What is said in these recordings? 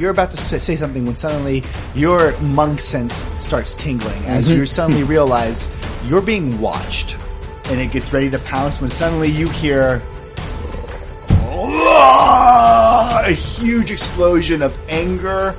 you're about to say something when suddenly your monk sense starts tingling as mm-hmm. you suddenly realize you're being watched, and it gets ready to pounce when suddenly you hear a huge explosion of anger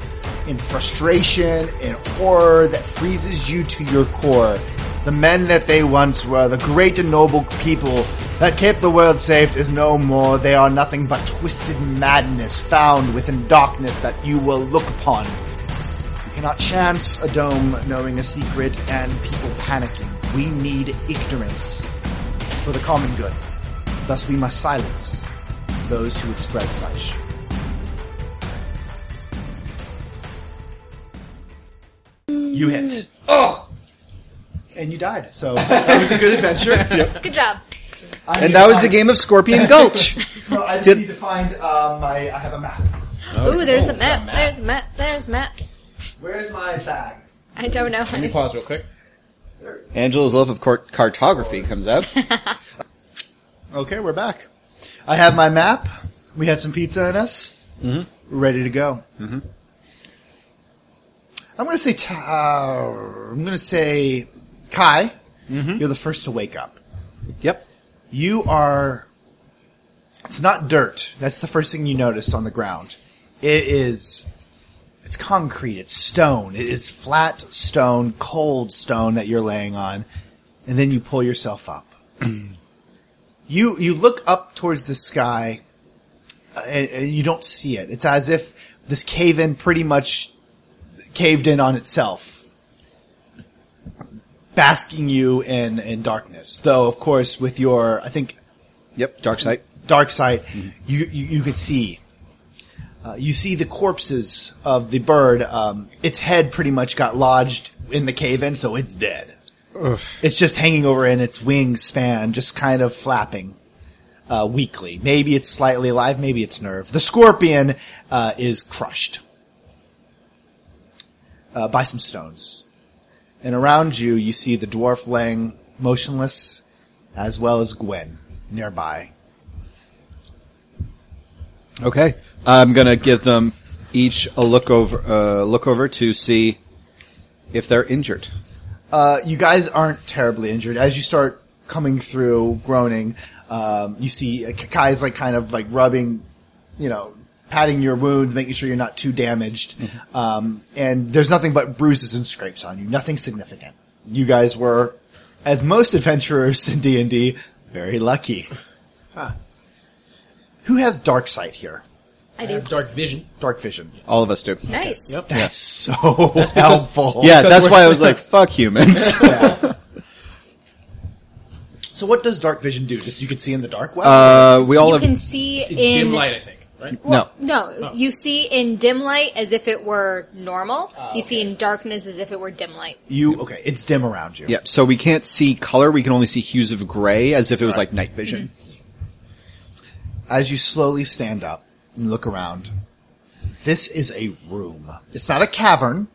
and frustration and horror that freezes you to your core. The men that they once were, the great and noble people that kept the world safe is no more. They are nothing but twisted madness found within darkness that you will look upon. You cannot chance a dome knowing a secret and people panicking. We need ignorance for the common good. Thus we must silence those who would spread such. You hit. Oh! And you died. So that was a good adventure. Good job. I And that to was the game of Scorpion Gulch. No, I just Did- need to find uh, my. I have a map. Ooh, there's oh, a map. There's a map. There's a map. Where's my bag? I don't know. Let me pause real quick. Angela's love of cart- cartography comes out. Okay, we're back. I have my map. We had some pizza in us. Mm-hmm. We're ready to go. Mm-hmm. I'm going to say. T- uh, I'm going to say, Kai. You're the first to wake up. yep. You are. It's not dirt. That's the first thing you notice on the ground. It is. It's concrete. It's stone. It is flat stone, cold stone that you're laying on, and then you pull yourself up. you you look up towards the sky, uh, and, and you don't see it. It's as if this cave in pretty much caved in on itself, basking you in in darkness. Though, of course, with your I think Yep. Dark sight. dark sight, you, you you could see. Uh, you see the corpses of the bird. Um, its head pretty much got lodged in the cave in, so it's dead. It's just hanging over in its wings span, just kind of flapping uh, weakly. Maybe it's slightly alive, maybe it's nerve. The scorpion uh, is crushed uh, by some stones, and around you, you see the dwarf laying motionless, as well as Gwen nearby. Okay. I'm gonna give them each a look over, uh, look over to see if they're injured. Uh, you guys aren't terribly injured. As you start coming through, groaning, um, you see uh, Kai's like kind of like rubbing, you know, patting your wounds, making sure you're not too damaged. Um, and there's nothing but bruises and scrapes on you. Nothing significant. You guys were, as most adventurers in D and D, very lucky. Who has dark sight here? I I do. have dark vision. Dark vision. All of us do. Nice. Yep. That's so helpful. Yeah, Because that's why I was like, "Fuck humans." So what does dark vision do? Just you can see in the dark. Well, uh, we all You have can see in Dim light, I think. Right? no. No, you see in dim light as if it were normal. Ah, You see okay. in darkness as if it were dim light. you okay? It's dim around you. Yep. So we can't see color. We can only see hues of gray, as if it was like night vision. as you slowly stand up and look around, this is a room. It's not a cavern.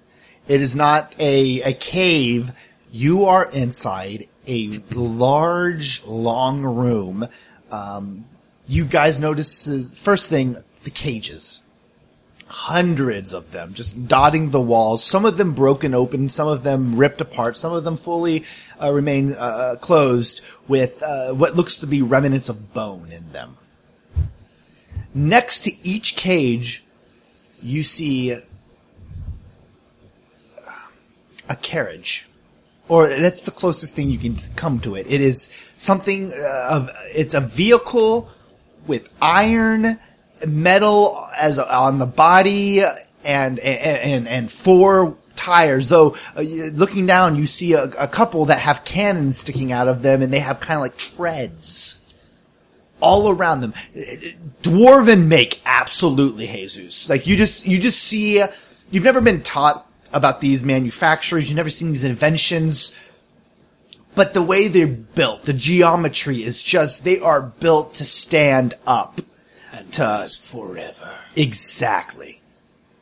It is not a, a cave. You are inside a large, long room. Um, you guys notice is, first thing, the cages. Hundreds of them just dotting the walls. Some of them broken open, some of them ripped apart, some of them fully uh, remain uh, closed with uh, what looks to be remnants of bone in them. Next to each cage, you see a carriage. Or that's the closest thing you can come to it. It is something uh, of, it's a vehicle with iron, metal as on the body and, and, and, four tires. Though, uh, looking down, you see a, a couple that have cannons sticking out of them and they have kind of like treads all around them. Uh, uh, dwarven make absolutely Jesus. Like you just, you just see, uh, you've never been taught about these manufacturers, you've never seen these inventions, but the way they're built, the geometry is just, they are built to stand up. And To- last forever. Exactly.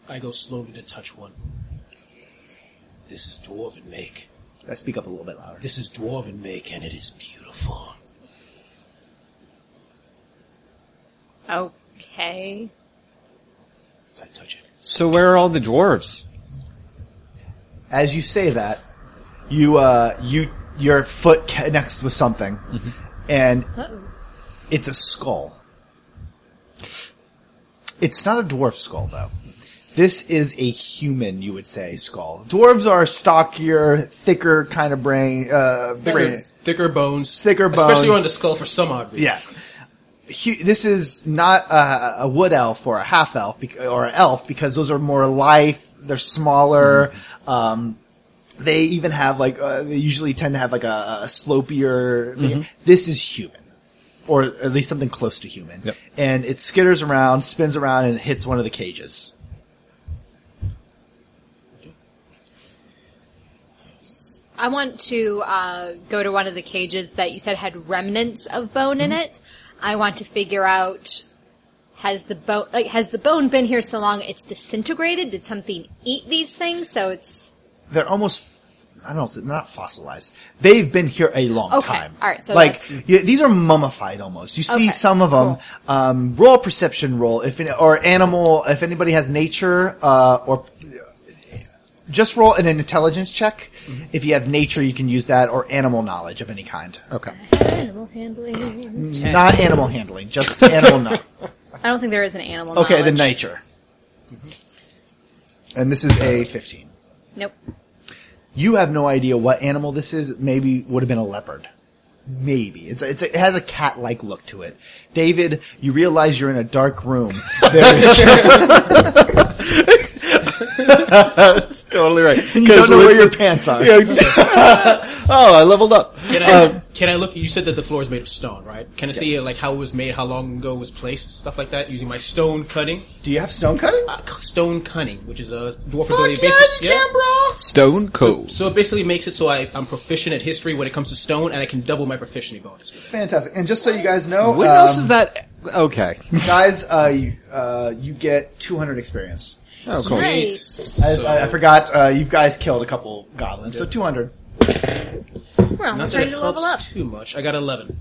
I go slowly to touch one. This is dwarven make. I speak up a little bit louder. This is dwarven make, and it is beautiful. Okay. I touch it. So where are all the dwarves? As you say that, you uh, you your foot connects with something, and it's a skull. It's not a dwarf skull though. This is a human, you would say, skull. Dwarves are stockier, thicker kind of brain. Uh, Thicker, brain. thicker bones. Thicker bones, Especially on the skull for some odd reason. Yeah. Hu- This is not a, a wood elf or a half elf bec- or an elf because those are more lithe. They're smaller. Um, they even have like uh, they usually tend to have like a, a slopier. This is human, or at least something close to human. Yep. And it skitters around, spins around, and hits one of the cages. I want to uh, go to one of the cages that you said had remnants of bone in it. I want to figure out has the bone like has the bone been here so long it's disintegrated? Did something eat these things? So it's They're almost. I don't know, it's not fossilized. They've been here a long Okay, time. all right, so like that's- yeah, these are mummified almost. You see Okay, some of them. Um, roll perception roll if any, or animal. If anybody has nature uh, or just roll an intelligence check. Mm-hmm. If you have nature, you can use that or animal knowledge of any kind. Okay. animal handling. Not animal handling, just animal knowledge. I don't think there is an animal. Okay, then knowledge. nature. And this is a fifteen. Nope. You have no idea what animal this is. Maybe would have been a leopard. Maybe it's, it's it has a cat-like look to it. David, you realize you're in a dark room. There is, That's totally right. you don't know where your pants are. oh, I leveled up. Can I, can I look? You said that the floor is made of stone, right? Can I see like how it was made, how long ago it was placed, stuff like that, using my stone cutting, Do you have stone cutting? uh, stone cunning, which is a dwarf ability. basic, bro. Stone cold. So it basically makes it so I, I'm proficient at history when it comes to stone, and I can double my proficiency bonus. Fantastic. And just so you guys know, what um, else is that? Okay. guys? Uh, you, uh, you get 200 experience. Oh, cool. Nice. I, I, I forgot. Uh, you guys killed a couple goblins, so 200. We're almost that ready to level up. too much. I got 11.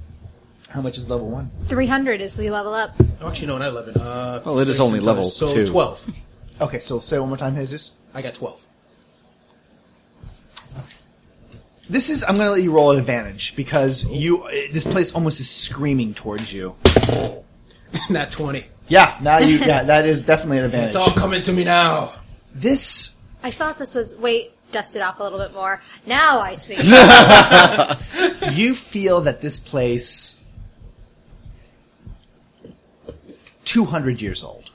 How much is level one? Three hundred is the level up. Oh, actually, no, not 11. Uh, Well, it is only and level so two. 12. Okay, so say one more time, Jesus. I got 12. This is. I'm going to let you roll an advantage because you. This place almost is screaming towards you. not 20. Yeah, now you. Yeah, that is definitely an advantage. It's all coming to me now. This. I thought this was wait, dust it off a little bit more. Now I see. You feel that this place. 200 years old.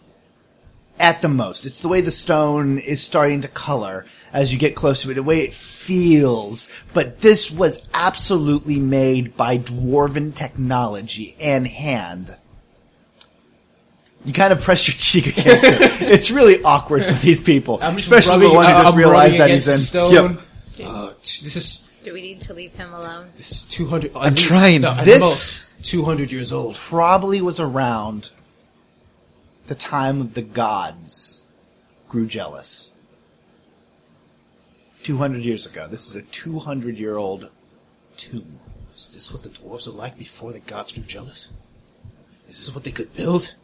At the most. It's the way the stone is starting to color as you get close to it, the way it feels. But this was absolutely made by dwarven technology and hand. You kind of press your cheek against it. It's really awkward for these people, I'm just especially the rubbing- one who uh, just I'm realized rubbing that he's in. against the stone. Yep. Uh, t- this is Do we need to leave him alone? this is 200. I'm trying. No, This- 200 years old. Probably was around the time of the gods grew jealous. 200 years ago. This is a 200 year old tomb. Is this what the dwarves are like before the gods grew jealous? Is this what they could build?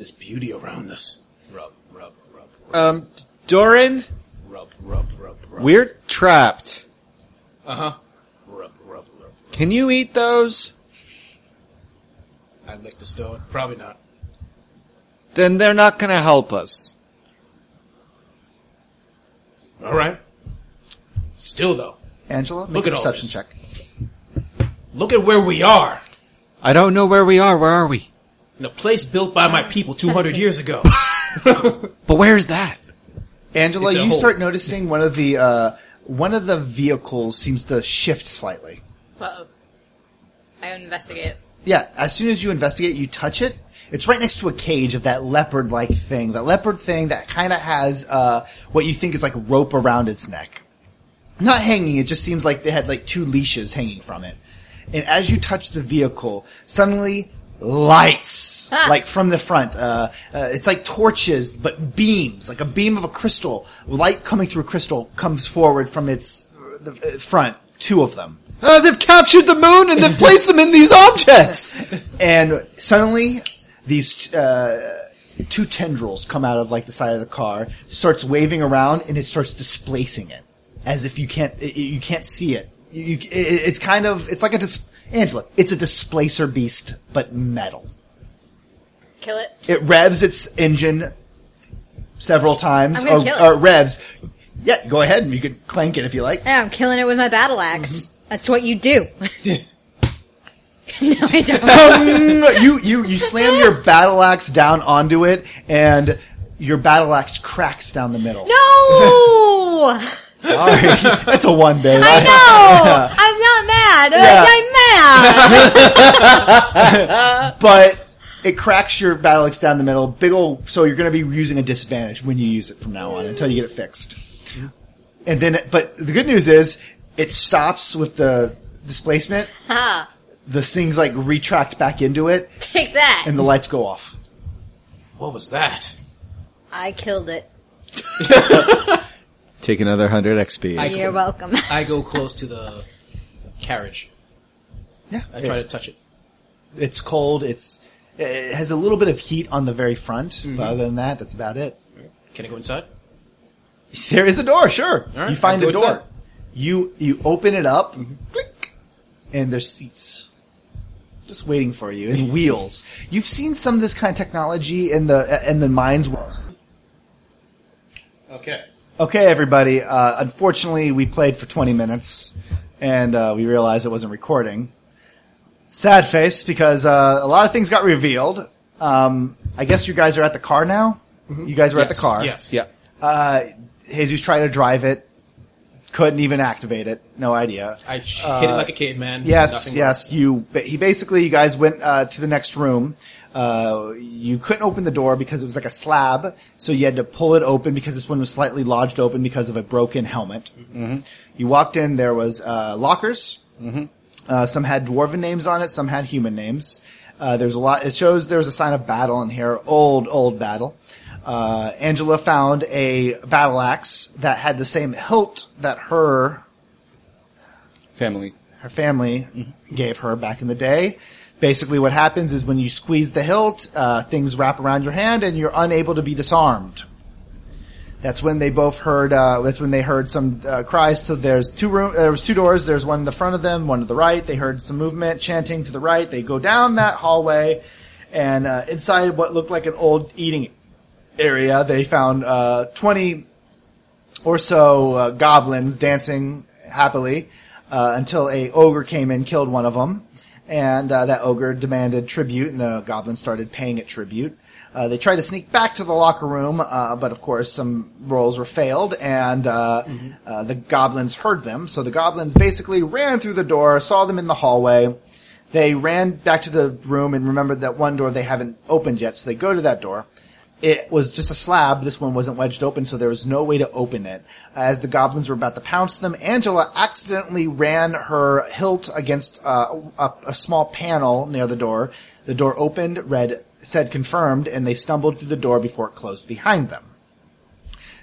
This beauty around us. Rub, rub, rub, rub, Um, Doran, rub, rub, rub, rub. we're trapped. Uh huh. Rub, rub, rub. Can you eat those? I lick the stone. Probably not. Then they're not gonna help us. All right. Still though, Angela, make Look a at all perception this. check. look at where we are. I don't know where we are. Where are we? In a place built by my people 200 years ago. But where's that? Angela, It's a you hole. start noticing one of the, uh, one of the vehicles seems to shift slightly. Uh-oh. I investigate. Yeah, as soon as you investigate, you touch it. It's right next to a cage of that leopard-like thing. That leopard thing that kind of has uh, what you think is like rope around its neck. Not hanging. It just seems like they had like two leashes hanging from it. And as you touch the vehicle, suddenly lights Ah. like from the front. Uh, uh, it's like torches, but beams, like a beam of a crystal. Light coming through a crystal comes forward from its uh, the uh, front. Two of them. Uh, they've captured the moon and they've placed them in these objects. and suddenly these uh, two tendrils come out of like the side of the car, starts waving around, and it starts displacing it as if you can't it- you can't see it. You, you- it- it's kind of it's like a dis- Angela. It's a displacer beast, but metal. Kill it. It revs its engine several times, I'm or, or revs. Yeah, go ahead. And you could clank it if you like. Yeah, I'm killing it with my battle axe. Mm-hmm. That's what you do. no, I don't. you you you slam your battle axe down onto it, and your battle axe cracks down the middle. No! Sorry, that's a one day. I know! I'm not mad! Yeah. I'm mad! but it cracks your battle axe down the middle. Big ol' so you're going to be using a disadvantage when you use it from now on until you get it fixed. And then, but the good news is it stops with the displacement. Ha. The things like retract back into it, Take that! and the lights go off. What was that? I killed it. Take another 100 XP. I- You're welcome. I go close to the carriage. Yeah, I try to touch it. It's cold. It's it has a little bit of heat on the very front. But other than that, that's about it. Can I go inside? There is a door. Sure, All right, you find I'll a go door. inside. You you open it up, click, and there's seats just waiting for you and wheels. You've seen some of this kind of technology in the in the mines. world. Okay. Okay, everybody. Uh, unfortunately, we played for 20 minutes, and uh, we realized it wasn't recording. Sad face because uh, a lot of things got revealed. Um, I guess you guys are at the car now. You guys were at the Yes. car. Yes. yeah. Uh, Jesus tried to drive it, couldn't even activate it. No idea. I ch- hit it like a caveman. Yes, Nothing yes. You. He basically, you guys went uh, to the next room. Uh, you couldn't open the door because it was like a slab, so you had to pull it open because this one was slightly lodged open because of a broken helmet. You walked in. There was uh, lockers. Uh, some had dwarven names on it. Some had human names. Uh, there's a lot. It shows there was a sign of battle in here. Old, old battle. Uh, Angela found a battle axe that had the same hilt that her Family. her family gave her back in the day. Basically, what happens is when you squeeze the hilt, uh, things wrap around your hand, and you're unable to be disarmed. That's when they both heard. Uh, that's when they heard some uh, cries. So there's two room. There was two doors. There's one in the front of them, one to the right. They heard some movement, chanting to the right. They go down that hallway, and uh, inside what looked like an old eating area, they found uh, twenty or so uh, goblins dancing happily uh, until a ogre came in, killed one of them, and uh, that ogre demanded tribute, and the goblins started paying it tribute. Uh, they tried to sneak back to the locker room, uh, but of course some rolls were failed, and uh, uh, the goblins heard them. So the goblins basically ran through the door, saw them in the hallway. They ran back to the room and remembered that one door they haven't opened yet, so they go to that door. It was just a slab. This one wasn't wedged open, so there was no way to open it. As the goblins were about to pounce them, Angela accidentally ran her hilt against uh, a, a small panel near the door. The door opened, read, said confirmed, and they stumbled through the door before it closed behind them.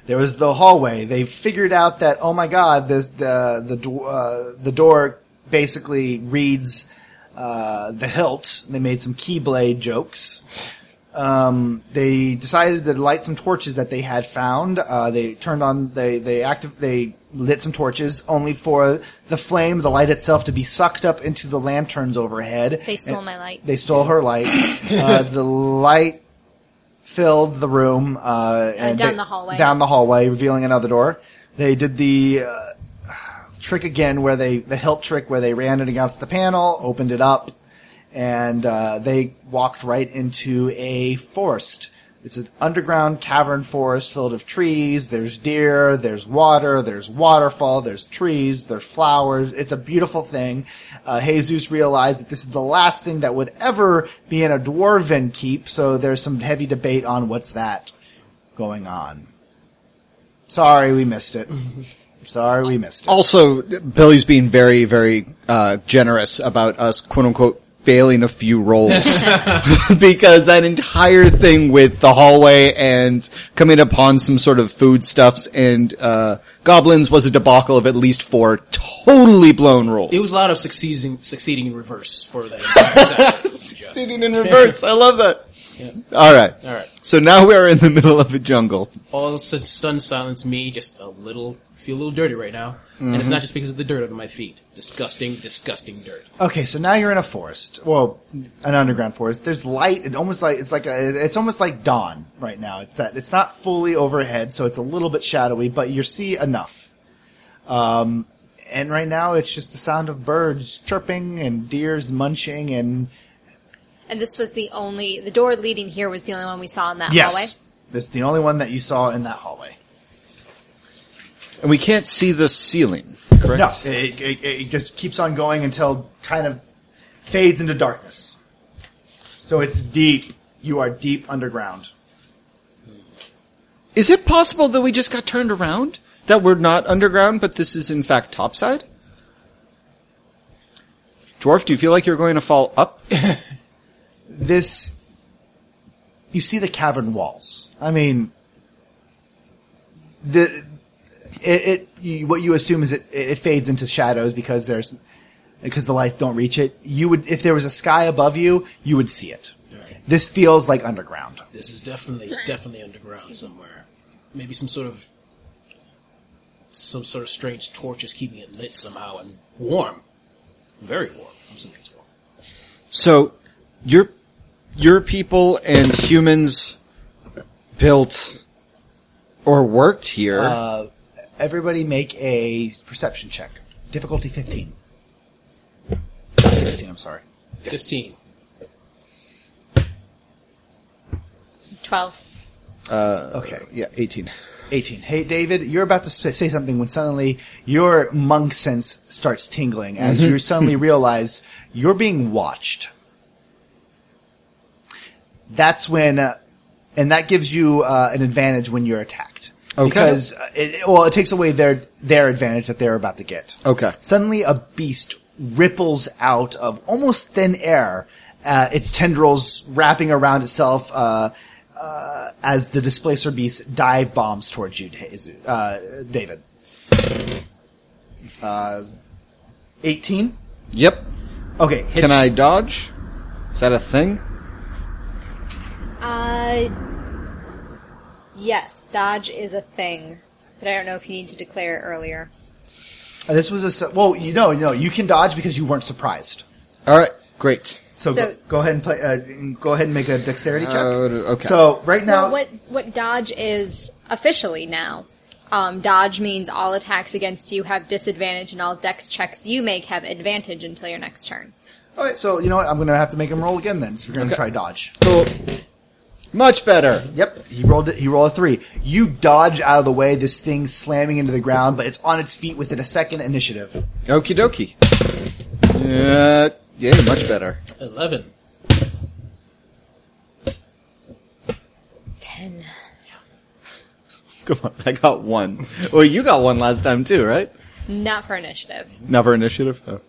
There was the hallway. They figured out that oh my god, this the the uh, the door basically reads uh, the hilt. They made some keyblade jokes. Um, they decided to light some torches that they had found. Uh, they turned on they they active they lit some torches only for the flame, the light itself, to be sucked up into the lanterns overhead. They stole And- my light. They stole her light. uh, the light filled the room uh, and down they- the hallway. Down the hallway, revealing another door. They did the uh, trick again, where they the hilt trick, where they ran it against the panel, opened it up, and uh, they walked right into a forest. It's an underground cavern forest filled of trees. There's deer, there's water, there's waterfall, there's trees, there's flowers. It's a beautiful thing. Uh, Jesus realized that this is the last thing that would ever be in a dwarven keep, so there's some heavy debate on what's that going on. Sorry we missed it. Sorry we missed it. Also, Billy's being very, very uh, generous about us, quote unquote, failing a few rolls because that entire thing with the hallway and coming upon some sort of foodstuffs and uh, goblins was a debacle of at least four totally blown rolls. It was a lot of succeeding, succeeding in reverse for that entire. Succeeding in reverse. I love that. Yeah. All right. All right. So now we are in the middle of a jungle. All stunned silence. Me, just a little, feel a little dirty right now, and it's not just because of the dirt under my feet. Disgusting, disgusting dirt. Okay, so now you're in a forest. Well, an underground forest. There's light. It almost like it's like a, it's almost like dawn right now. It's that it's not fully overhead, so it's a little bit shadowy, but you see enough. Um, and right now it's just the sound of birds chirping and deers munching and And this was the only, the door leading here was the only one we saw in that yes, hallway. this is the only one that you saw in that hallway. And we can't see the ceiling, correct? No, it, it, it just keeps on going until kind of fades into darkness. So it's deep. You are deep underground. Is it possible that we just got turned around? That we're not underground, but this is in fact topside? Dwarf, do you feel like you're going to fall up? this you see the cavern walls. I mean, the it, it you, what you assume is it it fades into shadows because there's because the lights don't reach it. You would if there was a sky above you, you would see it. This feels like underground. This is definitely, definitely underground somewhere. Maybe some sort of, some sort of strange torch is keeping it lit somehow and warm, very warm. I'm assuming it's warm. So, your, your people and humans built or worked here. Uh, everybody make a perception check. Difficulty fifteen. Sixteen. I'm sorry. Fifteen. 12. Okay. yeah, 18. 18. Hey, David, you're about to sp- say something when suddenly your monk sense starts tingling as you suddenly realize you're being watched. That's when, uh, and that gives you uh, an advantage when you're attacked. Okay. Because, uh, it, well, it takes away their, their advantage that they're about to get. Okay. Suddenly a beast ripples out of almost thin air, uh, its tendrils wrapping around itself, uh, uh, as the displacer beast dive bombs towards you, Jesus- uh, David. Uh, 18? Yep. Okay. hit Can you. I dodge? Is that a thing? Uh, yes, dodge is a thing, but I don't know if you need to declare it earlier. Uh, this was a, su- well, you know, no, you can dodge because you weren't surprised. Alright, great. So, So- go, go ahead and play, uh, go ahead and make a dexterity check. Uh, okay. So, right now, well, what what dodge is officially now? Um, dodge means all attacks against you have disadvantage, and all dex checks you make have advantage until your next turn. alright, so, you know what, I'm gonna have to make him roll again then, so we're gonna Okay. try dodge. Cool. Much better. Yep, he rolled it. He rolled a three. You dodge out of the way. This thing slamming into the ground, but it's on its feet within a second. Initiative. Okie dokie. Uh, yeah, much better. Eleven. Ten. Come on, I got one. Well, you got one last time too, right? Not for initiative. Never initiative? Oh.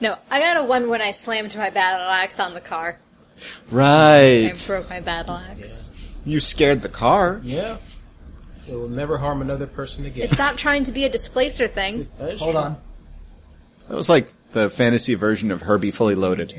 No, I got a one when I slammed my battle axe on the car. I Right. broke my battle axe. You scared the car. Yeah. It will never harm another person again. It stopped trying to be a displacer thing. That is Hold true. on. That was like the fantasy version of Herbie fully loaded.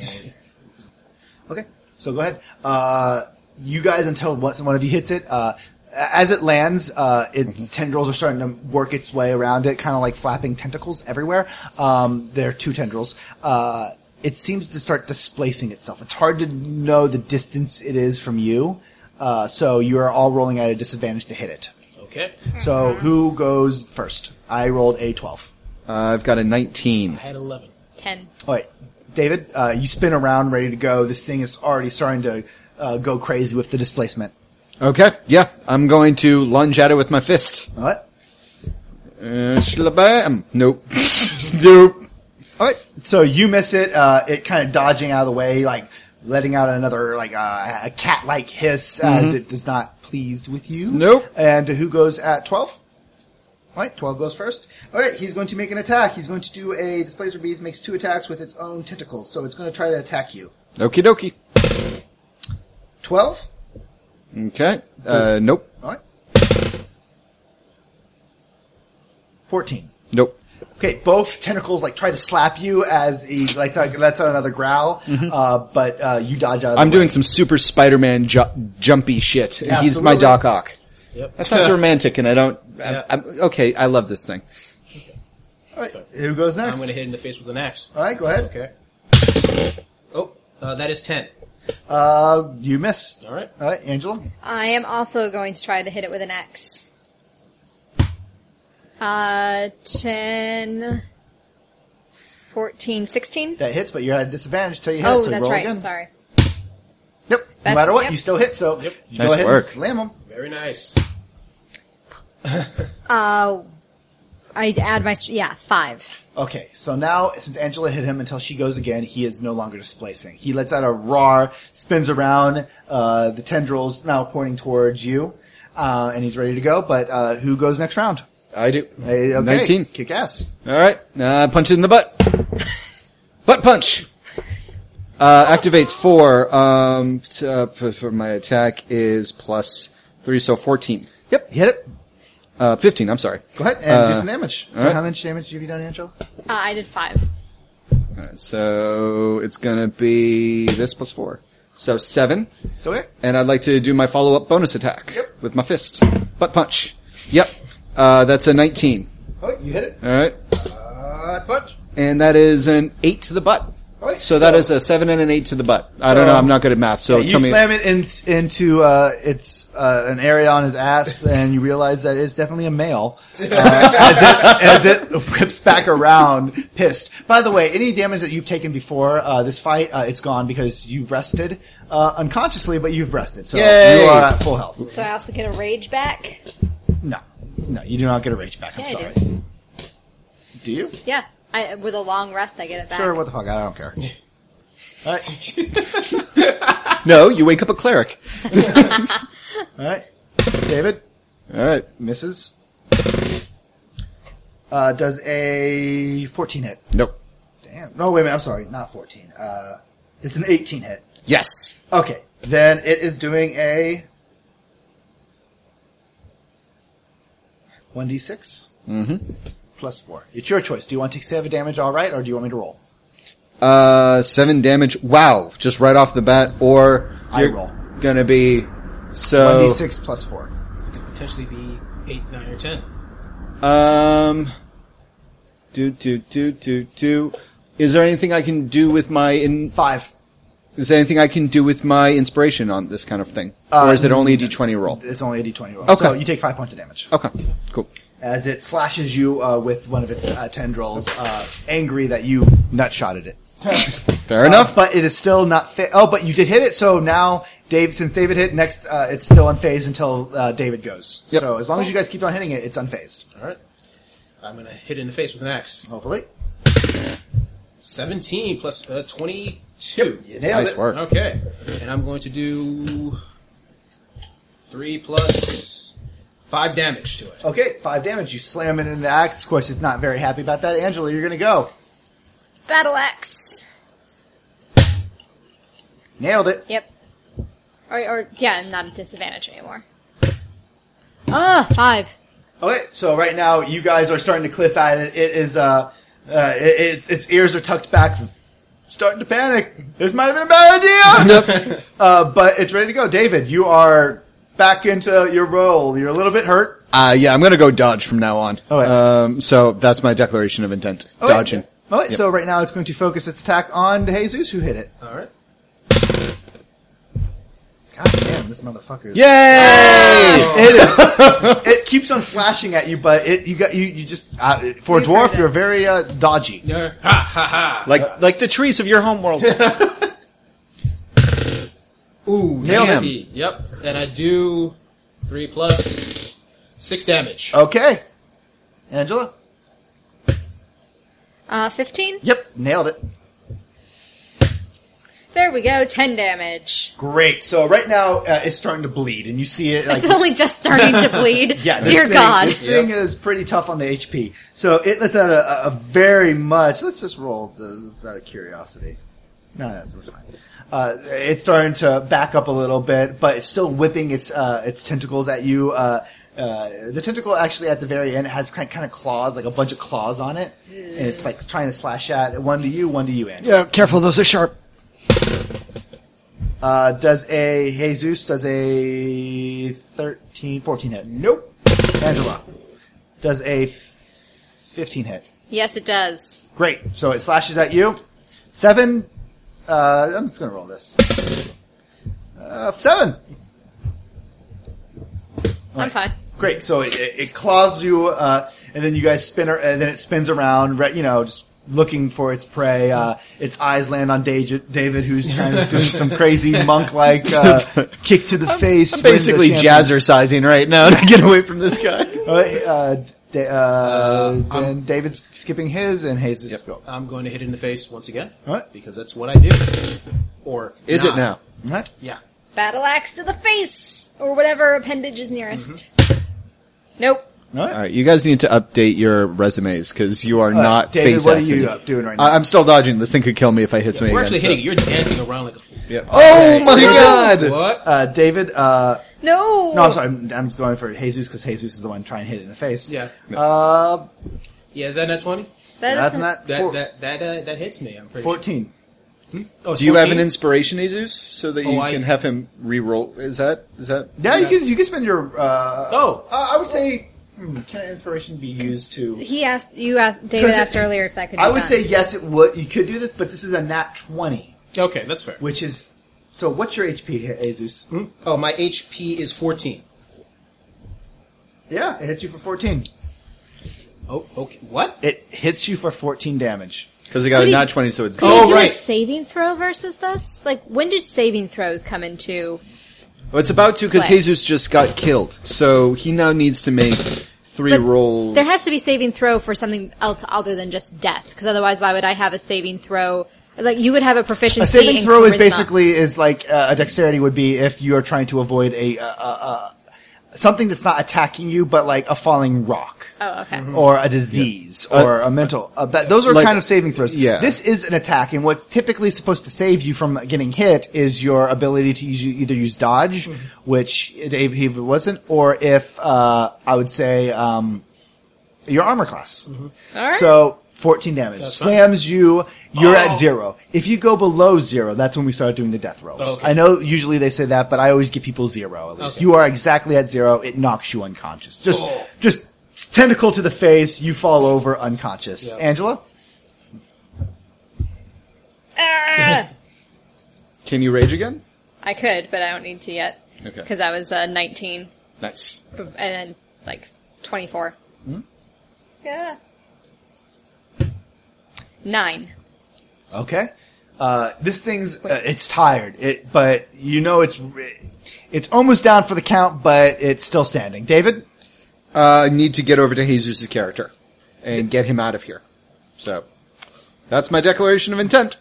Okay, so go ahead. Uh, you guys, until one, one of you hits it, uh, as it lands, uh, its tendrils are starting to work its way around it, kind of like flapping tentacles everywhere. Um, they're two tendrils. Uh, it seems to start displacing itself. It's hard to know the distance it is from you, uh, so you are all rolling at a disadvantage to hit it. Okay. So who goes first? I rolled a twelve. Uh, I've got a 19. I had eleven. Ten. All right, David, uh, you spin around, ready to go. This thing is already starting to uh, go crazy with the displacement. Okay, yeah, I'm going to lunge at it with my fist. What? Uh, shlabam. Nope. nope. All right. So you miss it. Uh, it kind of dodging out of the way, like letting out another like uh, a cat-like hiss mm-hmm. as it is not pleased with you. Nope. And who goes at twelve? All right, 12 goes first. All right, he's going to make an attack. He's going to do a Displacer Beast makes two attacks with its own tentacles, so it's going to try to attack you. Okie dokie. 12? Okay. Uh, nope. All right. 14. Okay, both tentacles like try to slap you as he like lets out another growl, uh, but uh, you dodge out. Of the I'm way. doing some super Spider-Man ju- jumpy shit, and he's my Doc Ock. Yep. That sounds romantic, and I don't. I'm, I'm, okay, I love this thing. All right, who goes next? I'm going to hit in the face with an axe. All right, go ahead. Okay. Oh, uh, that is 10. Uh, you miss. All right. All right, Angela. I am also going to try to hit it with an X. Uh, 10, 14, 16? That hits, but you're at a disadvantage until you hit. Oh, so that's roll right. Again. Sorry. Yep. no That's- matter what, yep. you still hit. So you Nice go ahead work. and slam them. Very nice. Uh, I'd add my, st- yeah, 5. Okay, so now since Angela hit him until she goes again, he is no longer displacing. He lets out a roar, spins around, uh, the tendrils now pointing towards you, uh, and he's ready to go. But uh, who goes next round? I do. Hey, okay, 19. Kick ass. All right, uh, punch it in the butt. butt punch. Uh, activates four. Um, t- uh, for, for my attack is plus three, so fourteen. Yep, hit it. Uh, fifteen. I'm sorry. Go ahead and do Uh, some damage. So alright. how much damage have you done, Angela? Uh, I did 5. Alright, so it's gonna be this plus four, so seven. So okay. And I'd like to do my follow-up bonus attack Yep. with my fist. Butt punch. Yep. Uh, that's a 19. Oh, you hit it. Alright. Uh, punch. And that is an 8 to the butt. Alright, So that is a 7 and an 8 to the butt. I don't So- know, I'm not good at math, so you tell me. slam it in, into uh, it's uh, an area on his ass, and you realize that it's definitely a male uh, as, it, as it whips back around, pissed. By the way, any damage that you've taken before uh, this fight, uh, it's gone because you've rested uh, unconsciously, but you've rested, so Yay! you are at full health. So I also get a rage back? No, no, you do not get a rage back. I'm Yeah, I sorry. do. Do you? Yeah. I, with a long rest, I get it back. Sure. What the fuck? I don't care. All right. No, you wake up a cleric. All right. David Alright. misses. Uh, does a 14 hit? Nope. Damn. No, wait a minute. I'm sorry. Not 14. Uh, it's an 18 hit. Yes. Okay. Then it is doing a 1d6 Mm-hmm. plus 4. It's your choice. Do you want to take 7 damage all right, or do you want me to roll? Uh, 7 damage. Wow. Just right off the bat, or I you're roll. gonna be, so. 1d6 plus 4. So it could potentially be 8, 9, or 10. Um, do, do, do, do, do. Is there anything I can do with my in, 5. Is there anything I can do with my inspiration on this kind of thing? Uh, or is it uh, only a d20 roll? It's only a d20 roll. Okay. So you take five points of damage. Okay, cool. As it slashes you uh, with one of its uh, tendrils, uh, angry that you nutshotted it. Fair enough. Uh, but it is still not fa- Oh, but you did hit it, so now Dave, since David hit next, it's still unfazed until David goes. Yep. So as long as you guys keep on hitting it, it's unfazed. All right. I'm going to hit it in the face with an axe. Hopefully. 17 plus, 20. Two. Yep. nice it. work. Okay. And I'm going to do three plus five damage to it. Okay, five damage. You slam it in the axe. Of course, it's not very happy about that. Angela, you're going to go. Battle axe. Nailed it. Yep. Or, or yeah, I'm not at disadvantage anymore. Ah, five. Okay, so right now you guys are starting to clip at it. It is uh, uh it, its its ears are tucked back starting to panic. This might have been a bad idea! uh, but it's ready to go. David, you are back into your role. You're a little bit hurt. Uh, yeah, I'm gonna go dodge from now on. Okay. Um, so that's my declaration of intent. Okay. Dodging. Okay, so right now it's going to focus its attack on Jesus, who hit it. Alright. God damn, this motherfucker. is- Yay! It is. it keeps on slashing at you, but it you got you you just uh, for a We've dwarf heard you're very uh, dodgy. Yeah. Ha ha ha. Like, like the trees of your homeworld. Ooh, Nailed him. 90. Yep. And I do 3 plus 6 damage. Okay, Angela. Uh, 15? Yep, nailed it. There we go, 10 damage. Great. So right now uh, it's starting to bleed, and you see it. Like, It's only just starting to bleed. yeah, this Dear thing, God. this thing is pretty tough on the HP. So it lets out a, a- a very much. Let's just roll. The, it's out of curiosity. No, that's we're fine. Uh, it's starting to back up a little bit, but it's still whipping its uh, its tentacles at you. Uh, Uh, the tentacle actually at the very end has kind kind of claws, like a bunch of claws on it, and it's like trying to slash at one to you, one to you, Andy. Yeah, careful, those are sharp. Uh, does a Jesus does a 13, 14 hit? Nope. Angela does a 15 hit. Yes, it does. Great. So it slashes at you. Seven. Uh, I'm just gonna roll this. Uh, seven. I'm fine. Great. So it, it it claws you, uh, and then you guys spin, ar- and then it spins around, re- you know, just looking for its prey. Uh, its eyes land on David, David who's trying to do some crazy monk-like uh, kick to the face. I'm win the basically champion- jazzercising right now to get away from this guy. Uh, uh, da- uh, and David's skipping his, and Jesus is go. I'm going to hit it in the face once again. What? Because that's what I do. Or Is not. it now? What? Yeah. Battle axe to the face, or whatever appendage is nearest. Nope. What? All right, you guys need to update your resumes because you are Uh, not David, face what are you it. up doing right now? I- I'm still dodging. This thing could kill me if I hit something We're again. actually so- hitting it. You're dancing around like a fool. Yeah. Oh my god! What? uh, David, uh, No. no, I'm sorry, I'm, I'm just going for Jesus because Jesus is the one trying to hit it in the face. Yeah. Uh, Yeah, is that not 20? That that's isn't- That, four- that, that, uh, that hits me, I'm pretty 14. sure. Oh, it's Do you have 14? an inspiration, Jesus, so that Oh, you I- can have him re-roll? Is that is that? Yeah, you can, you can spend your, uh, Oh. uh, I would say, hmm, can inspiration be used to, He asked you asked David asked earlier if that could. Be I would done. say yes, it would, you could do this, but this is a nat 20, Okay, that's fair. which is, so what's your HP, Jesus? Oh, my HP is 14. Yeah, it hits you for 14. Oh, okay. What? It hits you for 14 damage. Because I got Could a he- nat twenty, so it's Could Oh, do right. a saving throw versus this? Like, when did saving throws come into? Well, it's about to because Jesus just got killed, so he now needs to make three But rolls. There has to be saving throw for something else other than just death, because otherwise, why would I have a saving throw? Like, you would have a proficiency. A saving in throw is basically is like uh, a dexterity would be if you are trying to avoid a uh, something that's not attacking you, but like a falling rock Oh, okay. or a disease or a mental. Uh, that, those are like- kind of saving throws. yeah. This is an attack, and what's typically supposed to save you from getting hit is your ability to use, either use dodge, which Dave he wasn't, or if uh, I would say um, your armor class. All right. So 14 damage. That's fine. Slams you, you're Oh. at zero. If you go below zero, that's when we start doing the death rolls. Okay. I know usually they say that, but I always give people zero at least. Okay. You are exactly at zero, it knocks you unconscious. Just, Oh. just tentacle to the face, you fall over unconscious. Yep. Angela? Ah! Can you rage again? I could, but I don't need to yet. Okay. Because I was uh, 19, Nice. and then like 24. Hmm? Yeah. Nine. Okay. Uh, this thing's, uh, it's tired, it, but you know it's, it's almost down for the count, but it's still standing. David? Uh, I need to get over to Jesus' character and get him out of here. So that's my declaration of intent.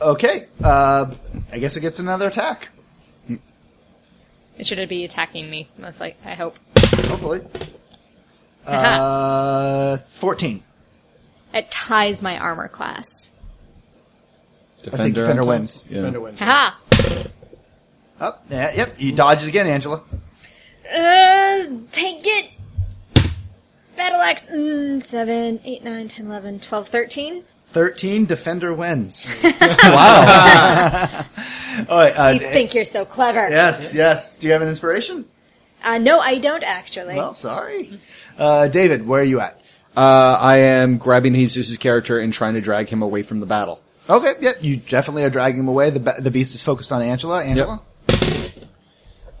Okay. Uh, I guess it gets another attack. It should be attacking me, most like I hope. Hopefully. Uh, 14. It ties my armor class. I think Defender on wins. Yeah. Defender wins. Haha! Oh, yeah, yep. You dodges again, Angela. Uh, take it! Battle axe. Mm, 7, 8, 9, 10, 11, 12, 13. 13, Defender wins. Wow. All right, uh, You think you're so clever. yes, yes. Do you have an inspiration? Uh, no, I don't actually. Well, sorry. Uh, David, where are you at? Uh, I am grabbing Jesus' character and trying to drag him away from the battle. Okay, yep. You definitely are dragging him away. The, be- the beast is focused on Angela. Angela?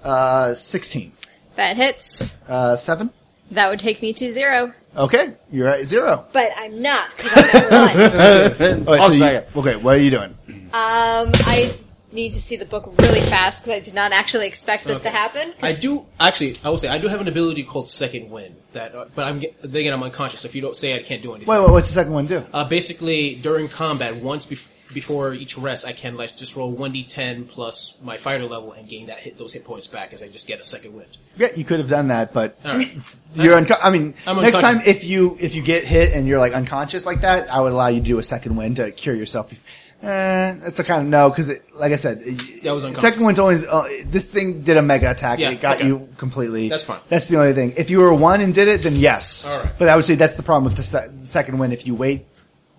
Uh, 16. that hits. Uh, 7. That would take me to zero. Okay, you're at zero. But I'm not, because I'm at one. Wait, so you, okay, what are you doing? Um, I need to see the book really fast because I did not actually expect this to happen. I do actually. I will say I do have an ability called Second Wind. That, uh, but I'm again I'm unconscious. So if you don't say, I can't do anything. Wait, wait, what's the second one do? Uh, basically, during combat, once bef- before each rest, I can like just roll one d10 plus my fighter level and gain that hit those hit points back as I just get a second wind. Yeah, you could have done that, but All right. you're unco- I mean, I'm next time if you if you get hit and you're like unconscious like that, I would allow you to do a second wind to cure yourself. Eh, it's a kind of no because, like I said, That was uncomfortable. second one's only uh, this thing did a mega attack. Yeah, it got okay. you completely. That's fine. That's the only thing. If you were one and did it, then yes. All right. But I would say that's the problem with the se- second one. If you wait,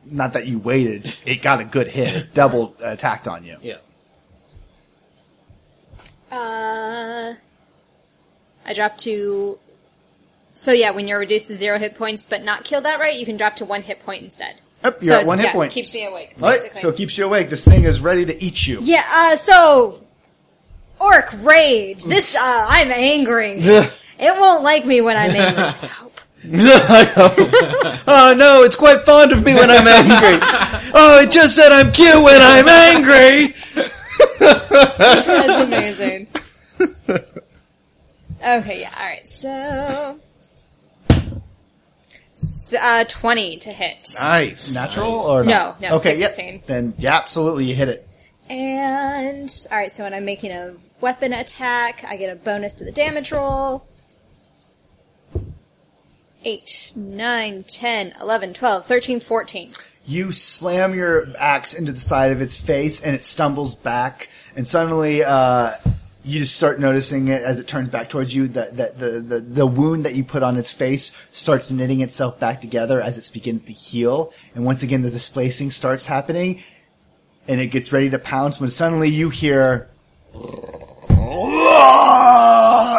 not that you waited, just it got a good hit. It double attacked on you. Yeah. Uh, I dropped to. So yeah, when you're reduced to zero hit points but not killed outright, you can drop to one hit point instead. Yep, you're so, at one hit yeah, point. Keeps me awake. Right, so it keeps you awake. This thing is ready to eat you. Yeah, uh, so orc rage. This uh, I'm angry. it won't like me when I'm angry. oh no, it's quite fond of me when I'm angry. oh, it just said I'm cute when I'm angry. That's amazing. Okay, yeah, alright, so. S- Uh, 20 to hit. Nice. Natural Nice. or No, no, Okay, 16. yep. Then yeah, absolutely, you hit it. And, alright, so when I'm making a weapon attack, I get a bonus to the damage roll. 8, 9, 10, 11, 12, 13, 14. You slam your axe into the side of its face, and it stumbles back. And suddenly, uh, you just start noticing it as it turns back towards you. That that the, the the wound that you put on its face starts knitting itself back together as it begins to heal. And once again, the displacing starts happening, and it gets ready to pounce. When suddenly you hear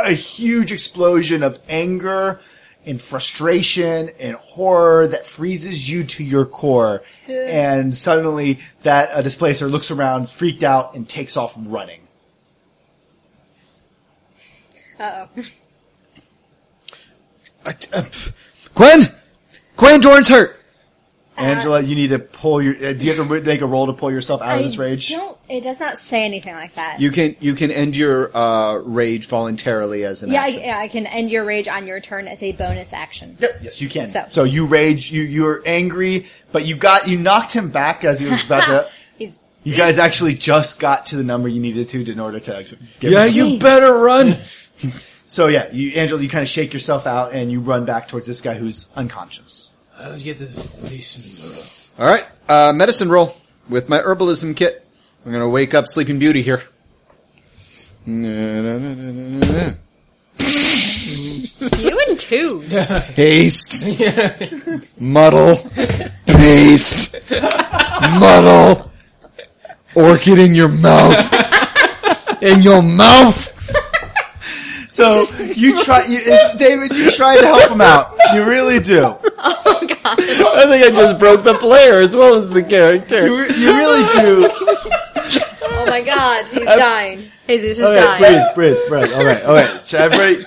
a huge explosion of anger and frustration and horror that freezes you to your core. And suddenly that uh, displacer looks around, freaked out, and takes off running. Uh oh. Uh, uh, pff. Gwen, Gwen, Dorn's hurt. Angela, you need to pull your. Uh, do you have to make a roll to pull yourself out of this rage? don't, it does not say anything like that. You can you can end your uh, rage voluntarily as an yeah, I, action. yeah, I can end your rage on your turn as a bonus action. Yep. Yes, you can. So- So, you rage. You you're angry, but you got you knocked him back as he was about to. You guys actually just got to the number you needed to in order to. Get yeah, you better run. So yeah, you Angela, you kind of shake yourself out and you run back towards this guy who's unconscious. Uh, let's get to the base. All right, uh, medicine roll with my herbalism kit. I'm gonna wake up Sleeping Beauty here. you and two. Haste, muddle, paste, muddle, orchid in your mouth, in your mouth. So you try, you, uh, David, you try to help him out. You really do. Oh god. I think I just broke the player as well as the character. You, you really do. Oh my god, he's dying. Jesus is Okay, dying. breathe, breathe, breathe. Okay, okay. So everybody,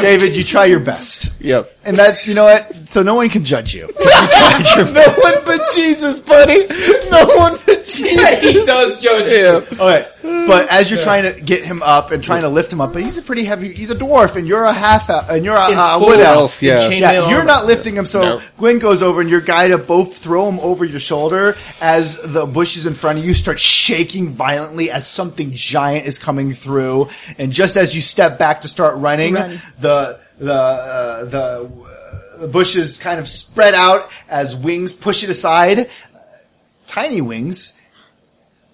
David, you try your best, Yep. And that's you know what. So no one can judge you. no one but Jesus, buddy. No one but Jesus. he does judge you. Yeah. Okay, but as you're trying to get him up and trying to lift him up, but he's a pretty heavy. He's a dwarf, and you're a half elf, and you're a, In a full wood elf. elf, yeah. In chainmail Yeah, you're armor. not lifting him, so No. Gwen goes over and your guy to both throw him over your shoulder as the bushes in front of you start shaking violently as something giant is coming through. And just as you step back to start running, Run. the the uh, the uh, the bushes kind of spread out as wings push it aside. Tiny wings,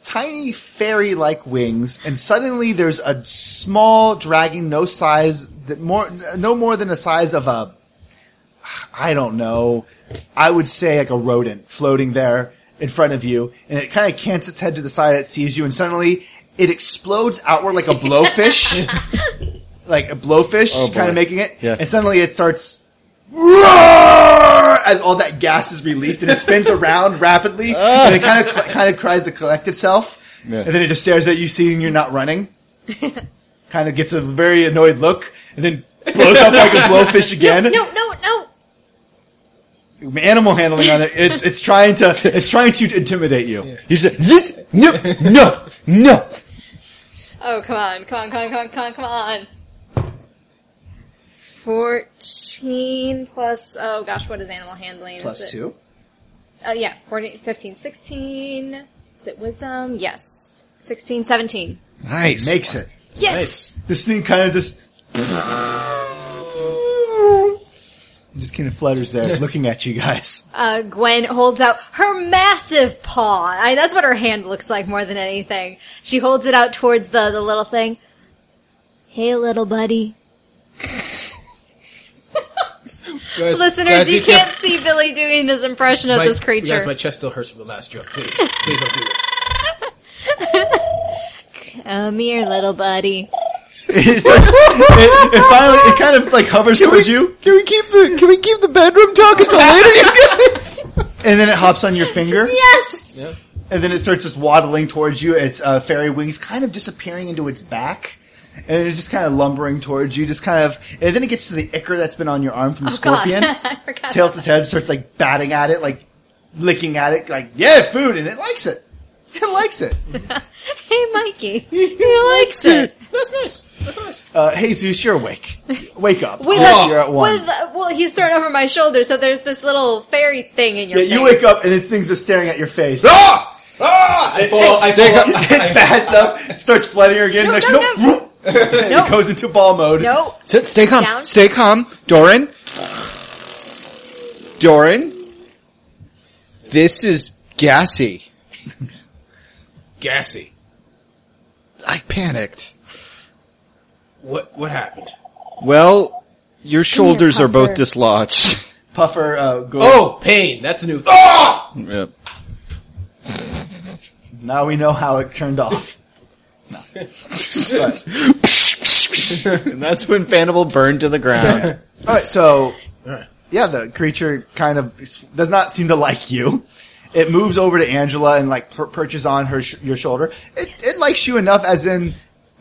tiny fairy-like wings, and suddenly there's a small dragon, no size that more no more than the size of a I don't know. I would say like a rodent floating there in front of you, and it kind of cants its head to the side. It sees you, and suddenly it explodes outward like a blowfish, like a blowfish, Oh, kind of making it. Yeah. And suddenly it starts roar as all that gas is released, and it spins around rapidly, ah. and it kind of kind of tries to collect itself, Yeah. and then it just stares at you, seeing you're not running. kind of gets a very annoyed look, and then blows up like a blowfish again No, no, no. animal handling on it. It's it's trying to it's trying to intimidate you. You said zit no no no. Oh, come on, come on, come on, come on, come on. 14 plus, oh gosh, what is animal handling? Plus is it, two. Uh, yeah, 14, 15, 16. Is it wisdom? Yes. 16, 17. Nice. Makes it. Yes! Nice. This thing kind of just Just kind of flutters there, looking at you guys. Uh, Gwen holds out her massive paw. I, that's what her hand looks like more than anything. She holds it out towards the, the little thing. Hey, little buddy. Guys- Listeners, guys, you can't careful. see Billy doing this impression of My- this creature. Guys, my chest still hurts from the last joke. Please, please don't do this. Come here, little buddy. it, it- it finally, it kind of like hovers towards you, Can we keep the Can we keep the bedroom talk until later, you guys? and then it hops on your finger. Yes! Yeah. And then it starts just waddling towards you. Its uh, fairy wings kind of disappearing into its back. And it's just kind of lumbering towards you, just kind of, and then it gets to the ichor that's been on your arm from the Oh, God. scorpion. I forgot. Tilts its head, starts like batting at it, like licking at it, like, yeah, food, and it likes it. It likes it. Hey, Mikey. He likes it. That's nice. That's nice. Uh, hey Zeus, you're awake. Wake up. With, Oh, a- you're at one. with uh, well, he's thrown over my shoulder, so there's this little fairy thing in your yeah, face. you wake up and this thing's just staring at your face. Ah! Ah! I fall. I Stick fall. up. it bats up, starts flooding her again. No, next, no, nope, it goes into ball mode. Nope. Sit, stay calm. Down. Stay calm, Doran. Doran, this is gassy. Gassy. I panicked. What? What happened? Well, your shoulders are both Puffer. dislodged. Puffer uh, goes. Oh, pain. That's a new. Ah! Yep. Now we know how it turned off. No. And that's when Fandible burned to the ground. all right, so All right. yeah, the creature kind of does not seem to like you. It moves over to Angela and like per- perches on her sh- your shoulder. It, it likes you enough, as in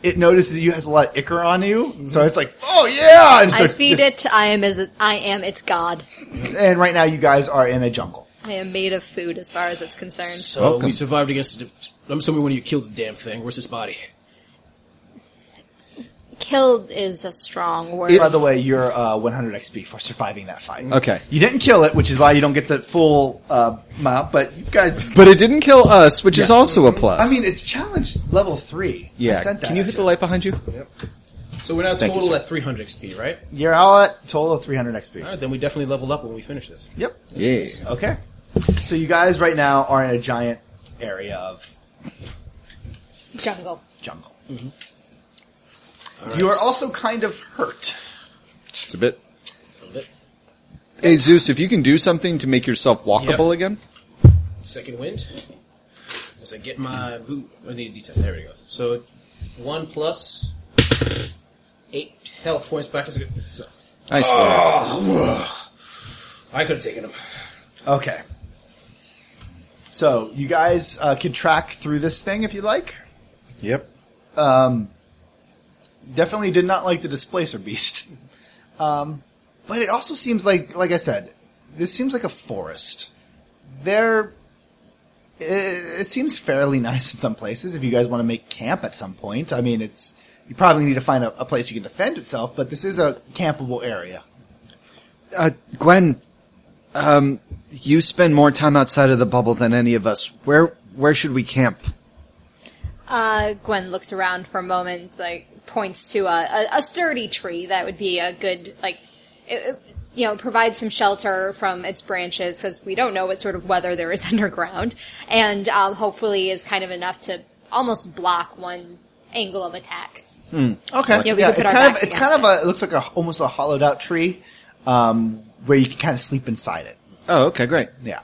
it notices you has a lot of ichor on you, so it's like, oh yeah, and I starts feed just- it. I am as I am its god. And right now, you guys are in a jungle. I am made of food as far as it's concerned. So Welcome. we survived against. The, I'm assuming when you killed the damn thing. Where's his body? Killed is a strong word. By the way, you're uh, 100 XP for surviving that fight. Okay. You didn't kill it, which is why you don't get the full uh, amount. But you guys, But it didn't kill us, which is also a plus. I mean, it's challenge level three. I yeah. sent that Can you at hit the light behind you? Yep. So we're now Thank you, total sir. at 300 XP, right? You're all at total of 300 XP. All right, then we definitely level up when we finish this. Yep. Yeah. Okay. So you guys right now are in a giant area of jungle. jungle. Mm-hmm. All right. You are also kind of hurt. Just a bit. A bit. Hey Zeus, if you can do something to make yourself walkable Yep. again. Second wind. As I get my boot. I need a D10. There we go. So one plus eight health points back. As a, so, Nice. Ah, I could have taken him. Okay. So you guys uh, can track through this thing if you like. Yep. Definitely did not like the displacer beast. Um, but it also seems like, like I said, this seems like a forest. There, it, it seems fairly nice in some places. If you guys want to make camp at some point, I mean, it's you probably need to find a, a place you can defend itself. But this is a campable area. Uh, Gwen, um, you spend more time outside of the bubble than any of us. Where where should we camp? Uh, Gwen looks around for a moment, like points to a, a, a sturdy tree that would be a good, like, it, it, you know, provide some shelter from its branches because we don't know what sort of weather there is underground, and um, hopefully is kind of enough to almost block one angle of attack. Okay. Yeah, we could put it's our kind of it's kind of a it looks like a almost a hollowed out tree, um, where you can kind of sleep inside it. Oh, okay, great. Yeah.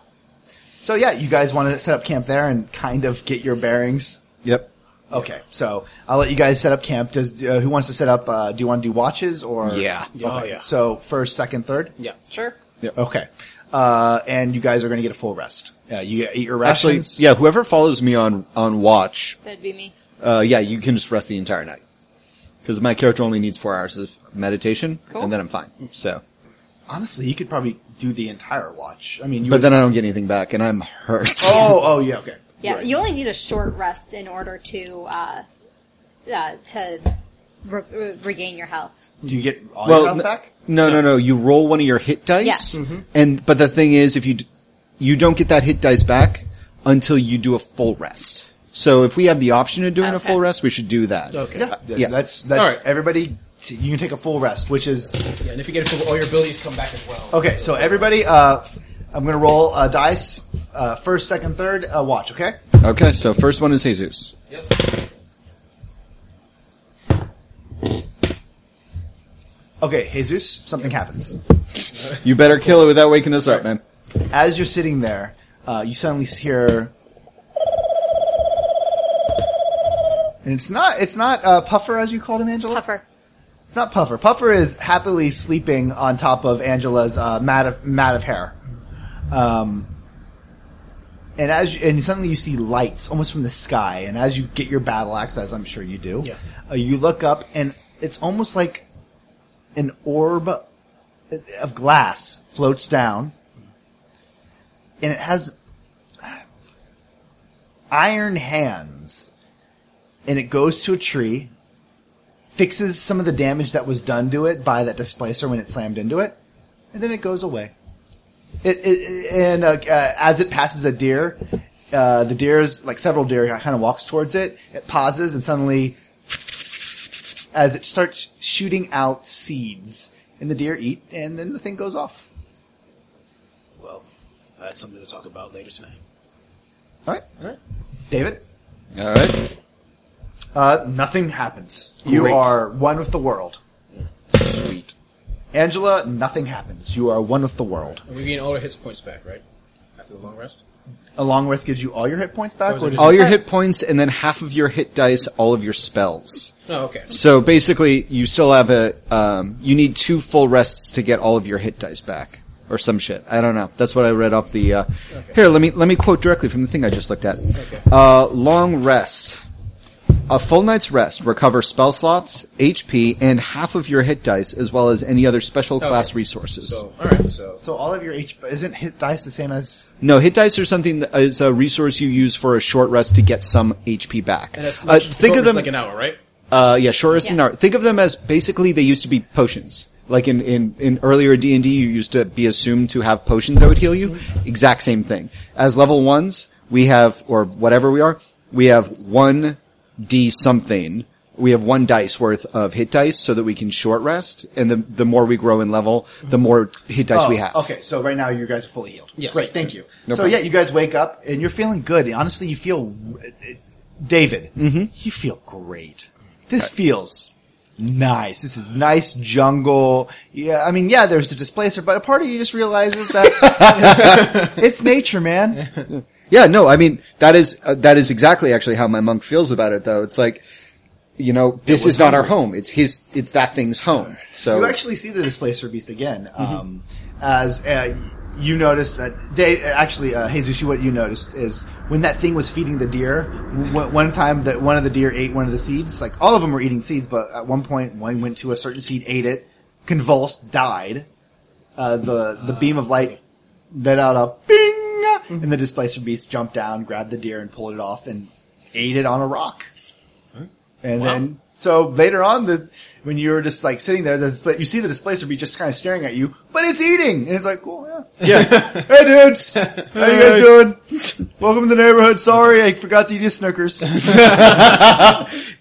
So yeah, you guys want to set up camp there and kind of get your bearings. Yep. Okay, so I'll let you guys set up camp. Does uh, who wants to set up? Uh, do you want to do watches or? Yeah. Oh, yeah. So first, second, third. Yeah. Sure. Okay. Uh, and you guys are going to get a full rest. Yeah, you eat your Actually, rations. yeah. Whoever follows me on on watch, That'd be me. uh, yeah, you can just rest the entire night because my character only needs four hours of meditation, Cool. and then I'm fine. So, Honestly, you could probably do the entire watch. I mean, you but would- then I don't get anything back, and I'm hurt. oh, oh yeah, okay. Yeah, Right. you only need a short rest in order to uh, uh, to re- re- regain your health. Do you get all well, your health n- back? no, no, no. You roll one of your hit dice, Yeah. and but the thing is, if you d- you don't get that hit dice back until you do a full rest. So if we have the option of doing a Okay. full rest, we should do that. Okay. Yeah, yeah. That's that's All right. everybody t- you can take a full rest, which is Yeah, and if you get a full, all your abilities come back as well. okay. So everybody, uh, I'm gonna roll a dice. Uh, first, second, third. Uh, watch. Okay. Okay, so first one is Jesus. Yep. Okay, Jesus. Something happens You better kill it without waking us up, man. as you're sitting there. Uh, you suddenly hear, and it's not it's not uh, Puffer as you called him, Angela. Puffer. It's not Puffer. Puffer is happily sleeping on top of Angela's uh, mat of mat of hair. Um, and as you, and suddenly you see lights almost from the sky, and as you get your battle axe, as I'm sure you do, Yeah. uh, you look up, and it's almost like an orb of glass floats down, and it has iron hands, and it goes to a tree, fixes some of the damage that was done to it by that displacer when it slammed into it, and then it goes away. It, it and uh, uh, as it passes a deer, uh, the deer's like several deer kind of walks towards it. It pauses and suddenly, as it starts shooting out seeds, and the deer eat, and then the thing goes off. Well, that's something to talk about later tonight. All right, All right. David. All right. Uh, nothing happens. You Great. are one with the world. Sweet. Angela, nothing happens. You are one with the world. And we gain all our hit points back, right? After the long rest. A long rest gives you all your hit points back. Or is or it does All your hit points and then half of your hit dice, all of your spells. Oh, okay. So basically, you still have a, um, you need two full rests to get all of your hit dice back. Or some shit. I don't know. That's what I read off the, uh, here, let me, let me quote directly from the thing I just looked at. Okay. Uh, long rest. A full night's rest recovers spell slots, HP, and half of your hit dice, as well as any other special class resources. So, all right. So, So all of your H isn't hit dice the same as No, hit dice are something that is a resource you use for a short rest to get some HP back. and that's Uh, think of them, like an hour, right? uh, yeah, short rest Yeah. and hour. Think of them as basically they used to be potions. Like in, in, in earlier D and D, you used to be assumed to have potions that would heal you. Exact same thing. As level ones, we have, or whatever we are, we have one D something. We have one dice worth of hit dice so that we can short rest. And the, the more we grow in level, the more hit dice we Oh, have. Okay, so right now you guys are fully healed. Yes. Great, thank you. No so problem. yeah, you guys wake up and you're feeling good. Honestly, you feel, David, Mm-hmm. you feel great. This feels nice. This is nice jungle. Yeah, I mean, yeah, there's the displacer, but a part of you just realizes that it's nature, man. Yeah, no, I mean that is uh, that is exactly actually how my monk feels about it. Though it's like, you know, this is not our home. It's his. It's that thing's home. So You actually see the displacer beast again, Mm-hmm. um, as uh, you noticed that. Dave, actually, uh, Jesus, you what you noticed is when that thing was feeding the deer. w- One time that one of the deer ate one of the seeds. Like all of them were eating seeds, but at one point one went to a certain seed, ate it, convulsed, died. Uh, the the beam of light let out a bing, and the displacer beast jumped down, grabbed the deer, and pulled it off and ate it on a rock. And Wow. then, so later on, the when you're just like sitting there, the display, you see the displacer be just kind of staring at you, but it's eating, and it's like, cool, yeah, yeah, hey dudes, how you guys doing? Welcome to the neighborhood. Sorry, I forgot to eat your Snickers.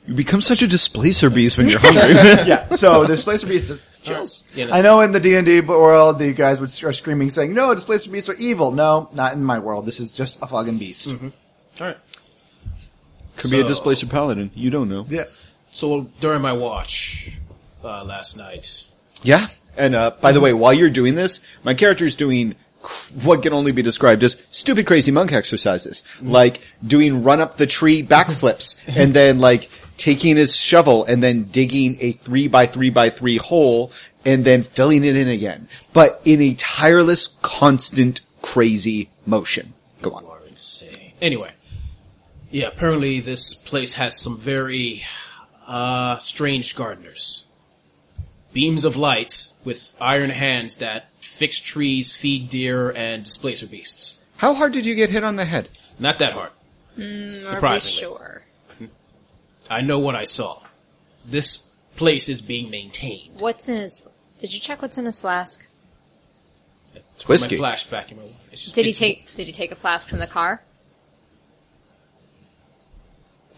you become such a displacer beast when you're hungry. yeah, so the displacer beast just chills. Yeah, no. I know in the D and D world, the guys would are screaming saying, "No, displacer beasts are evil." No, not in my world. This is just a fucking beast. Mm-hmm. All right. Could be a displacer paladin. You don't know. Yeah. So during my watch uh, last night, Yeah. And uh, by the way, while you're doing this, my character is doing cr- what can only be described as stupid, crazy monk exercises, like doing run up the tree backflips, and then like taking his shovel and then digging a three by three by three hole, and then filling it in again, but in a tireless, constant, crazy motion. Go on. you are insane. Anyway, yeah, apparently this place has some very uh, strange gardeners. Beams of light with iron hands that fix trees, feed deer, and displacer beasts. How hard did you get hit on the head? Not that hard. Are we Surprisingly. sure? I know what I saw. This place is being maintained. What's in his? Did you check what's in his flask? It's whiskey. My flashback in my. It's just, Did he it's- take? Did he take a flask from the car?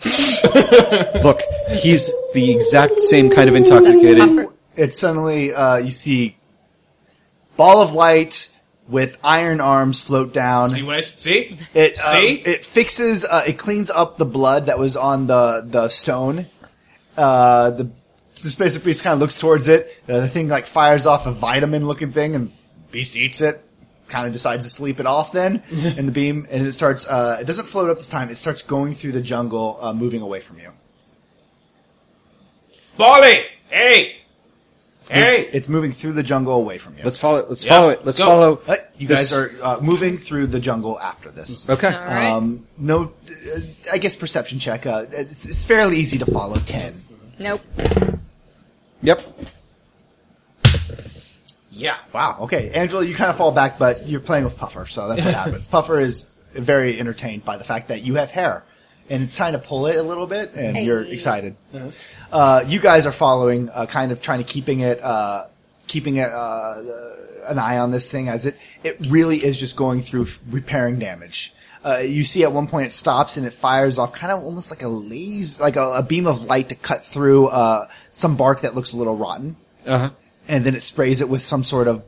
Look, he's the exact same kind of intoxicated. It's suddenly uh, you see ball of light with iron arms float down. See what I s- see? It uh, See? it fixes uh, it cleans up the blood that was on the the stone. Uh, the the spacer beast kind of looks towards it. Uh, the thing like fires off a vitamin looking thing, and beast eats it. Kind of decides to sleep it off then in the beam, and it starts. Uh, it doesn't float up this time. It starts going through the jungle, uh, moving away from you. Folly! Hey! Hey! It's moving through the jungle away from you. Let's follow it. Let's Yeah, follow it. Let's go. follow. Uh, you this- guys are uh, moving through the jungle after this. Okay. All right. Um, no, uh, I guess perception check. Uh, it's, it's fairly easy to follow. Ten. Nope. Yep. Yeah. Wow. Okay, Angela, you kind of fall back, but you're playing with Puffer, so that's what happens. Puffer is very entertained by the fact that you have hair, and it's trying to pull it a little bit, and you're Hey. excited. Uh, you guys are following, uh, kind of trying to keeping it, uh, keeping it, uh, an eye on this thing as it, it really is just going through f- repairing damage. Uh, you see at one point it stops and it fires off kind of almost like a laser, like a, a beam of light to cut through, uh, some bark that looks a little rotten Uh huh. And then it sprays it with some sort of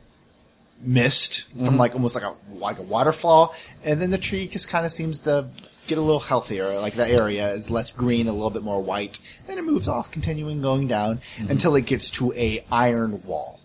mist from like almost like a like a waterfall, and then the tree just kind of seems to get a little healthier. Like the area is less green, a little bit more white, and it moves off, continuing going down until it gets to a iron wall,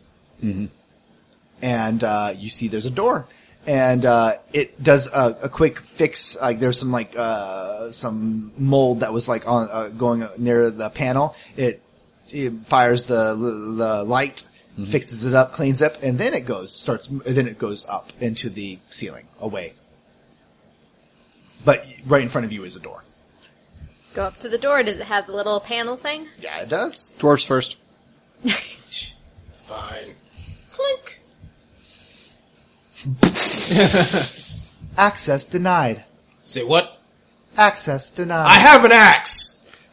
and uh, you see there's a door. And uh, it does a, a quick fix. Like there's some like uh, some mold that was like on uh, going near the panel. It it fires the the light, Mm-hmm. fixes it up, cleans up, and then it goes starts. Then it goes up into the ceiling, away. But right in front of you is a door. Go up to the door. Does it have the little panel thing? Yeah, it does. Dwarves first. Fine. Clink. Access denied. Say what? Access denied. I have an axe!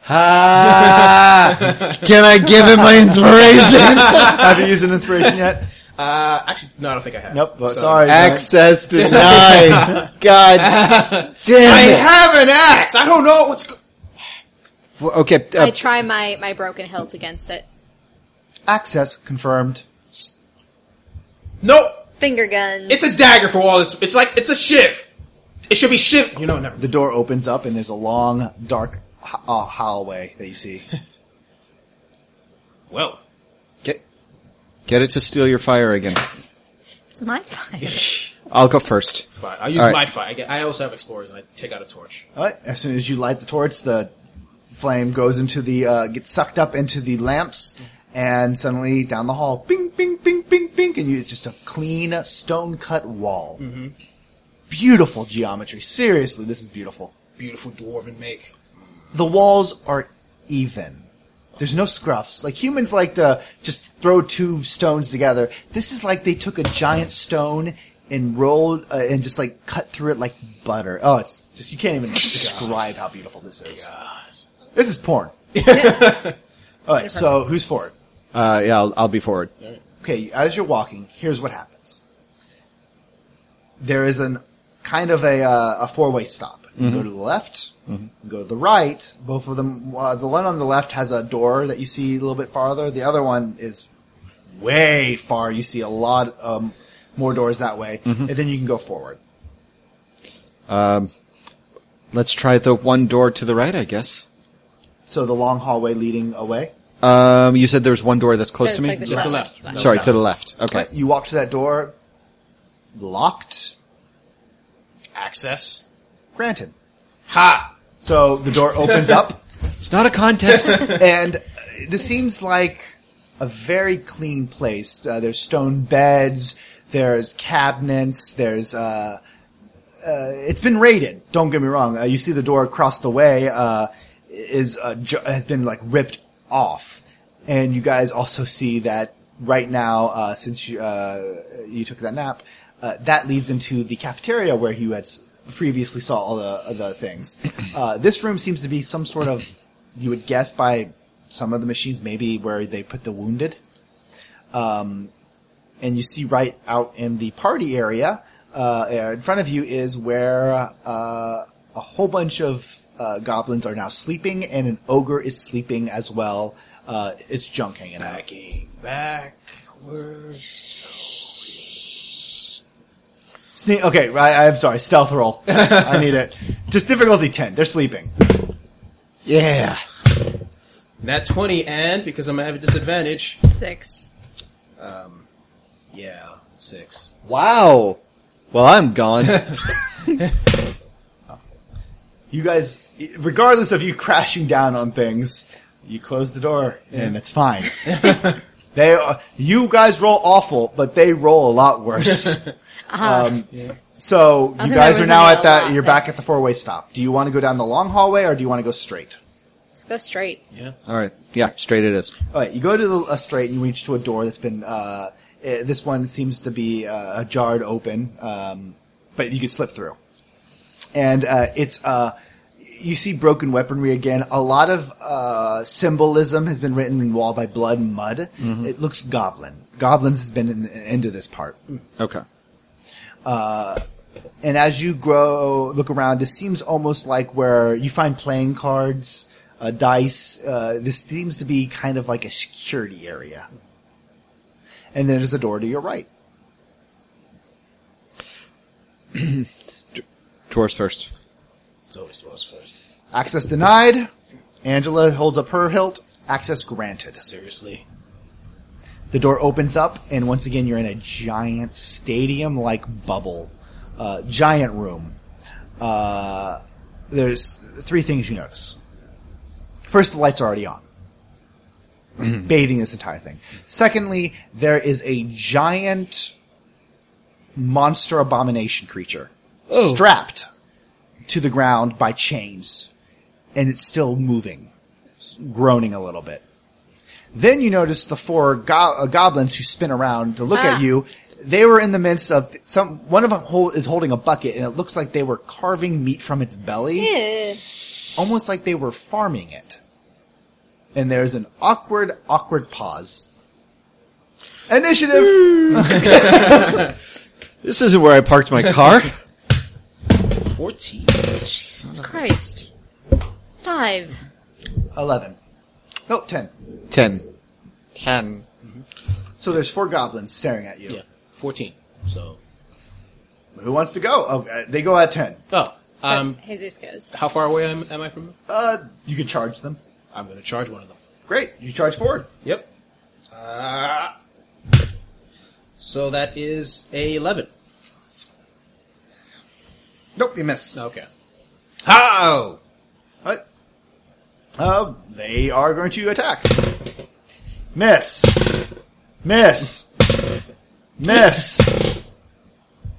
Ah! Can I give him my inspiration? have you used an inspiration yet? Uh, actually, no, I don't think I have. Nope. Well, So- sorry. man. Access denied. God I damn it. have an axe! I don't know what's go- Well, Okay. I Uh, try my, my broken hilt against it. Access confirmed. Nope! Finger guns. It's a dagger for all it's, it's like, it's a shiv! It should be shiv, you know, never. The door opens up, and there's a long, dark h- uh, hallway that you see. Well, get, get it to steal your fire again. It's my fire. I'll go first. fine. I'll use All right. my fire. I, get, I also have explorers and I take out a torch. All right. As soon as you light the torch, the flame goes into the uh, gets sucked up into the lamps, and suddenly down the hall, bing, bing, bing, bing, bing, and you, it's just a clean stone cut wall. Beautiful geometry. Seriously, this is beautiful. Beautiful dwarven make. The walls are even. There's no scruffs. Like humans like to just throw two stones together. This is like they took a giant stone and rolled uh, and just like cut through it like butter. Oh, it's just you can't even describe how beautiful this is. This is porn. All right, so who's for it? Uh, yeah, I'll, I'll be forward. Okay, as you're walking, here's what happens. There is an kind of a uh, a four way stop. You go to the left, you go to the right. Both of them. Uh, the one on the left has a door that you see a little bit farther. The other one is way far. You see a lot um, more doors that way, and then you can go forward. Um, Let's try the one door to the right, I guess. So the long hallway leading away. Um, you said there's one door that's close to me? There's like the Just the left. left. Sorry, to the left. Okay. You walk to that door. Locked. Access. Granted. Ha! So the door opens up. It's not a contest. and this seems like a very clean place. Uh, there's stone beds, there's cabinets, there's uh, uh, it's been raided. Don't get me wrong. Uh, you see the door across the way uh, is uh, ju- has been like ripped off, and you guys also see that right now, uh, since you uh, you took that nap, uh, that leads into the cafeteria where you had s- previously saw all the the things. Uh, this room seems to be some sort of you would guess by some of the machines maybe where they put the wounded. Um, and you see right out in the party area, uh, in front of you is where uh, a whole bunch of uh, goblins are now sleeping, and an ogre is sleeping as well. Uh, it's junk hanging out. Backing backwards. Sne- okay, I, I'm sorry. Stealth roll. I need it. Just difficulty ten. They're sleeping. Yeah. Nat 20 and, because I'm at a disadvantage, Six. um, yeah, 6. Wow. Well, I'm gone. You guys, regardless of you crashing down on things, you close the door and it's fine. they, are, you guys roll awful, but they roll a lot worse. Um, so you guys are now at that. You're there. back at the four way stop. Do you want to go down the long hallway or do you want to go straight? Let's go straight. Yeah. All right. Yeah, straight it is. All right, you go to the uh, straight and you reach to a door that's been. Uh, eh, this one seems to be uh, jarred open, um, but you could slip through. And uh, it's uh, you see broken weaponry again. A lot of uh, symbolism has been written in wall by blood and mud. It looks goblin. Goblins has been in, into this part. Okay. And as you grow, look around, this seems almost like where you find playing cards, uh, dice. Uh, this seems to be kind of like a security area. And then there's a door to your right. Doors first. It's always to us first. Access denied. Angela holds up her hilt. Access granted. Seriously. The door opens up, and once again, you're in a giant stadium-like bubble, uh, giant room. Uh, there's three things you notice. First, the lights are already on, bathing this entire thing. Secondly, there is a giant monster abomination creature strapped to the ground by chains, and it's still moving, groaning a little bit. Then you notice the four go- uh, goblins who spin around to look Ah. at you. They were in the midst of some. One of them hol- is holding a bucket, and it looks like they were carving meat from its belly, almost like they were farming it. And there's an awkward, awkward pause. Initiative. This isn't where I parked my car. 14. Jesus Christ. Five. Eleven. No, ten. Ten. Ten. So there's four goblins staring at you. Yeah. 14. So. Who wants to go? Oh, uh, they go at ten. Oh. So Um, Jesus goes. how far away am, am I from them? Uh, you can charge them. I'm going to charge one of them. Great. You charge forward. Yep. Uh, so that is a 11. Nope, you miss. Okay. How? What? Uh, they are going to attack. Miss. Miss. Miss.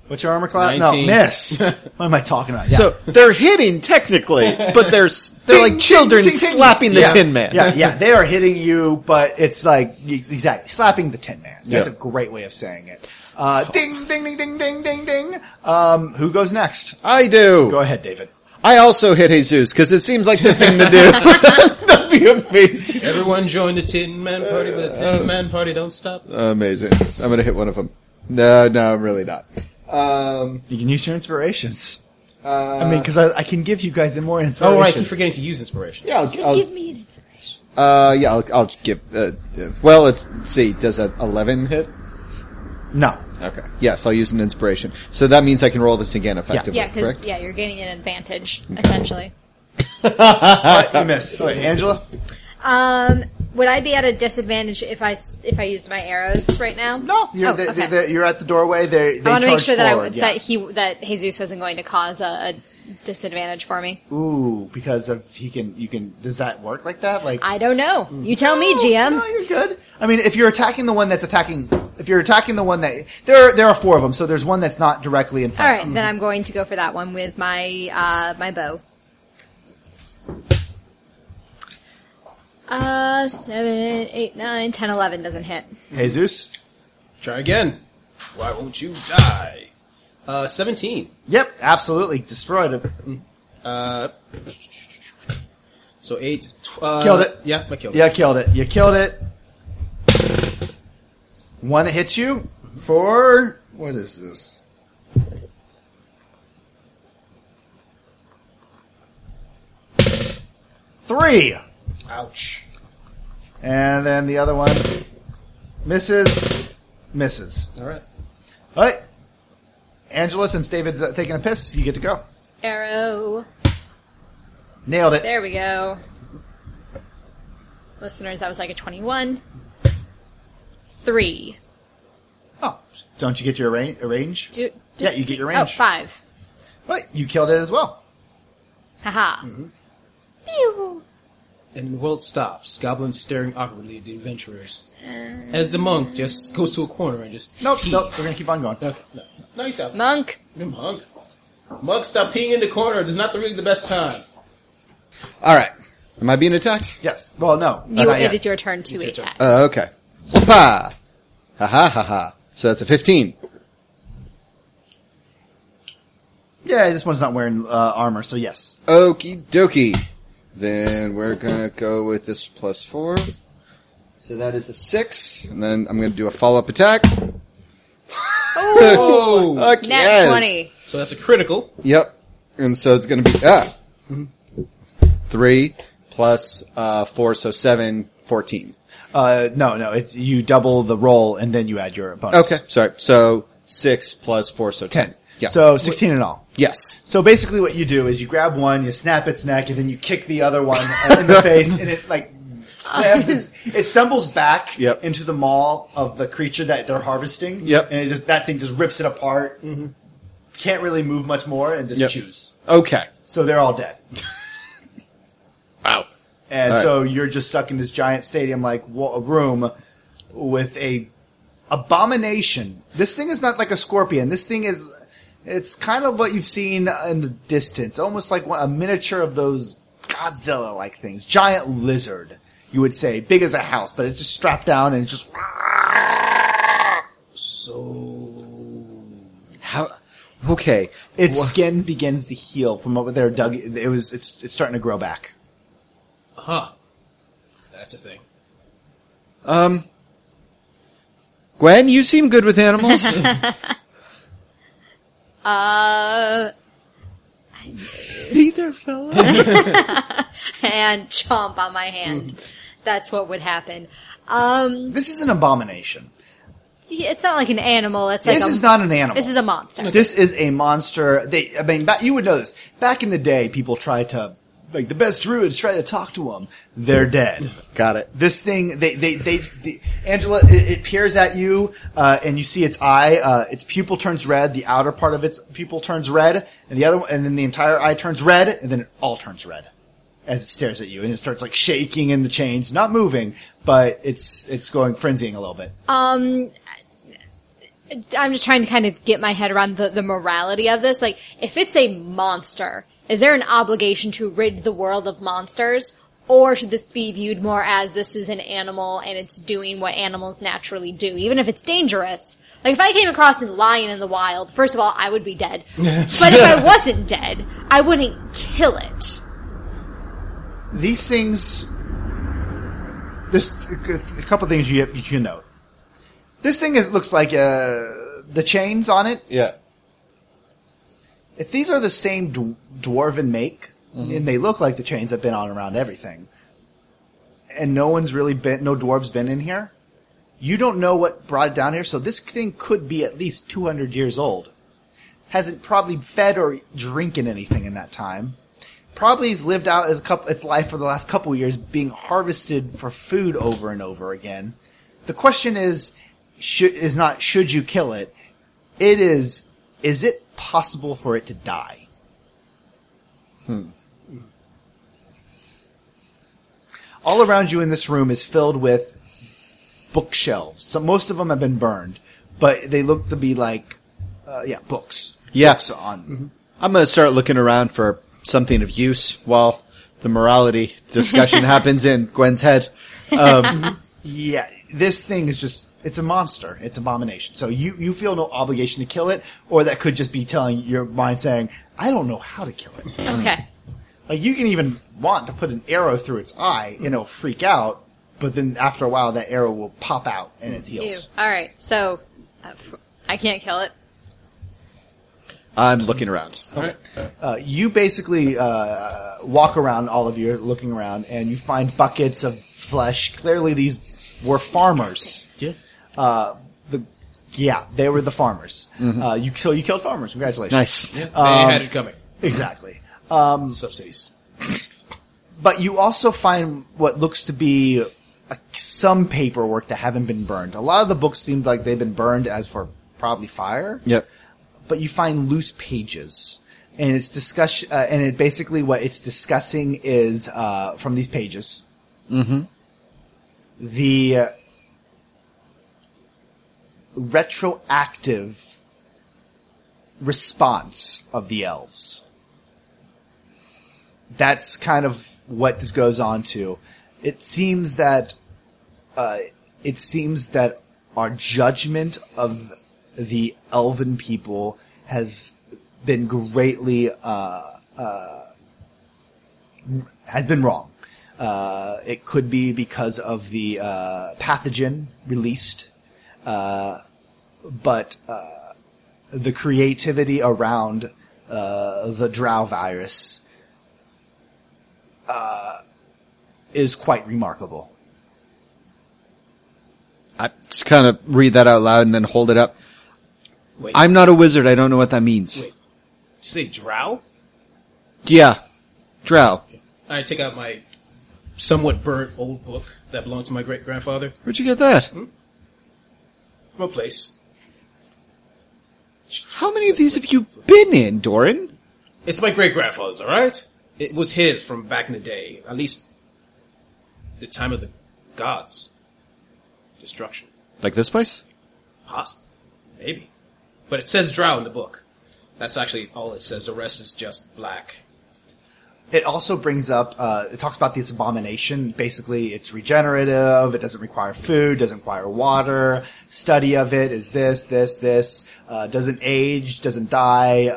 What's your armor class? No, 19. miss. what am I talking about? Yeah. So they're hitting technically, but they're s- they're Ding, like children ding, ding, ding. slapping the Yeah. Tin Man. Yeah, yeah, they are hitting you, but it's like exactly slapping the Tin Man. That's Yeah. a great way of saying it. Uh, ding, ding, ding, ding, ding, ding, ding. Um, who goes next? I do. Go ahead, David. I also hit Jesus because it seems like the thing to do. That'd be amazing. Everyone join the Tin Man Party. The Tin Man Party don't stop. Amazing. I'm gonna hit one of them. No, no, I'm really not. Um, You can use your inspirations. uh, I mean, because I, I can give you guys more inspiration. Oh, right. I keep forgetting to use inspiration. yeah, I'll, I'll, Give me an inspiration. uh, yeah, I'll, I'll give. Uh, uh, well, let's see. Does a 11 hit? No. Okay. Yes, I'll use an inspiration. So that means I can roll this again effectively. Yeah, because correct? yeah, you're gaining an advantage essentially. Alright, you missed. Alright, Angela? Um, would I be at a disadvantage if I s- if I used my arrows right now? No, you're, Oh, they, okay. they, you're at the doorway. They, they I want to make charge sure that I, forward, yeah. that he that Jesus wasn't going to cause a, a disadvantage for me. Ooh, because of he can, you can. Does that work like that? Like I don't know. You tell me, GM. No, you're good. I mean, if you're attacking the one that's attacking, if you're attacking the one that there, are, there are four of them, so there's one that's not directly in All front. right, then I'm going to go for that one with my uh, my bow. Uh, seven, eight, nine, ten, eleven doesn't hit. Jesus. Try again. Why won't you die? Uh, 17. Yep, absolutely destroyed it. Uh, so 8. Tw- uh, Killed it. Yeah, I killed it. Yeah, killed it. You killed it. One hits you for what is this? Three. Ouch. And then the other one misses, misses. All right. All right. Angela, since David's uh, taking a piss, you get to go. Arrow. Nailed it. There we go. Listeners, that was like a 21. Three. Oh, don't you get your range? range? Do, Yeah, you get your Oh, range. five. Right, you killed it as well. Haha. Mm-hmm. Pew. And the world stops. Goblins staring awkwardly at the adventurers. As the monk just goes to a corner and just Nope, pees. nope. We're gonna keep on going. Okay, no, no, you stop. Monk. The monk. Monk, stop peeing in the corner. This is not the, really the best time. All right. Am I being attacked? Yes. Well, no. You, not it yet. is your turn to It's your turn. attack. Uh, okay. Whoopah! Ha ha ha ha. So that's a 15. Yeah, this one's not wearing uh, armor, so yes. Okie dokie. Then we're gonna go with this plus four. So that is a six. And then I'm gonna do a follow up attack. Oh! Fuck Nat yes. 20. so that's a critical. Yep. And so it's gonna be, ah. Three plus, uh, four, so seven, fourteen. Uh, no, no. It's you double the roll and then you add your bonus. Okay. Sorry. So six plus four, so ten. Ten. Yeah. So sixteen in all. yes. So basically, what you do is you grab one, you snap its neck, and then you kick the other one in the face, and it like slams. Its, it stumbles back Yep. into the maw of the creature that they're harvesting. Yep. And it just that thing just rips it apart. Mm-hmm. Can't really move much more, and just Yep. chews. Okay. So they're all dead. Wow. And All right. so you're just stuck in this giant stadium like wa- room with a abomination. This thing is not like a scorpion. This thing is it's kind of what you've seen in the distance, almost like a miniature of those Godzilla like things. Giant lizard, you would say, big as a house, but it's just strapped down and it's just So. How? Okay. its Wha- skin begins to heal from what they're dug. It was it's it's starting to grow back. Huh. That's a thing. Um. Gwen, you seem good with animals. Uh, Neither fella. and chomp on my hand. That's what would happen. Um, This is an abomination. it's not like an animal. It's like This a, is not an animal. This is a monster. This is a monster. They, I mean, back, you would know this. Back in the day, people tried to, like, the best druids try to talk to them. They're dead. Got it. This thing, they, they, they, the, Angela, it, it peers at you, uh, and you see its eye, uh, its pupil turns red, the outer part of its pupil turns red, and the other, one- and then the entire eye turns red, and then it all turns red. As it stares at you, and it starts like shaking in the chains, not moving, but it's, it's going frenzying a little bit. Um, I'm just trying to kind of get my head around the, the morality of this. Like, if it's a monster, is there an obligation to rid the world of monsters? Or should this be viewed more as this is an animal and it's doing what animals naturally do, even if it's dangerous? Like, if I came across a lion in the wild, first of all, I would be dead. but if I wasn't dead, I wouldn't kill it. these things there's a couple things you have, you should note. This thing is looks like uh, the chains on it. Yeah. If these are the same d- dwarven make, mm-hmm. and they look like the chains that have been on around everything, and no one's really been, no dwarves been in here, you don't know what brought it down here. So this thing could be at least 200 years old. Hasn't probably fed or drinking anything in that time. Probably has lived out as a couple, its life for the last couple years being harvested for food over and over again. The question is, should, is not should you kill it? It is, is it possible for it to die? All around you in this room is filled with bookshelves. So most of them have been burned, but they look to be like, uh, yeah, books. Yeah. Books on. I'm gonna start looking around for something of use while the morality discussion happens in Gwen's head. Um, Yeah, this thing is just, it's a monster. It's abomination. So you, you feel no obligation to kill it, or that could just be telling your mind saying, I don't know how to kill it. Okay. Like you can even want to put an arrow through its eye and it'll freak out, but then after a while that arrow will pop out and it Ew. heals. Alright, so, uh, f- I can't kill it. I'm looking around. All right. Uh, you basically uh, walk around, all of you are looking around, and you find buckets of flesh. Clearly, these were farmers. Yeah. Uh, the yeah, they were the farmers. Uh, you kill you killed farmers. Congratulations. Nice. Yeah. They Um, had it coming. Exactly. Subsidies. But you also find what looks to be uh some paperwork that haven't been burned. A lot of the books seem like they've been burned as for probably fire. Yep. but you find loose pages. And it's discussion, uh, and it basically what it's discussing is, uh, from these pages. Mm-hmm. The uh, retroactive response of the elves. That's kind of what this goes on to. It seems that uh, it seems that our judgment of the elven people has been greatly uh, uh, has been wrong. Uh, it could be because of the uh, pathogen released, uh, but uh, the creativity around uh, the drow virus uh, is quite remarkable. I just kind of read that out loud and then hold it up. Wait. I'm not a wizard. I don't know what that means. Wait. Say drow? Yeah. Drow. I take out my somewhat burnt old book that belonged to my great grandfather Where'd you get that? from a place. How many of these have you been in, Doran? It's my great grandfather's, alright? It was his from back in the day. At least the time of the gods. Destruction. Like this place? Possible. Maybe. But it says drow in the book. That's actually all it says. The rest is just black. It also brings up uh, it talks about this abomination. Basically it's regenerative. It doesn't require food doesn't require water. Study of it is this this this. Uh, doesn't age doesn't die. Uh,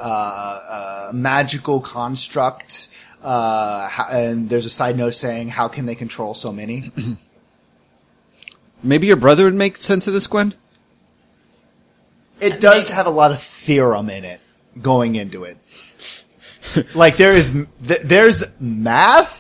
uh, magical construct. Uh, ho- and there's a side note saying how can they control so many? Maybe your brother would make sense of this, Gwen? it does have a lot of theorem in it going into it like there is th- there's math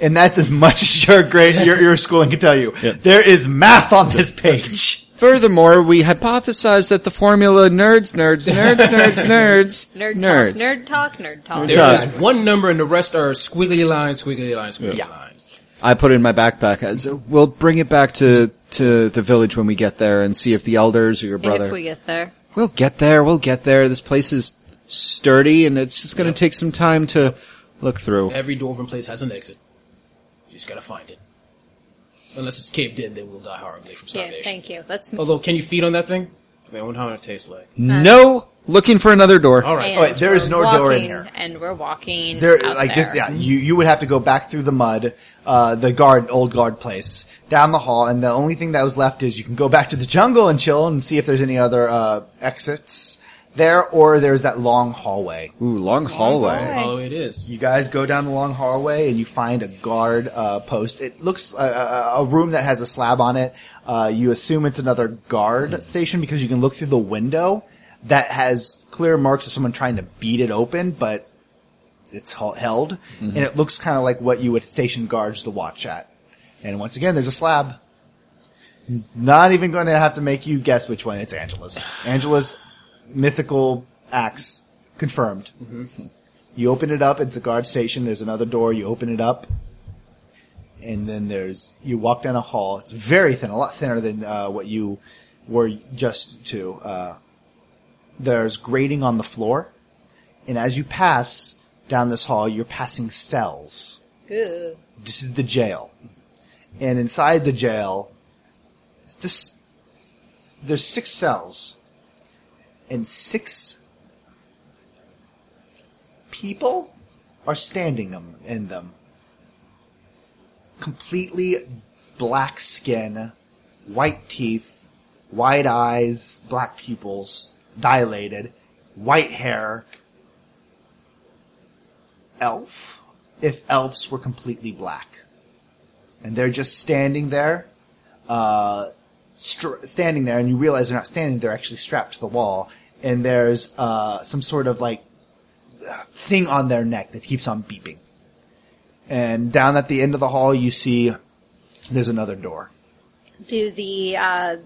and that's as much as your grade your, your schooling can tell you there is math on this page Furthermore, we hypothesized that the formula nerds, nerds, nerds, nerds, nerds, Nerd nerds. talk, nerd talk, nerd talk. Nerd talk. just one number and the rest are squiggly lines, squiggly lines, squiggly Yeah. lines. I put it in my backpack. I said, We'll bring it back to, to the village when we get there and see if the elders or your brother. If we get there. We'll get there. We'll get there. This place is sturdy and it's just going to take some time to look through. Every dwarven place has an exit. You just gotta find it. Unless it's caved in, then we'll die horribly from Yeah, starvation. thank you. Let's Although, can you feed on that thing? I mean, I wonder how it tastes like. No! Looking for another door. All right. and Oh, wait, there is we're no door in here. And we're walking there out like this yeah you you would have to go back through the mud uh the guard old guard place down the hall and the only thing that was left is you can go back to the jungle and chill and see if there's any other uh exits there or there's that long hallway Ooh, long hallway. Follow it is. You guys go down the long hallway and you find a guard uh, post. It looks uh, a, a room that has a slab on it. Uh, you assume it's another guard station because you can look through the window that has clear marks of someone trying to beat it open, but it's hel- held, and it looks kind of like what you would station guards to watch at. And once again, there's a slab. Not even going to have to make you guess which one. It's Angela's. Angela's mythical axe confirmed. You open it up, it's a guard station, there's another door, you open it up, and then there's, you walk down a hall, it's very thin, a lot thinner than, uh, what you were just to, uh, there's grating on the floor, and as you pass down this hall, you're passing cells. Ugh. This is the jail. And inside the jail, it's just, there's six cells. And six people are standing them in them. Completely black skin, white teeth, white eyes, black pupils, dilated, white hair. Elf. If elves were completely black. And they're just standing there, uh, str- standing there, and you realize they're not standing, they're actually strapped to the wall, and there's uh, some sort of like thing on their neck that keeps on beeping. And down at the end of the hall, you see there's another door. Do the uh,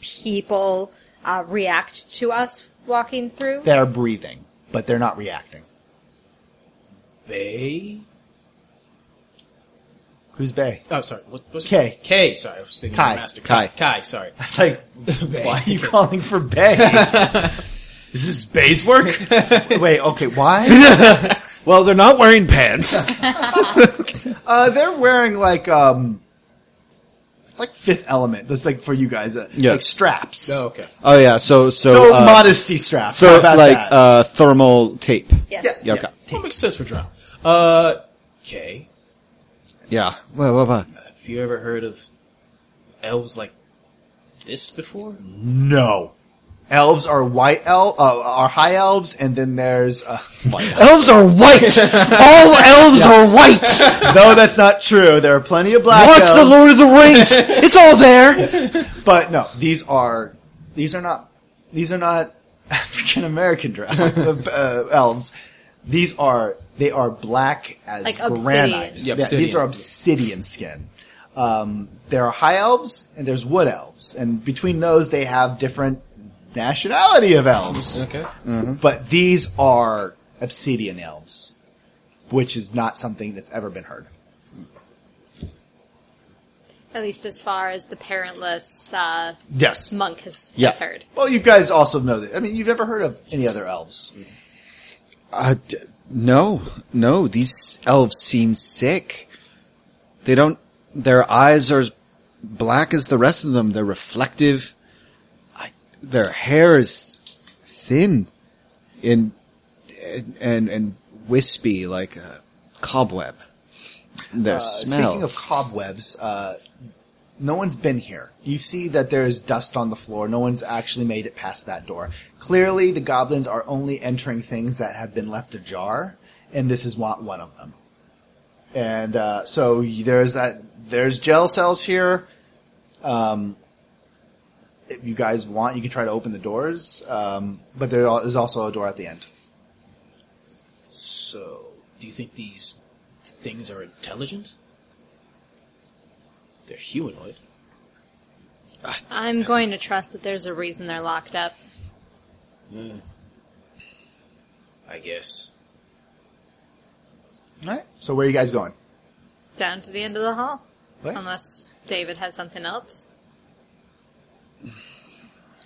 people uh, react to us walking through? They're breathing, but they're not reacting. Bay? Who's Bay? Oh, sorry. What, what's K. K. Sorry, I was thinking Kai. Master Kai. Kai. Sorry. It's like, Bay. why are you calling for Bay? Is this Bay's work? Wait, okay, why? Well, they're not wearing pants. Uh, they're wearing like, um, it's like Fifth Element. That's like for you guys, uh, Yeah. like straps. Oh, okay. oh yeah, so so So uh, modesty straps. so How about like that? uh, thermal tape. Yes. Yeah. Yeah, okay. That makes sense for drown. Uh, K. Yeah. Well, well, well. Have you ever heard of elves like this before? no. Elves are white elf, uh, are high elves, and then there's, uh, Elves are white. All elves are white. no, that's not true. There are plenty of black Watch elves. the Lord of the Rings. It's all there. But no, these are these are not these are not African American uh, elves. These are they are black as Like granite. obsidian. Yeah, These are obsidian skin. Um, there are high elves and there's wood elves, and between those they have different nationality of elves. Okay. But these are obsidian elves, which is not something that's ever been heard. At least as far as the parentless uh, Yes. monk has, Yeah. has heard. Well, you guys also know that. I mean, you've never heard of any other elves. Uh, d- no, no. These elves seem sick. They don't. Their eyes are as black as the rest of them. They're reflective. I, their hair is thin, and and and wispy like a cobweb. Their Uh, smell. Speaking of cobwebs, uh, no one's been here. You see that there is dust on the floor. No one's actually made it past that door. Clearly, the goblins are only entering things that have been left ajar, and this is one one of them. And uh, so there's that. There's gel cells here. Um, if you guys want, you can try to open the doors, um, but there is also a door at the end. So, do you think these things are intelligent? They're humanoid. I'm going to trust that there's a reason they're locked up. Hmm. I guess. All right. So where are you guys going? Down to the end of the hall. What? Unless David has something else.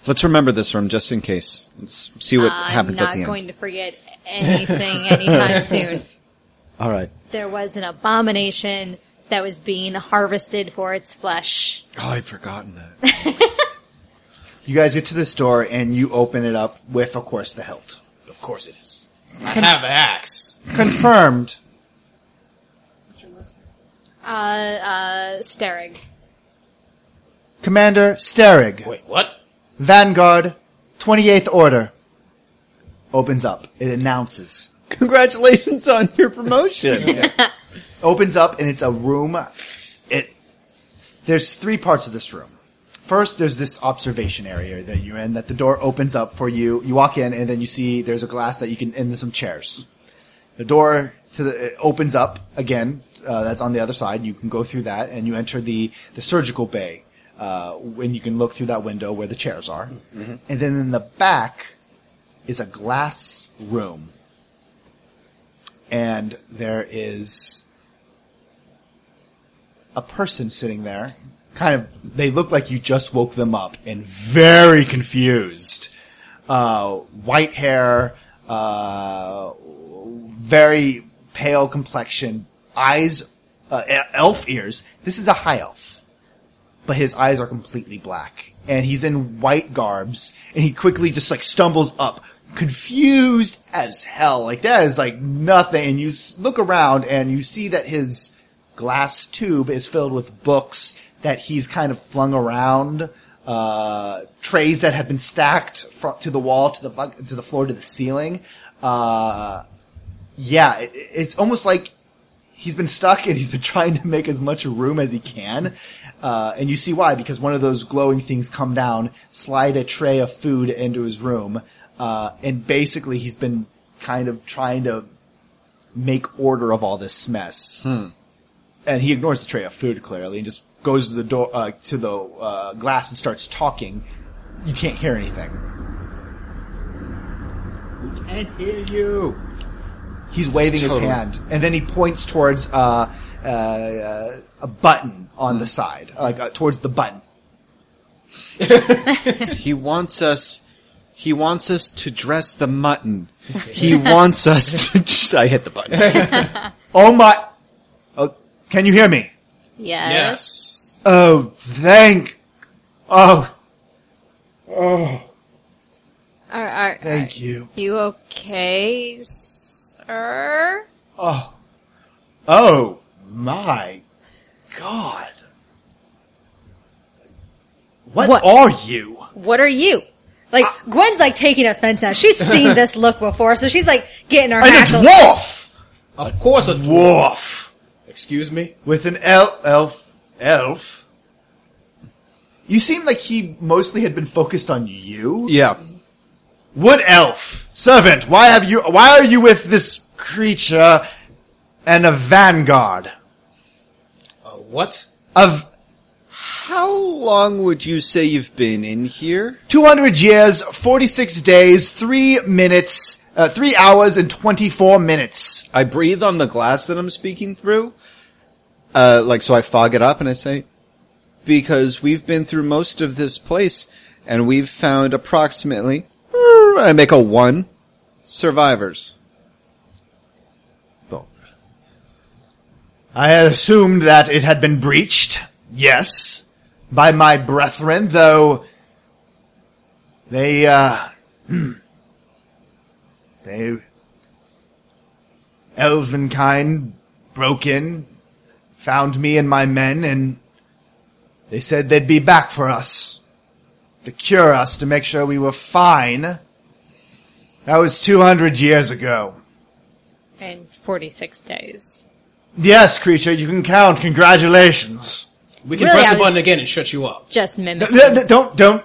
Let's remember this room just in case. Let's see what I'm happens not at the end. not going to forget anything anytime soon. All right. There was an abomination that was being harvested for its flesh. Oh, I'd forgotten that. You guys get to the store and you open it up with, of course, the hilt. Of course it is. I have the axe. Confirmed. Uh, uh, Sterig. Commander Sterig, Wait, what? Vanguard, 28th Order. Opens up. It announces. Congratulations on your promotion. Opens up and it's a room. It, there's three parts of this room. First, there's this observation area that you're in that the door opens up for you. You walk in and then you see there's a glass that you can, and there's some chairs. The door to the, it opens up again. Uh, that's on the other side. You can go through that and you enter the, the surgical bay. Uh, when you can look through that window where the chairs are. And then in the back is a glass room. And there is a person sitting there. Kind of, they look like you just woke them up and very confused. Uh, white hair, uh, very pale complexion, eyes, uh, elf ears. This is a high elf, but his eyes are completely black, and he's in white garbs, and he quickly just like stumbles up, confused as hell. Like that is like nothing, and you look around and you see that his glass tube is filled with books that he's kind of flung around, uh, trays that have been stacked fro- to the wall, to the bu- to the floor, to the ceiling. Uh, yeah, it, it's almost like he's been stuck and he's been trying to make as much room as he can. Uh, and you see why, because one of those glowing things come down, slide a tray of food into his room, uh, and basically he's been kind of trying to make order of all this mess. And he ignores the tray of food clearly and just goes to the door uh, to the uh, glass and starts talking. You can't hear anything. We can't hear you. He's waving his hand, and then he points towards uh, uh, uh, a button on the side, like uh, towards the button. He wants us. He wants us to dress the mutton. He wants us to. I hit the button. Oh my! Oh, can you hear me? Yes. Yes. Oh, thank. Oh, oh. Are, are, thank you. you okay, sir? Oh, oh my God! What, What? are you? What are you? Like Gwen's like taking offense now. She's seen this look before, so she's like getting her I'm a dwarf. Of course a dwarf. Dwarf Excuse me? with an elf. Elf. Elf. You seem like he mostly had been focused on you. yeah. What elf? Servant, why have you, why are you with this creature and a vanguard? Uh, what? Of How long would you say you've been in here? 200 years, 46 days, 3 minutes, uh, 3 hours and 24 minutes. I breathe on the glass that I'm speaking through. Uh, like, so I fog it up and I say, because we've been through most of this place and we've found approximately, I make a one, survivors. I had assumed that it had been breached, yes, by my brethren, though they, uh, hmm, they, elven kind broke in, found me and my men, and they said they'd be back for us, to cure us, to make sure we were fine. That was 200 years ago. In 46 days. Yes, creature, you can count. Congratulations. We can Really, press I the was- button again and shut you up. Just No, mimic. no, no, Don't, don't,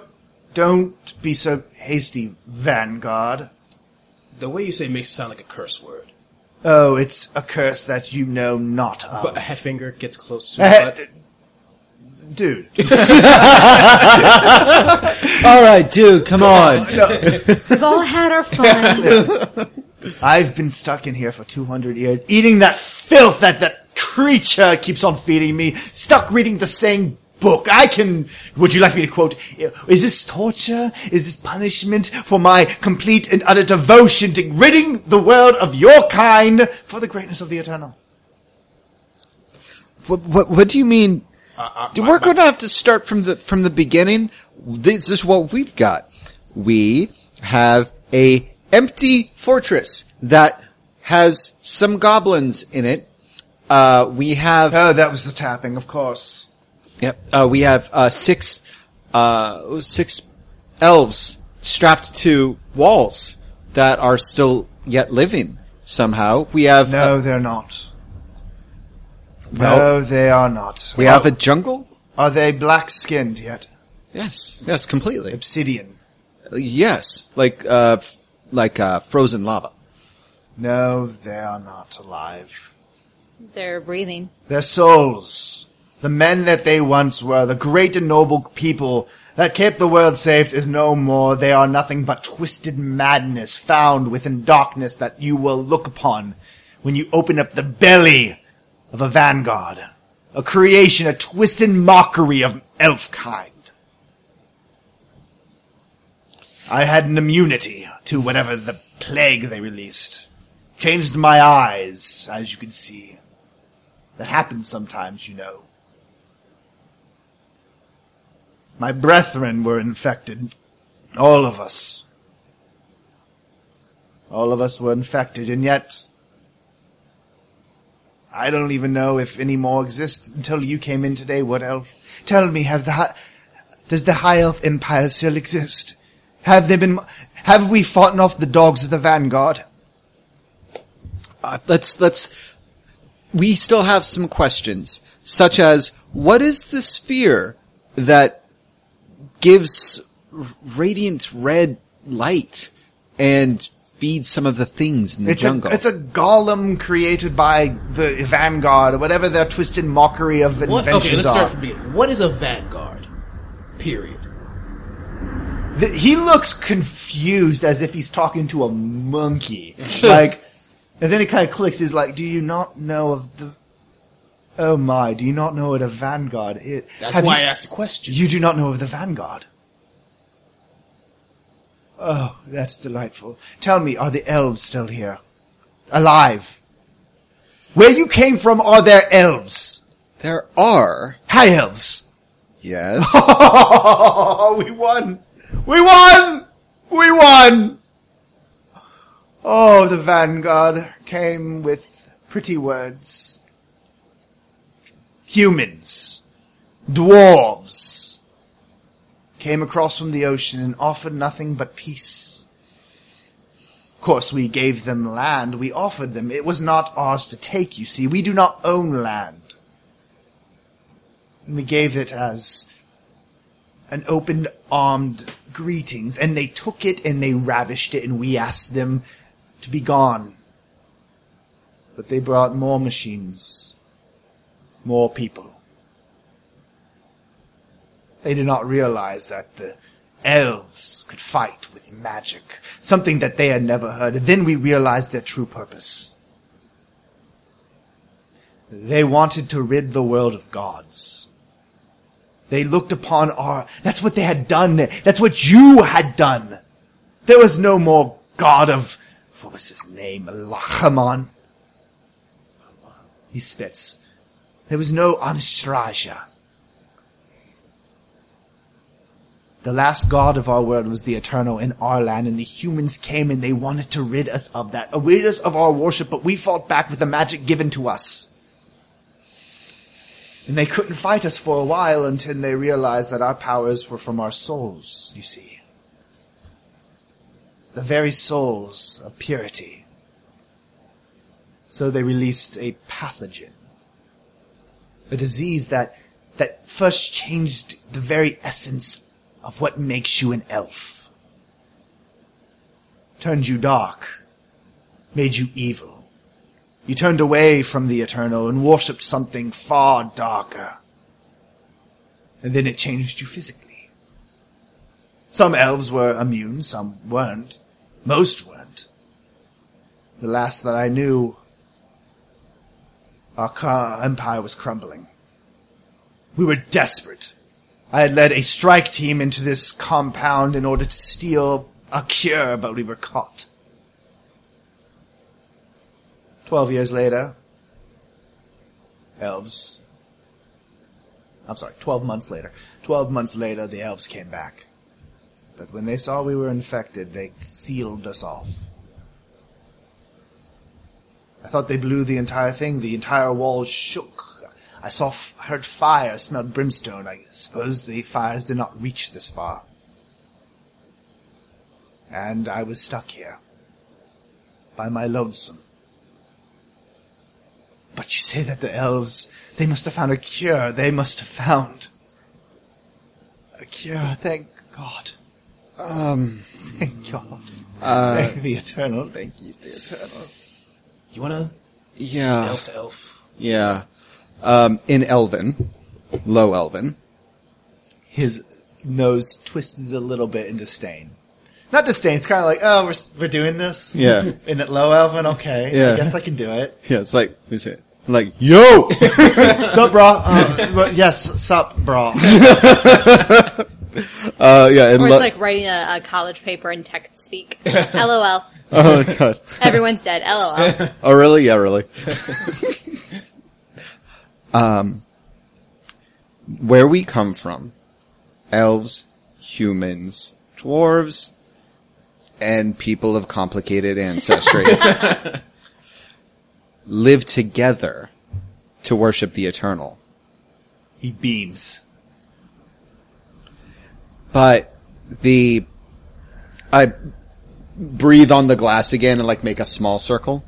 don't be so hasty, Vanguard. The way you say it makes it sound like a curse word. Oh, it's a curse that you know not of. But a head finger gets close to the d- dude, All right, dude, come on. We've all had our fun. I've been stuck in here for 200 years, eating that filth that that creature keeps on feeding me, stuck reading the same book. I can, would you like me to quote, is this torture? Is this punishment for my complete and utter devotion to ridding the world of your kind for the greatness of the eternal? What, what, what do you mean? uh, my- We're my- going to have to start from the from the beginning. This is what we've got. We have a empty fortress that has some goblins in it. Uh, we have Oh, that was the tapping, of course. Yep, uh, we have uh, six uh, six elves strapped to walls that are still yet living somehow. We have No, they're not. Well- no, they are not. we have a jungle. Are they black skinned yet? Yes, yes, completely. Obsidian. Yes, like uh, f- like uh, frozen lava. No, they are not alive. They're breathing. Their souls, the men that they once were, the great and noble people that kept the world safe is no more. They are nothing but twisted madness found within darkness that you will look upon when you open up the belly of a vanguard. A creation, a twisted mockery of elf kind. I had an immunity to whatever the plague they released. Changed my eyes, as you can see. That happens sometimes, you know. My brethren were infected. All of us. All of us were infected, and yet I don't even know if any more exist until you came in today. What elf? Tell me, have the hi- does the High Elf Empire still exist? Have they been? Have we fought off the dogs of the Vanguard? Uh, let's let's. We still have some questions, such as what is the sphere that gives radiant red light and feeds some of the things in the It's jungle. a it's a golem created by the Vanguard or whatever their twisted mockery of What? inventions Okay, let's are. start from the beginning. What is a vanguard? Period. The- he looks confused as if he's talking to a monkey. like, and then it kind of clicks. He's like, "Do you not know of the? Oh my! Do you not know what a vanguard is? That's Have why you, I asked the question. you do not know of the vanguard. Oh, that's delightful. Tell me, are the elves still here, alive? Where you came from, are there elves? there are, High elves. yes, Oh, we won! We won! We won! Oh, the vanguard came with pretty words. Humans. Dwarves. Came across from the ocean and offered nothing but peace. Of course, we gave them land. We offered them. It was not ours to take, you see. We do not own land. And we gave it as an open armed greetings, and they took it and they ravished it, and we asked them to be gone. But they brought more machines, more people. They did not realize that the elves could fight with magic, something that they had never heard. And then we realized their true purpose. They wanted to rid the world of gods. They looked upon our, that's what they had done. That's what you had done. There was no more god of, what was his name? Lachaman. He spits. There was no Anastrasia. The last god of our world was the Eternal in our land, and the humans came and they wanted to rid us of that, uh, rid us of our worship, but we fought back with the magic given to us. And they couldn't fight us for a while until they realized that our powers were from our souls, you see. The very souls of purity. So they released a pathogen. A disease that, that first changed the very essence of what makes you an elf. Turned you dark. Made you evil. You turned away from the eternal and worshipped something far darker. And then it changed you physically. Some elves were immune, some weren't. Most weren't. The last that I knew, our empire was crumbling. We were desperate. I had led a strike team into this compound in order to steal a cure, but we were caught. Twelve years later, elves. I'm sorry, twelve months later. Twelve months later, the elves came back. But when they saw we were infected, they sealed us off. I thought they blew the entire thing. The entire wall shook. I saw, heard fire, smelled brimstone. I suppose the fires did not reach this far. And I was stuck here. By my lonesome. But you say that the elves, they must have found a cure. They must have found a cure. Thank God. um, Thank God. uh, Thank the eternal. Thank you, the eternal. You wanna yeah, elf to elf? yeah, um, in Elven, low Elven, His nose twists a little bit in disdain. Not disdain. It's kind of like, oh, we're we're doing this. Yeah. In it low elven, okay. Yeah. I guess I can do it. yeah, it's like, we say, like, yo! sup, bra? Uh, but yes, sup, bra. Uh, yeah, in Or lo- it's like writing a, a college paper in text speak. LOL. oh god. Everyone's dead. LOL. Oh really? Yeah, really. um, where we come from, elves, humans, dwarves, and people of complicated ancestry live together to worship the eternal. he beams. But the I breathe on the glass again and like make a small circle.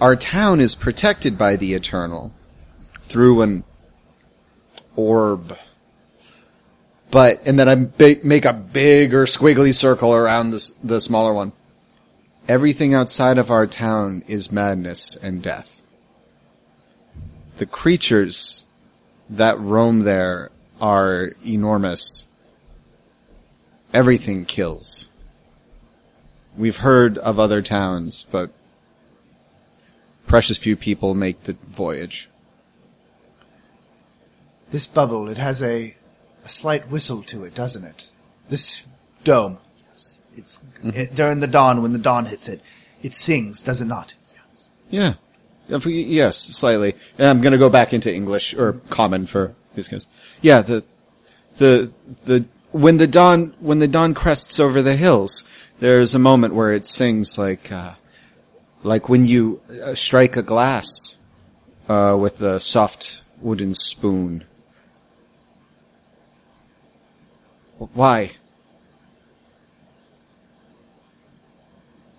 Our town is protected by the eternal through an orb. But and then I make a bigger squiggly circle around the smaller one. Everything outside of our town is madness and death. The creatures that roam there are enormous. Everything kills. We've heard of other towns, but precious few people make the voyage. This bubble, it has a, a slight whistle to it, doesn't it? This dome. It's mm-hmm. it, during the dawn when the dawn hits it. It sings, does it not? Yeah. Yes, slightly. And I'm going to go back into English or common for these guys. Yeah, the the the when the dawn when the dawn crests over the hills, there's a moment where it sings like uh, like when you uh, strike a glass uh, with a soft wooden spoon. Why?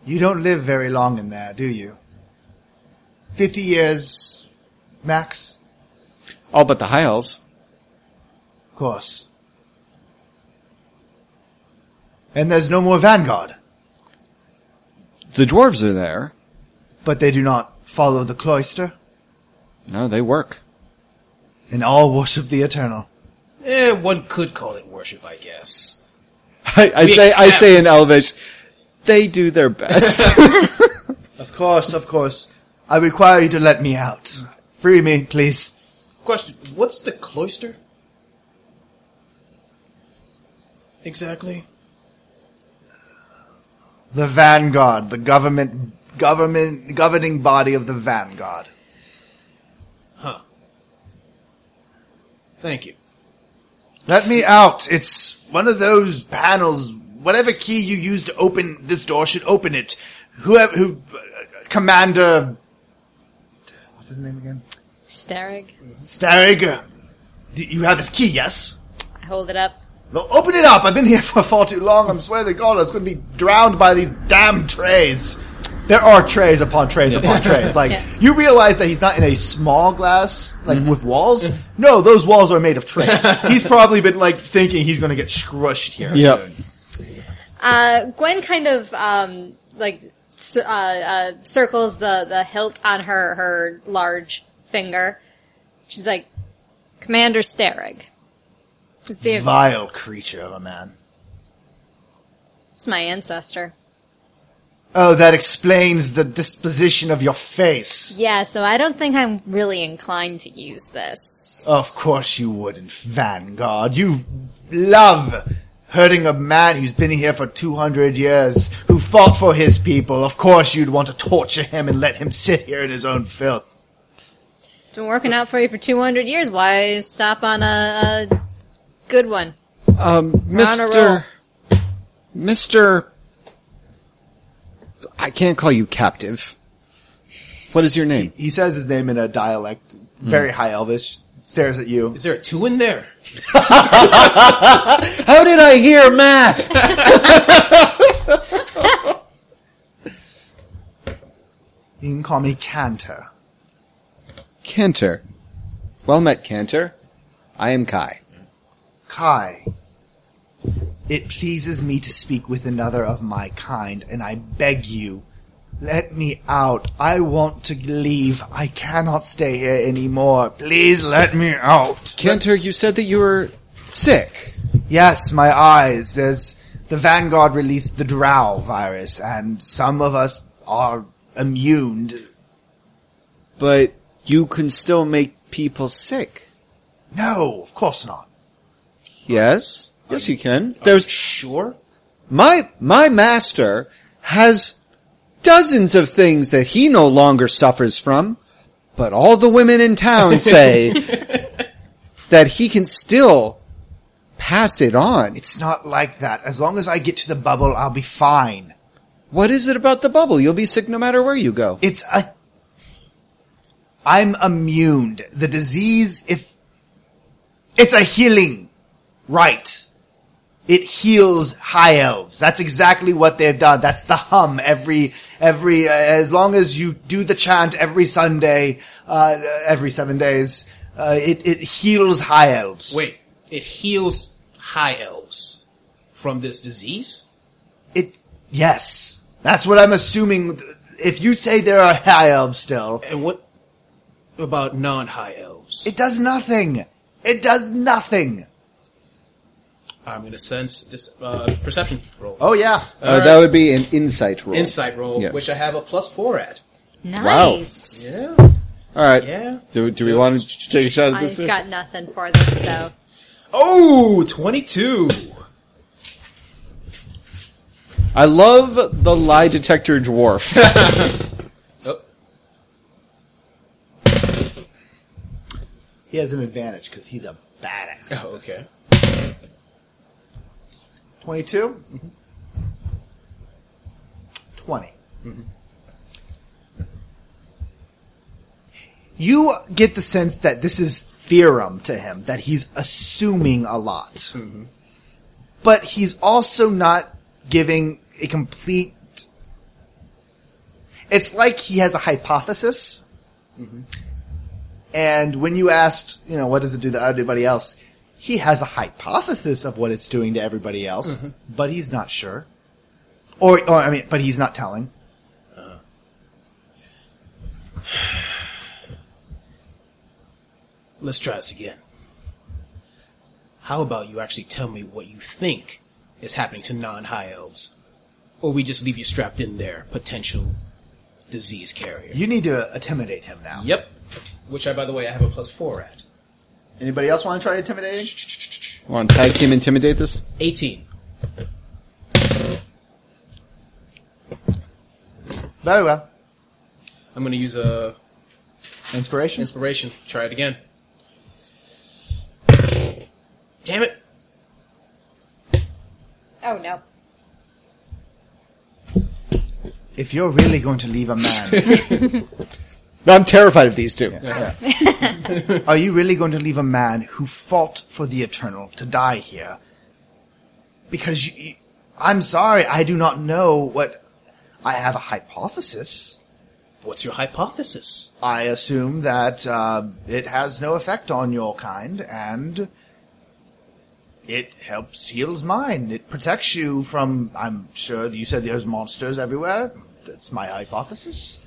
You don't live very long in there, do you? Fifty years, max, All but the high elves. of course. And there's no more vanguard, The dwarves are there. but they do not follow the cloister, No, they work. and all worship the eternal. Eh, one could call it worship, I guess. I, I We say I say in Elvish, they do their best. Of course, of course. I require you to let me out. Free me, please. Question: What's the cloister? Exactly. The vanguard, the government, government, governing body of the vanguard. Huh. Thank you. Let me out. It's one of those panels. Whatever key you use to open this door should open it. Whoever, who, uh, Commander, what's his name again? Starrig. Starrig. uh, You have his key, yes? I hold it up. No, open it up. I've been here for far too long. I'm swear to God, it's going to be drowned by these damn trays. There are trays upon trays upon trays. Like Yeah. you realize that he's not in a small glass, like with walls. No, those walls are made of trays. he's probably been like thinking he's going to get squished here. Yep. soon. Uh, Gwen kind of um, like uh, uh, circles the the hilt on her her large finger. She's like, Commander Starrig. It's, Vile creature of a man. it's my ancestor. Oh, that explains the disposition of your face. Yeah, so I don't think I'm really inclined to use this. Of course you wouldn't, Vanguard. You love hurting a man who's been here for 200 years, who fought for his people. Of course you'd want to torture him and let him sit here in his own filth. It's been working out for you for 200 years. Why stop on a, a good one? Um, on Mr. Mr. I can't call you captive. What is your name? He says his name in a dialect, very high elvish, stares at you. Is there a two in there? How did I hear math? You can call me Cantor. Cantor. Well met, Cantor. I am Kai. Kai. It pleases me to speak with another of my kind, and I beg you, let me out. I want to leave. I cannot stay here anymore. Please let me out. Cantor, you said that you were sick. Yes, my eyes. There's the Vanguard released the Drow virus, and some of us are immune. But you can still make people sick. No, of course not. Yes? Yes, you can. There's Sure. my my master has dozens of things that he no longer suffers from, but all the women in town say that he can still pass it on. It's not like that. As long as I get to the bubble, I'll be fine. What is it about the bubble? You'll be sick no matter where you go. It's a. I'm immune. The disease, if. It's a healing. Right. It heals high elves. That's exactly what they've done. That's the hum every, every, uh, as long as you do the chant every Sunday, uh, every seven days, uh, it, it heals high elves. Wait, it heals high elves from this disease? It, yes. That's what I'm assuming. If you say there are high elves still, And what about non-high elves? it does nothing. It does nothing. I'm going to sense this uh, perception roll. Oh yeah. Uh, That would be an insight roll. Insight roll, Yeah. which I have a plus four at. Nice. Yeah. All right. Yeah. Do, do we want to take a shot at this? I've too? got nothing for this, so. Oh, 22. I love the lie detector dwarf. Oh, He has an advantage because he's a badass. oh, okay. 22? 20. You get the sense that this is theorem to him, that he's assuming a lot. But he's also not giving a complete. It's like he has a hypothesis. And when you asked, you know, what does it do to everybody else? He has a hypothesis of what it's doing to everybody else, mm-hmm. but he's not sure. Or, or, I mean, but he's not telling. Let's try this again. How about you actually tell me what you think is happening to non-high elves? Or we just leave you strapped in there, potential disease carrier. You need to intimidate him now. Yep. Which I, by the way, I have a plus four at. Anybody else want to try intimidating? want to tag team intimidate this? 18. Very well. I'm gonna use a Inspiration? inspiration. Try it again. Damn it! Oh no. If you're really going to leave a man, I'm terrified of these two. are you really going to leave a man who fought for the eternal to die here? Because you, you- I'm sorry, I do not know what. I have a hypothesis. What's your hypothesis? I assume that uh, it has no effect on your kind, and it helps heals mine. It protects you from. I'm sure you said there's monsters everywhere. That's my hypothesis.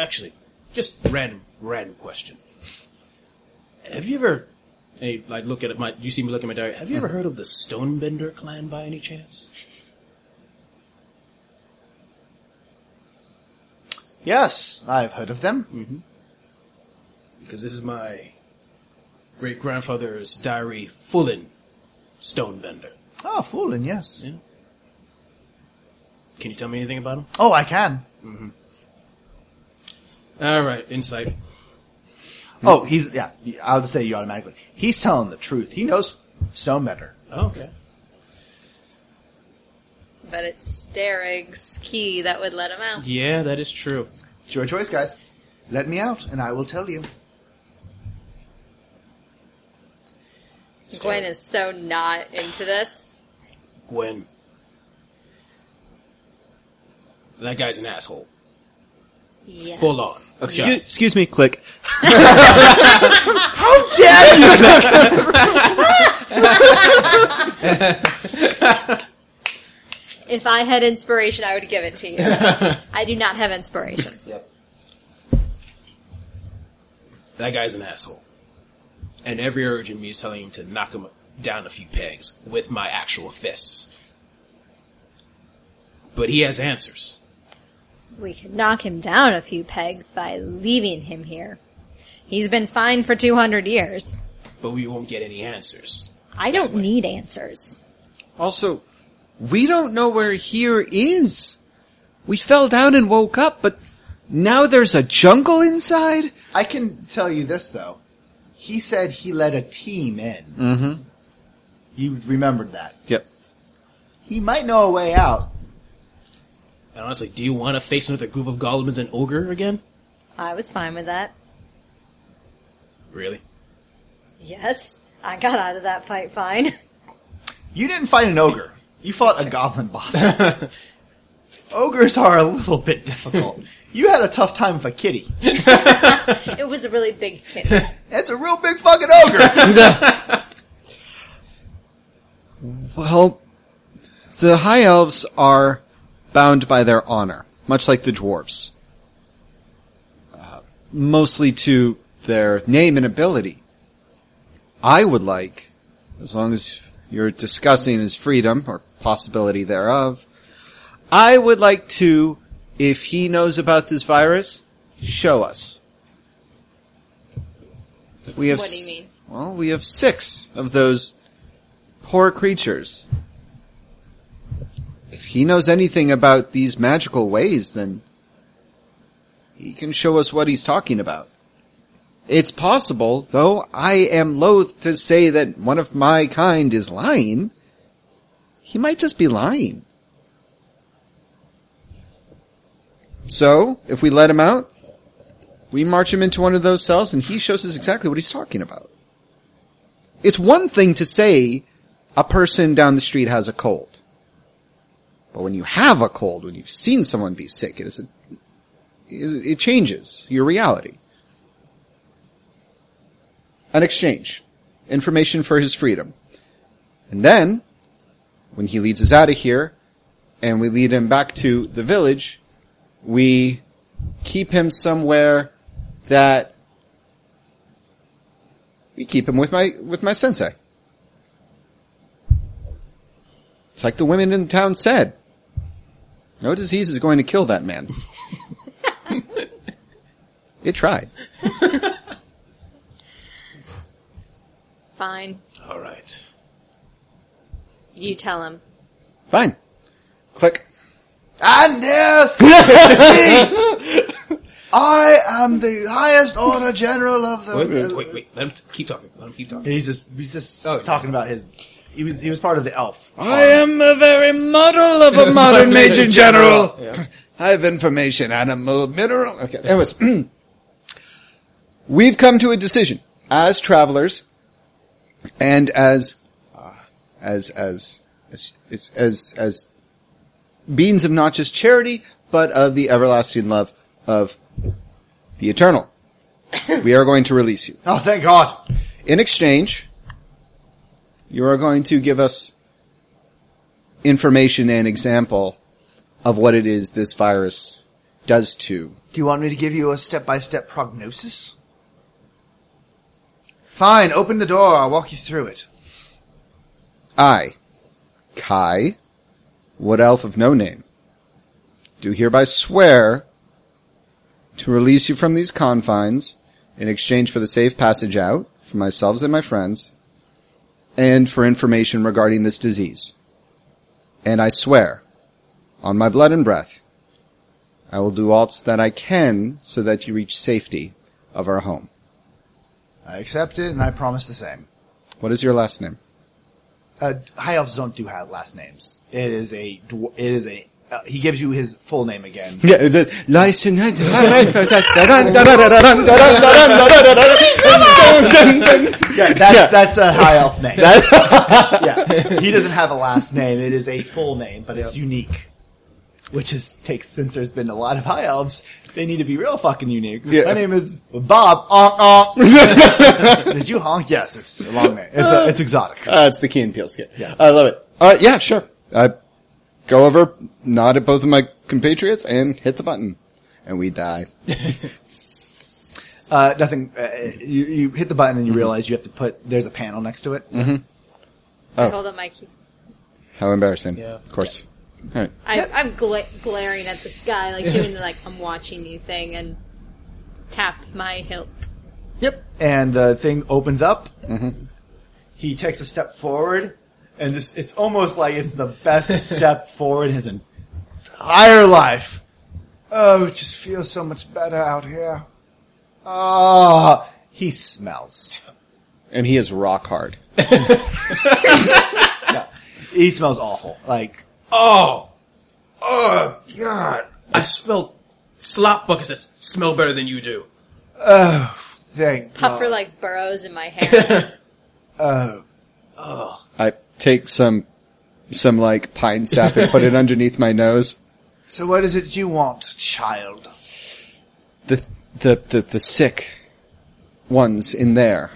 Actually, just random, random question. Have you ever, hey, like, look at it, my, you see me look at my diary. Have you ever heard of the Stonebender clan by any chance? Yes, I've heard of them. Mm-hmm. Because this is my great grandfather's diary, Fullen Stonebender. Ah, oh, Fullen, yes. Yeah. Can you tell me anything about him? Oh, I can. Mm-hmm. All right, insight. Oh, he's yeah. I'll just say you automatically. He's telling the truth. He knows Stonebender. Oh, okay. But it's Sterig's key that would let him out. Yeah, that is true. It's your choice, guys. Let me out, and I will tell you. Gwen is so not into this. Gwen. That guy's an asshole. Yes. Full on. Excuse, Just- excuse me, click. How dare you! if I had inspiration, I would give it to you. I do not have inspiration. Yep. That guy's an asshole. And every urge in me is telling him to knock him down a few pegs with my actual fists. But he has answers. We could knock him down a few pegs by leaving him here. He's been fine for 200 years. But we won't get any answers. I don't need answers. Also, we don't know where here is. We fell down and woke up, but now there's a jungle inside? I can tell you this though. He said he led a team in. Mm-hmm. You remembered that. Yep. He might know a way out. And honestly, do you want to face another group of goblins and ogre again? I was fine with that. Really? Yes, I got out of that fight fine. You didn't fight an ogre. You fought a goblin boss. Ogres are a little bit difficult. You had a tough time with a kitty. it was a really big kitty. That's a real big fucking ogre. Well, the High Elves are bound by their honor, much like the dwarves. Uh, mostly to their name and ability. I would like, as long as you're discussing his freedom or possibility thereof, I would like to, if he knows about this virus, show us. We have. What do you mean? Well, we have six of those poor creatures. He knows anything about these magical ways, then he can show us what he's talking about. It's possible, though I am loath to say that one of my kind is lying. He might just be lying. So, if we let him out, we march him into one of those cells and he shows us exactly what he's talking about. It's one thing to say a person down the street has a cold. But when you have a cold, when you've seen someone be sick, it is a, it changes your reality. An exchange. Information for his freedom. And then, when he leads us out of here, and we lead him back to the village, we keep him somewhere that we keep him with my with my sensei. It's like the women in the town said. No disease is going to kill that man. it tried. Fine. All right. You tell him. Fine. Click. And there, I am the highest order general of the. Wait, wait, uh, wait, wait. Let him t- keep talking. Let him keep talking. He's just he's just Oh, talking about his. He was he was part of the elf. I am a very model of a modern major general. I have information, animal, mineral. Okay. Anyways, we've come to a decision as travelers and as uh, as as as as as, as beings of not just charity but of the everlasting love of the eternal. we are going to release you. Oh, thank God! In exchange, you are going to give us information and example of what it is this virus does to. Do you want me to give you a step by step prognosis? Fine, open the door. I'll walk you through it. I, Kai, Wood Elf of No Name, do hereby swear to release you from these confines in exchange for the safe passage out for myself and my friends, and for information regarding this disease. And I swear, on my blood and breath, I will do all that I can so that you reach safety of our home. I accept it, and I promise the same. What is your last name? Uh, high elves don't do have last names. It is a. It is a. Uh, he gives you his full name again. Yeah, the license. Yeah, that's that's a high elf name. yeah, he doesn't have a last name. It is a full name, but it's unique. Which is takes since there's been a lot of high elves, they need to be real fucking unique. Yeah. My name is Bob. Honk, honk. Did you honk? Yes, it's a long name. It's a, it's exotic. Uh, it's the Key and Peele skit. Yeah. I love it. All right, yeah, sure. Uh, go over, nod at both of my compatriots, and hit the button, and we die. Uh, nothing. Uh, you, you hit the button and you realize you have to put. There's a panel next to it. Oh. I hold up my key. How embarrassing. Yeah. Of course. All right. I, I'm gla- glaring at the sky, like doing the like I'm watching you thing, and tap my hilt. Yep. And the thing opens up. He takes a step forward, and this, it's almost like it's the best step forward in his entire life. Oh, it just feels so much better out here. Ah, he smells. And he is rock hard. He smells awful. Like, Oh, oh God! I smelled slop buckets that smell better than you do. oh, thank Puffer God. like burrows in my hair. oh, I take some, some like pine sap and put it underneath my nose. so what is it you want, child? The, the, the, the sick ones in there.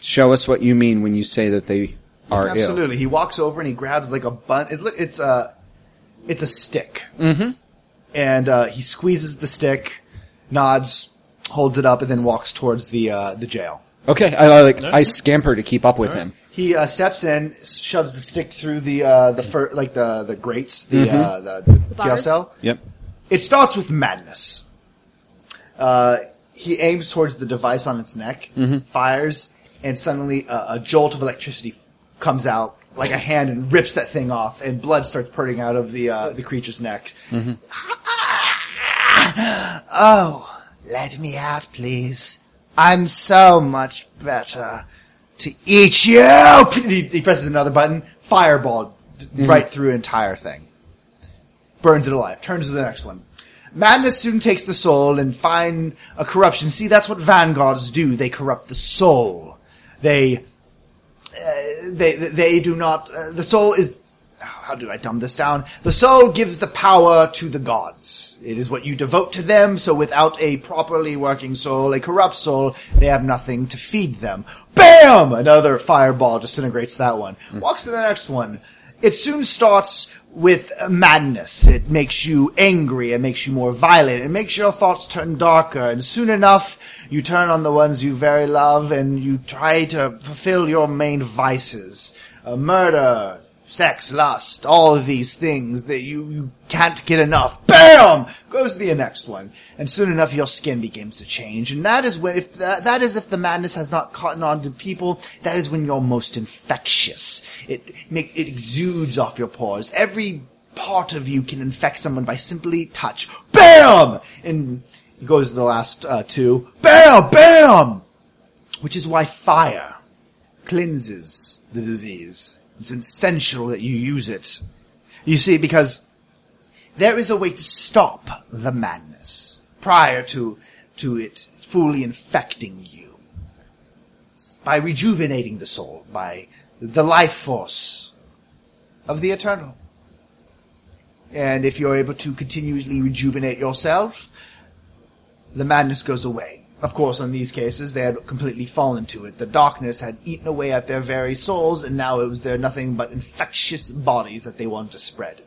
Show us what you mean when you say that they are ill. Absolutely. He walks over and he grabs like a bun. It, it's uh, It's a stick. Mm-hmm. And uh, he squeezes the stick, nods, holds it up, and then walks towards the uh, the jail. Okay, I I like I scamper to keep up with him. He uh, steps in, shoves the stick through the uh, the fir- like the the grates, the uh, the, the, jail cell. Yep. It starts with madness. Uh, he aims towards the device on its neck, fires, and suddenly a, a jolt of electricity comes out like a hand and rips that thing off, and blood starts spurting out of the uh, the creature's neck. oh, let me out, please. I'm so much better to eat you. He, he presses another button. Fireball d- right through entire thing burns it alive. Turns to the next one. Madness soon takes the soul and find a corruption. See, that's what vanguards do. They corrupt the soul. They, uh, they, they do not, uh, the soul is, how do I dumb this down? The soul gives the power to the gods. It is what you devote to them, so without a properly working soul, a corrupt soul, they have nothing to feed them. BAM! Another fireball disintegrates that one. Walks to the next one. It soon starts with madness. It makes you angry. It makes you more violent. It makes your thoughts turn darker. And soon enough, you turn on the ones you very love and you try to fulfill your main vices. Uh, murder, sex, lust, all of these things that you, you can't get enough. BAM! Goes to the next one. And soon enough, your skin begins to change. And that is when, if that, that is if the madness has not caught on to people, that is when you're most infectious. It make, it exudes off your pores. Every part of you can infect someone by simply touch. BAM! And it goes to the last uh, two. BAM! BAM! Which is why fire cleanses the disease. It's essential that you use it. You see, because there is a way to stop the madness prior to, to it fully infecting you. It's by rejuvenating the soul, by the life force of the eternal. And if you're able to continually rejuvenate yourself, the madness goes away. Of course, in these cases, they had completely fallen to it. The darkness had eaten away at their very souls, and now it was their nothing but infectious bodies that they wanted to spread.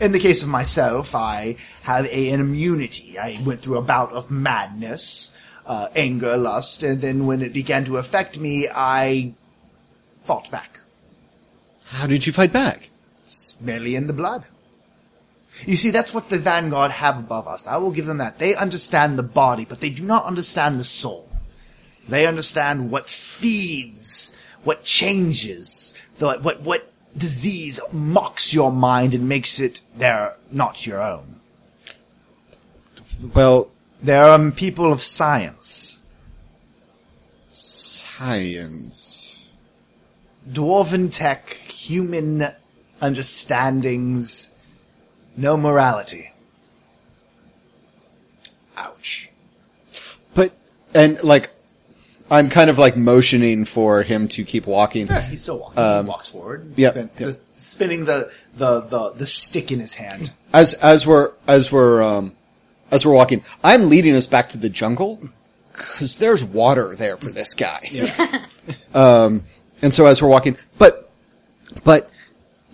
In the case of myself, I have a, an immunity. I went through a bout of madness, uh, anger, lust, and then when it began to affect me, I fought back. How did you fight back? It's merely in the blood. You see, that's what the Vanguard have above us. I will give them that. They understand the body, but they do not understand the soul. They understand what feeds, what changes, the, what, what disease mocks your mind and makes it their, not your own. Well, They're um, people of science. science. Dwarven tech, human understandings, no morality. Ouch. But and like I'm kind of like motioning for him to keep walking. Yeah, he's still walking. Um, he walks forward. yep, spin- yep. spinning the, the, the, the stick in his hand. As as we're as we're um as we're walking, I'm leading us back to the jungle because there's water there for this guy. Yeah. um, and so as we're walking, but but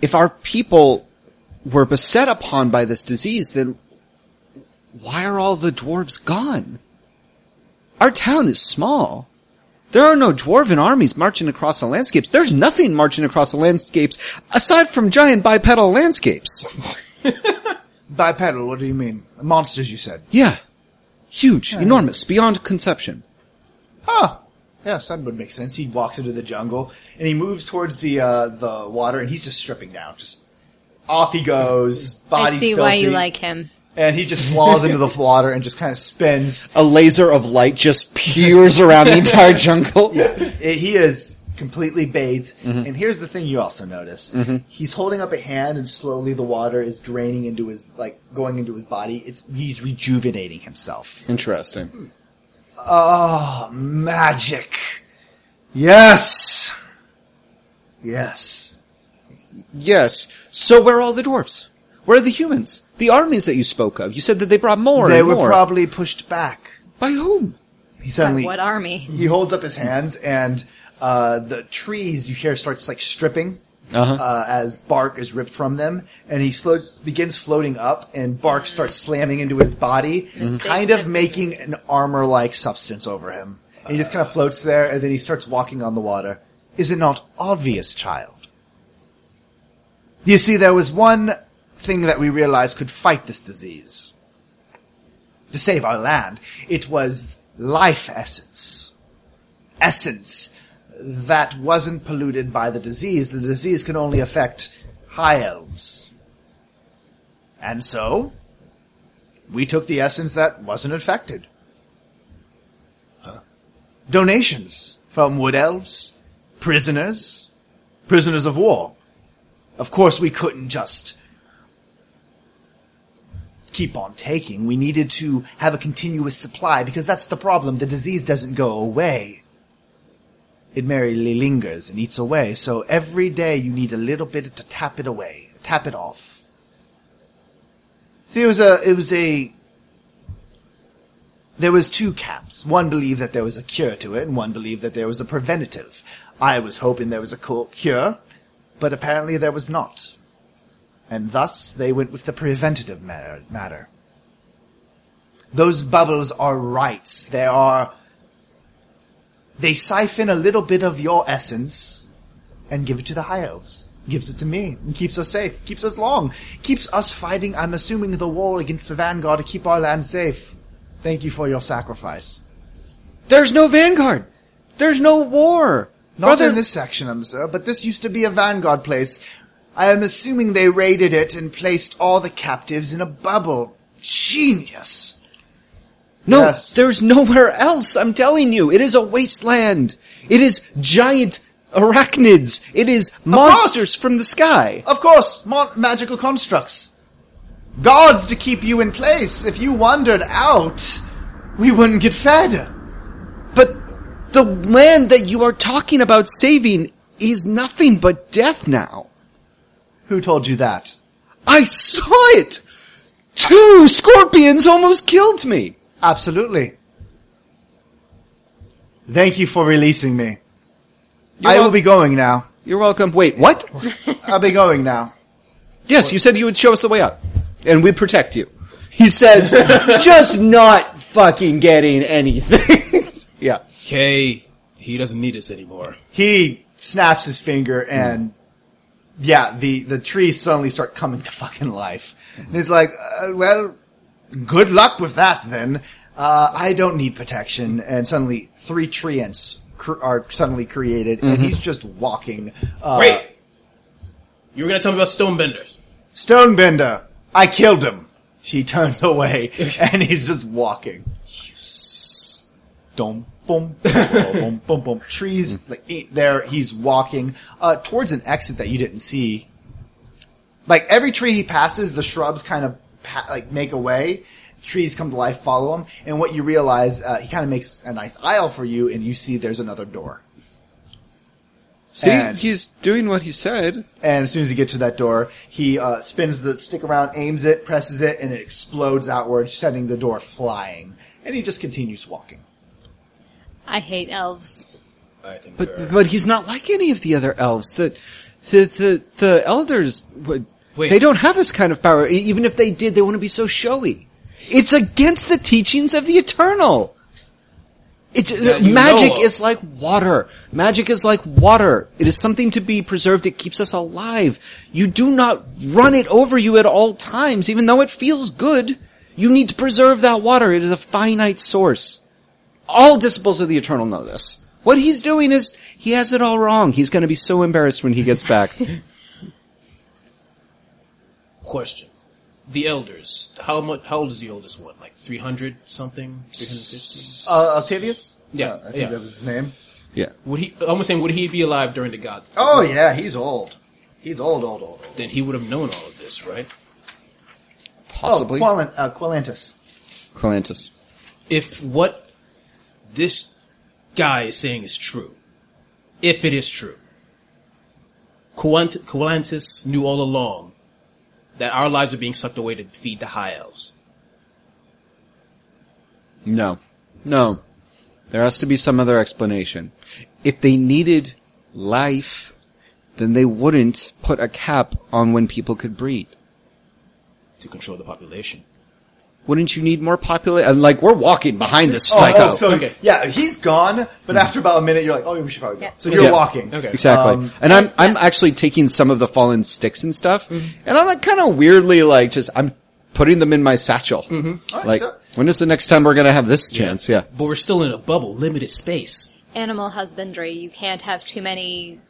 if our people were beset upon by this disease, then why are all the dwarves gone? Our town is small. There are no dwarven armies marching across the landscapes. There's nothing marching across the landscapes aside from giant bipedal landscapes. Bipedal, what do you mean? Monsters, you said. Yeah. Huge, enormous, beyond conception. Huh. Yes, that would make sense. He walks into the jungle and he moves towards the uh, the water and he's just stripping down. Just off he goes. Body's I see why you like him. And he just falls into the water and just kind of spins. A laser of light just peers around the entire jungle. It- he is completely bathed. Mm-hmm. And here's the thing you also notice. He's holding up a hand and slowly the water is draining into his, like, going into his body. It's, he's rejuvenating himself. Interesting. Oh, magic. Yes. Yes. Yes. So where are all the dwarfs? Where are the humans? The armies that you spoke of. You said that they brought more They and were more. probably pushed back. By whom? He suddenly, what army? he holds up his hands and, uh, the trees you hear starts like stripping Uh-huh. uh, as bark is ripped from them, and he slows, begins floating up, and bark starts slamming into his body, Mistakes kind of making an armor-like substance over him. And he just kind of floats there, and then he starts walking on the water. Is it not obvious, child? You see, there was one thing that we realized could fight this disease. To save our land, it was life essence. Essence that wasn't polluted by the disease. The disease can only affect high elves. And so, we took the essence that wasn't affected. Donations from wood elves, prisoners, prisoners of war. Of course, we couldn't just keep on taking. We needed to have a continuous supply because that's the problem. The disease doesn't go away. It merely lingers and eats away. So every day you need a little bit to tap it away, tap it off. See, it was a, it was a, there was two camps. One believed that there was a cure to it, and one believed that there was a preventative. I was hoping there was a cure, but apparently there was not. And thus they went with the preventative matter. Those bubbles are rights. They are, they siphon a little bit of your essence and give it to the high elves. Gives it to me and keeps us safe, keeps us long, keeps us fighting, I'm assuming, the war against the Vanguard to keep our land safe. Thank you for your sacrifice. There's no Vanguard. There's no war. Not Brother, in this section, I'm sir, but this used to be a Vanguard place. I am assuming they raided it and placed all the captives in a bubble. Genius! no, Yes. there's nowhere else. I'm telling you, it is a wasteland. It is giant arachnids. It is monsters from the sky. Of course, mo- magical constructs. Guards to keep you in place. If you wandered out, we wouldn't get fed. The land that you are talking about saving is nothing but death now. Who told you that? I saw it. Two scorpions almost killed me. Absolutely. Thank you for releasing me. You're I will be going now. You're welcome. Wait, what? I'll be going now. Yes, you said you would show us the way out, and we'd protect you. He says, just not fucking getting anything. yeah. Kay, he doesn't need us anymore. He snaps his finger and yeah, the, the trees suddenly start coming to fucking life. And he's like, uh, well, good luck with that then. Uh, I don't need protection. And suddenly three treants cr- are suddenly created and he's just walking. Uh, Wait! You were gonna tell me about Stonebenders. Stonebender, I killed him. She turns away and he's just walking. Dum boom, boom, boom, boom, boom. Trees like eh, there. He's walking uh, towards an exit that you didn't see. Like every tree he passes, the shrubs kind of pa- like make a way. Trees come to life, follow him, and what you realize, uh, he kind of makes a nice aisle for you, and you see there's another door. See, And- he's doing what he said. And as soon as you get to that door, he uh, spins the stick around, aims it, presses it, and it explodes outward, sending the door flying. And he just continues walking. I hate elves. I concur. But but he's not like any of the other elves. The the the, the elders would Wait. they don't have this kind of power. Even if they did, they wouldn't be so showy. It's against the teachings of the eternal. It's uh, magic know is like water. Magic is like water. It is something to be preserved. It keeps us alive. You do not run it over you at all times, even though it feels good. You need to preserve that water. It is a finite source. All disciples of the eternal know this. What he's doing is, he has it all wrong. He's going to be so embarrassed when he gets back. Question: The elders. How much? How old is the oldest one? Like three hundred something? Three hundred fifty? Uh, Octavius? Yeah, Uh, I think yeah. that was his name. yeah. Would he? I'm saying, would he be alive during the God? Oh, yeah, he's old. He's old, old, old, old. Then he would have known all of this, right? Possibly. Oh, Qualan- uh, Quelantus. Clantis. If what this guy is saying is true, if it is true, Coant- Coantus knew all along that our lives are being sucked away to feed the high elves. No. No. There has to be some other explanation. If they needed life, then they wouldn't put a cap on when people could breed. To control the population. Wouldn't you need more population? Like we're walking behind this Oh, psycho. oh, so Okay. yeah, he's gone, but after about a minute, you're like, oh, we should probably go. Yeah. So you're Yeah. walking. Okay. Exactly. Um, and I'm I'm actually taking some of the fallen sticks and stuff, Mm-hmm. and I'm like kind of weirdly like just I'm putting them in my satchel. Mm-hmm. Alright, Like so- when is the next time we're gonna have this chance? Yeah. But we're still in a bubble, limited space. Animal husbandry. You can't have too many,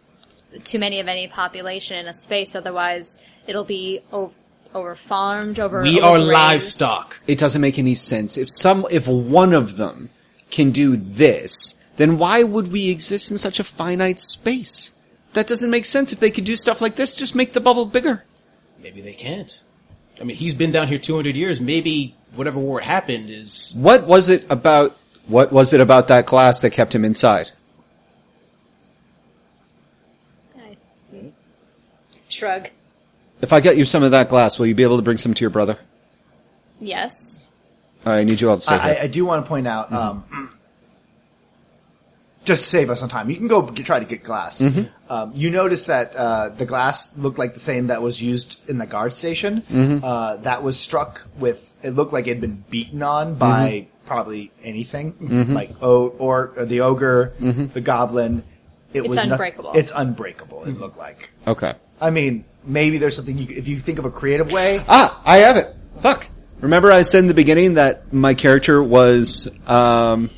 too many of any population in a space. Otherwise, it'll be over, over farmed, over. We are overgrazed. livestock. It doesn't make any sense. If some if one of them can do this, then why would we exist in such a finite space? That doesn't make sense. If they could do stuff like this, just make the bubble bigger. Maybe they can't. I mean, he's been down here 200 years. Maybe whatever war happened is. What was it about what was it about that glass that kept him inside? Shrug. If I get you some of that glass, will you be able to bring some to your brother? Yes. All right, I need you all to stay I, I. I do want to point out, um, just to save us some time, you can go get, try to get glass. Um, you notice that uh, the glass looked like the same that was used in the guard station. Uh, that was struck with. It looked like it had been beaten on by probably anything, like o- or, or the ogre, the goblin. It It's was noth- unbreakable. it's unbreakable. It looked like. Okay. I mean, maybe there's something you, if you think of a creative way. Ah, I have it. Fuck. Remember I said in the beginning that my character was, um,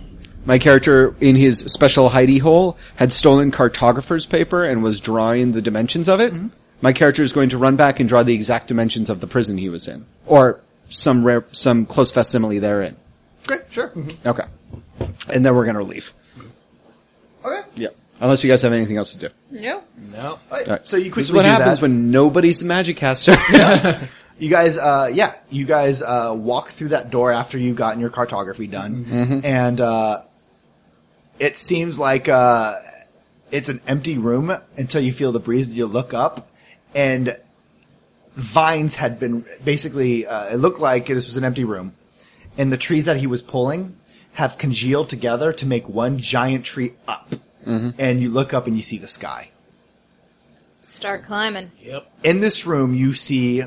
my character in his special hidey hole had stolen cartographer's paper and was drawing the dimensions of it. My character is going to run back and draw the exact dimensions of the prison he was in. Or some rare, some close facsimile therein. Great, sure. Okay. And then we're gonna leave. Okay. Yep. Unless you guys have anything else to do. No. No. All right, All right. So you quickly this is what do happens that. when nobody's a magic caster. You guys, uh, yeah, you guys, uh, walk through that door after you've gotten your cartography done. And, uh, it seems like, uh, it's an empty room until you feel the breeze and you look up and vines had been basically, uh, it looked like this was an empty room and the trees that he was pulling have congealed together to make one giant tree up. And you look up and you see the sky. Start climbing. Yep. in this room you see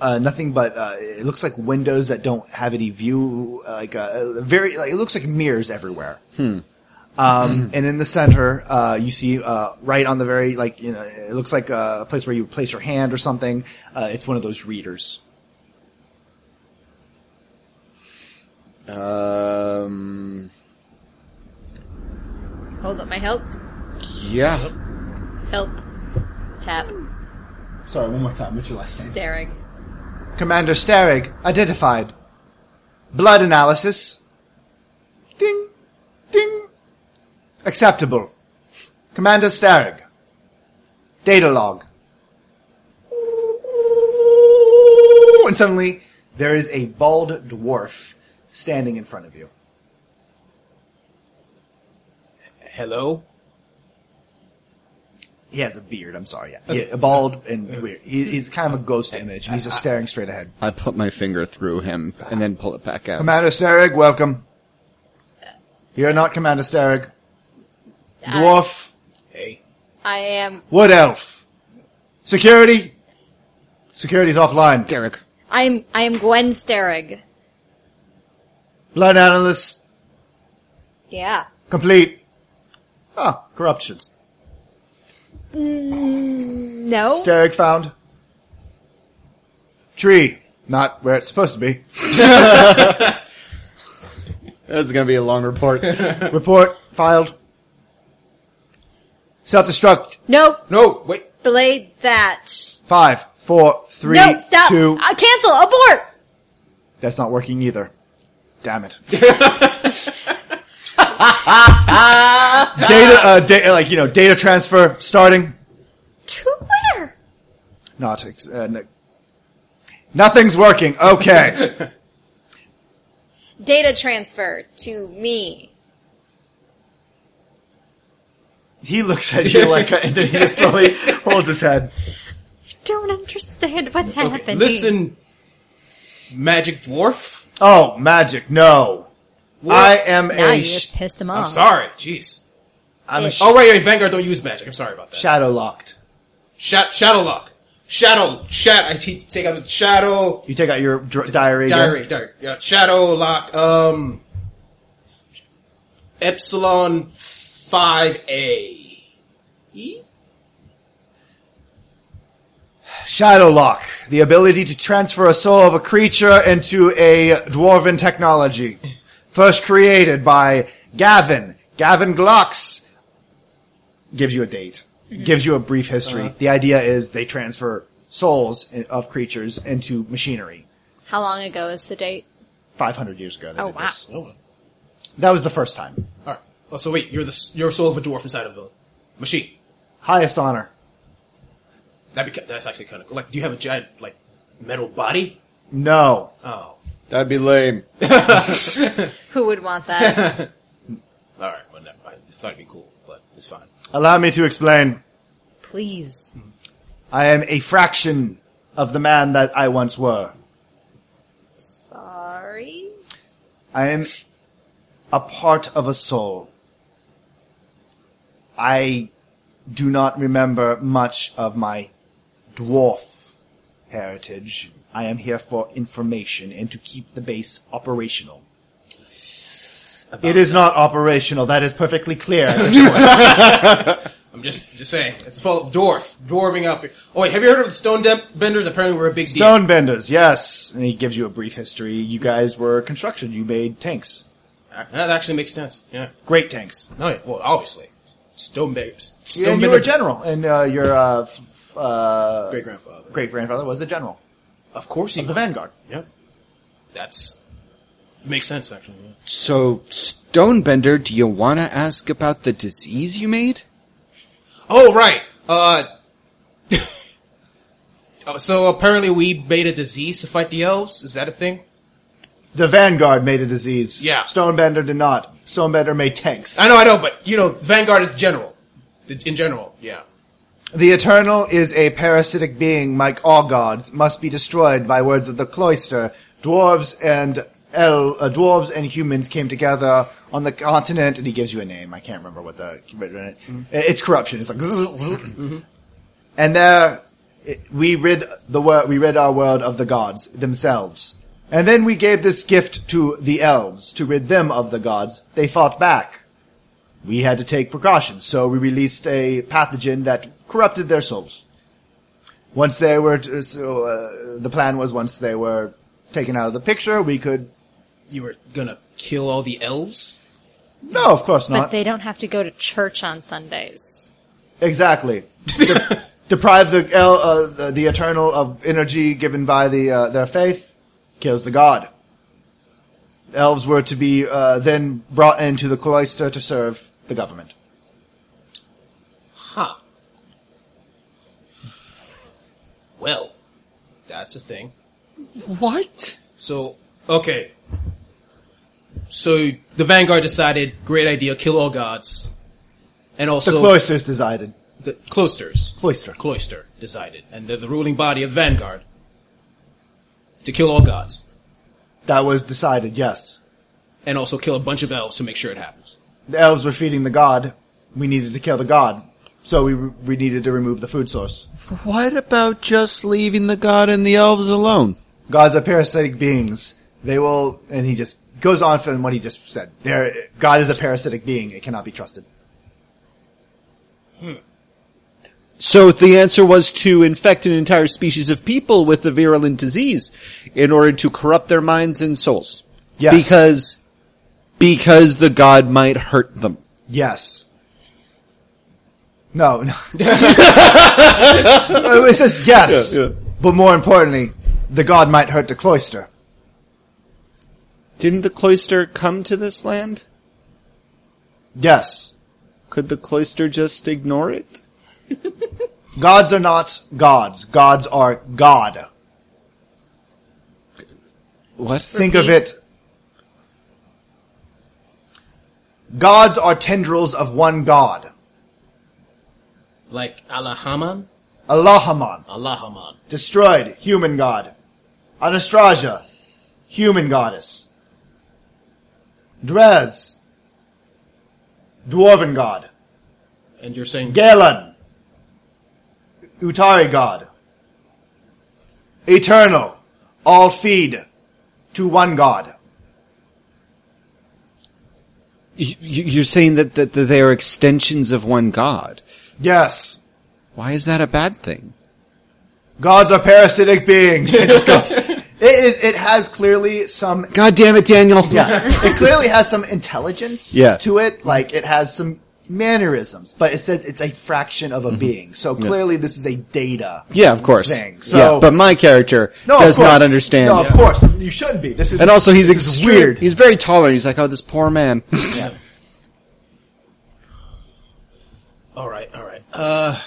uh, nothing but uh, it looks like windows that don't have any view uh, like uh, very like it looks like mirrors everywhere um, and in the center uh, you see uh, right on the very like you know it looks like a place where you place your hand or something uh, it's one of those readers um, Hold up my hilt. yeah. Hilt. Tap. sorry one more time what's your last name Staring. commander Starrig identified blood analysis ding ding acceptable commander Starrig data log and suddenly there is a bald dwarf standing in front of you Hello? he has a beard i'm sorry yeah, yeah bald and weird he, he's kind of a ghost image and he's just staring straight ahead I put my finger through him and then pull it back out. Commander Starrig, welcome. You're not Commander Starrig. Dwarf, Hey. I am. Wood Elf. Security. Security's offline. Derek. I'm. I am Gwen Sterig. Blood analyst, Yeah. complete. Ah, corruptions. No. Starrig found. Tree, not where it's supposed to be. That's gonna be a long report. Report, filed. Self-destruct. no. No, wait. Delayed that. Five, four, three, no. Stop. two. Uh, cancel. Abort. That's not working either. Damn it. data, uh, da- like, you know, data transfer starting. To where? Not, ex- uh, no- nothing's working. Okay. Data transfer to me. he looks at you like, and then he just slowly holds his head. I don't understand what's Okay, happening. Listen, magic dwarf. Oh, magic, no. I am Now a, you sh- just pissed him off. I'm off. sorry. Jeez. I'm a Ish. sh- Oh, right, right. Vanguard don't use magic. I'm sorry about that. shadow locked. Sha- shadow lock. Shadow. Shat. I t- take out the shadow. You take out your dr- diary. again. Diary. Diary. Yeah. Shadow lock. Um. Epsilon five A. E. Shadow lock. The ability to transfer a soul of a creature into a dwarven technology. First created by Gavin. Gavin Glocks. Gives you a date. Gives you a brief history. Uh-huh. The idea is they transfer souls of creatures into machinery. How long ago is the date? 500 years ago. Oh, wow. this. Oh. That was the first time. All right. Oh, so wait, you're the you're a soul of a dwarf inside of a machine. Highest honor. That beca- that's actually kind of cool. Like, do you have a giant like metal body? No. Oh. That'd be lame. Who would want that? All right. Well, never mind. I thought it'd be cool, but it's fine. Allow me to explain. Please. I am a fraction of the man that I once were. Sorry. I am a part of a soul. I do not remember much of my dwarf heritage. I am here for information and to keep the base operational. It is not operational. That is perfectly clear. at this point. I'm just just saying. It's full of dwarf, dwarving up. Oh wait, have you heard of the stone dem- benders? Apparently, we're a big deal. Stone benders, yes. And he gives you a brief history. You guys were construction. You made tanks. That actually makes sense. Yeah. Great tanks. No, yeah. Well, obviously, stone benders. Yeah, Stone and you were a general, and uh, your uh, f- f- uh, Great grandfather. great grandfather was a general Of course, he of the was. vanguard. Yep. That's makes sense actually. yeah. So, Stonebender, do you want to ask about the disease you made? Oh right. Uh. oh, so apparently we made a disease to fight the elves. Is that a thing? The vanguard made a disease. Yeah. Stonebender did not. Stonebender made tanks. I know, I know, but you know, Vanguard is general. In general, yeah. The Eternal is a parasitic being, like all gods, must be destroyed by words of the cloister. Dwarves and el- uh, dwarves and humans came together on the continent, and he gives you a name. I can't remember what the it's corruption. It's like, and there it- we rid the world. We rid our world of the gods themselves, and then we gave this gift to the elves to rid them of the gods. They fought back we had to take precautions. So we released a pathogen that corrupted their souls. Once they were, t- so uh, the plan was once they were taken out of the picture, we could. You were gonna kill all the elves? No, of course not. But they don't have to go to church on Sundays. exactly. De- deprive the, el- uh, the the eternal of energy given by the uh, their faith, kills the god. Elves were to be uh, then brought into the cloister to serve the government. Huh. Well, that's a thing. What? So, okay. So the Vanguard decided, great idea, kill all gods. And also. The also cloisters decided. the cloisters. Cloister. Cloister decided. And they're the ruling body of Vanguard. To kill all gods. That was decided. Yes. And also kill a bunch of elves to make sure it happens. the elves were feeding the god. We needed to kill the god, so we we needed to remove the food source. What about just leaving the god and the elves alone? Gods are parasitic beings. They will, and he just goes on from what he just said. There, God is a parasitic being. It cannot be trusted. Hmm. So the answer was to infect an entire species of people with the virulent disease in order to corrupt their minds and souls. Yes. Because, because the god might hurt them. Yes. No, no. it says yes, Yeah, yeah. but more importantly, the god might hurt the cloister. Didn't the cloister come to this land? Yes. Could the cloister just ignore it? Gods are not gods. Gods are God. What? Think of it. Gods are tendrils of one God. Like Allahaman? Allahaman, Allahaman. destroyed, human god. Anastrasia, human goddess. Drez, dwarven god. And you're saying Galen. Utari God. Eternal. All feed to one God. You, you- you're saying that, that, that they are extensions of one god. Yes. Why is that a bad thing? Gods are parasitic beings. It it is, it has clearly some God damn it, Daniel. Yeah, it clearly has some intelligence Yeah. to it. Like it has some mannerisms, but it says it's a fraction of a Mm-hmm. being. So clearly, this is a data. Yeah, of course. Thing. So- yeah, but my character No, does not understand. No, of course you shouldn't be. This is And also, he's this extreme- weird. He's very tolerant. He's like, oh, this poor man. All right, all right. Uh,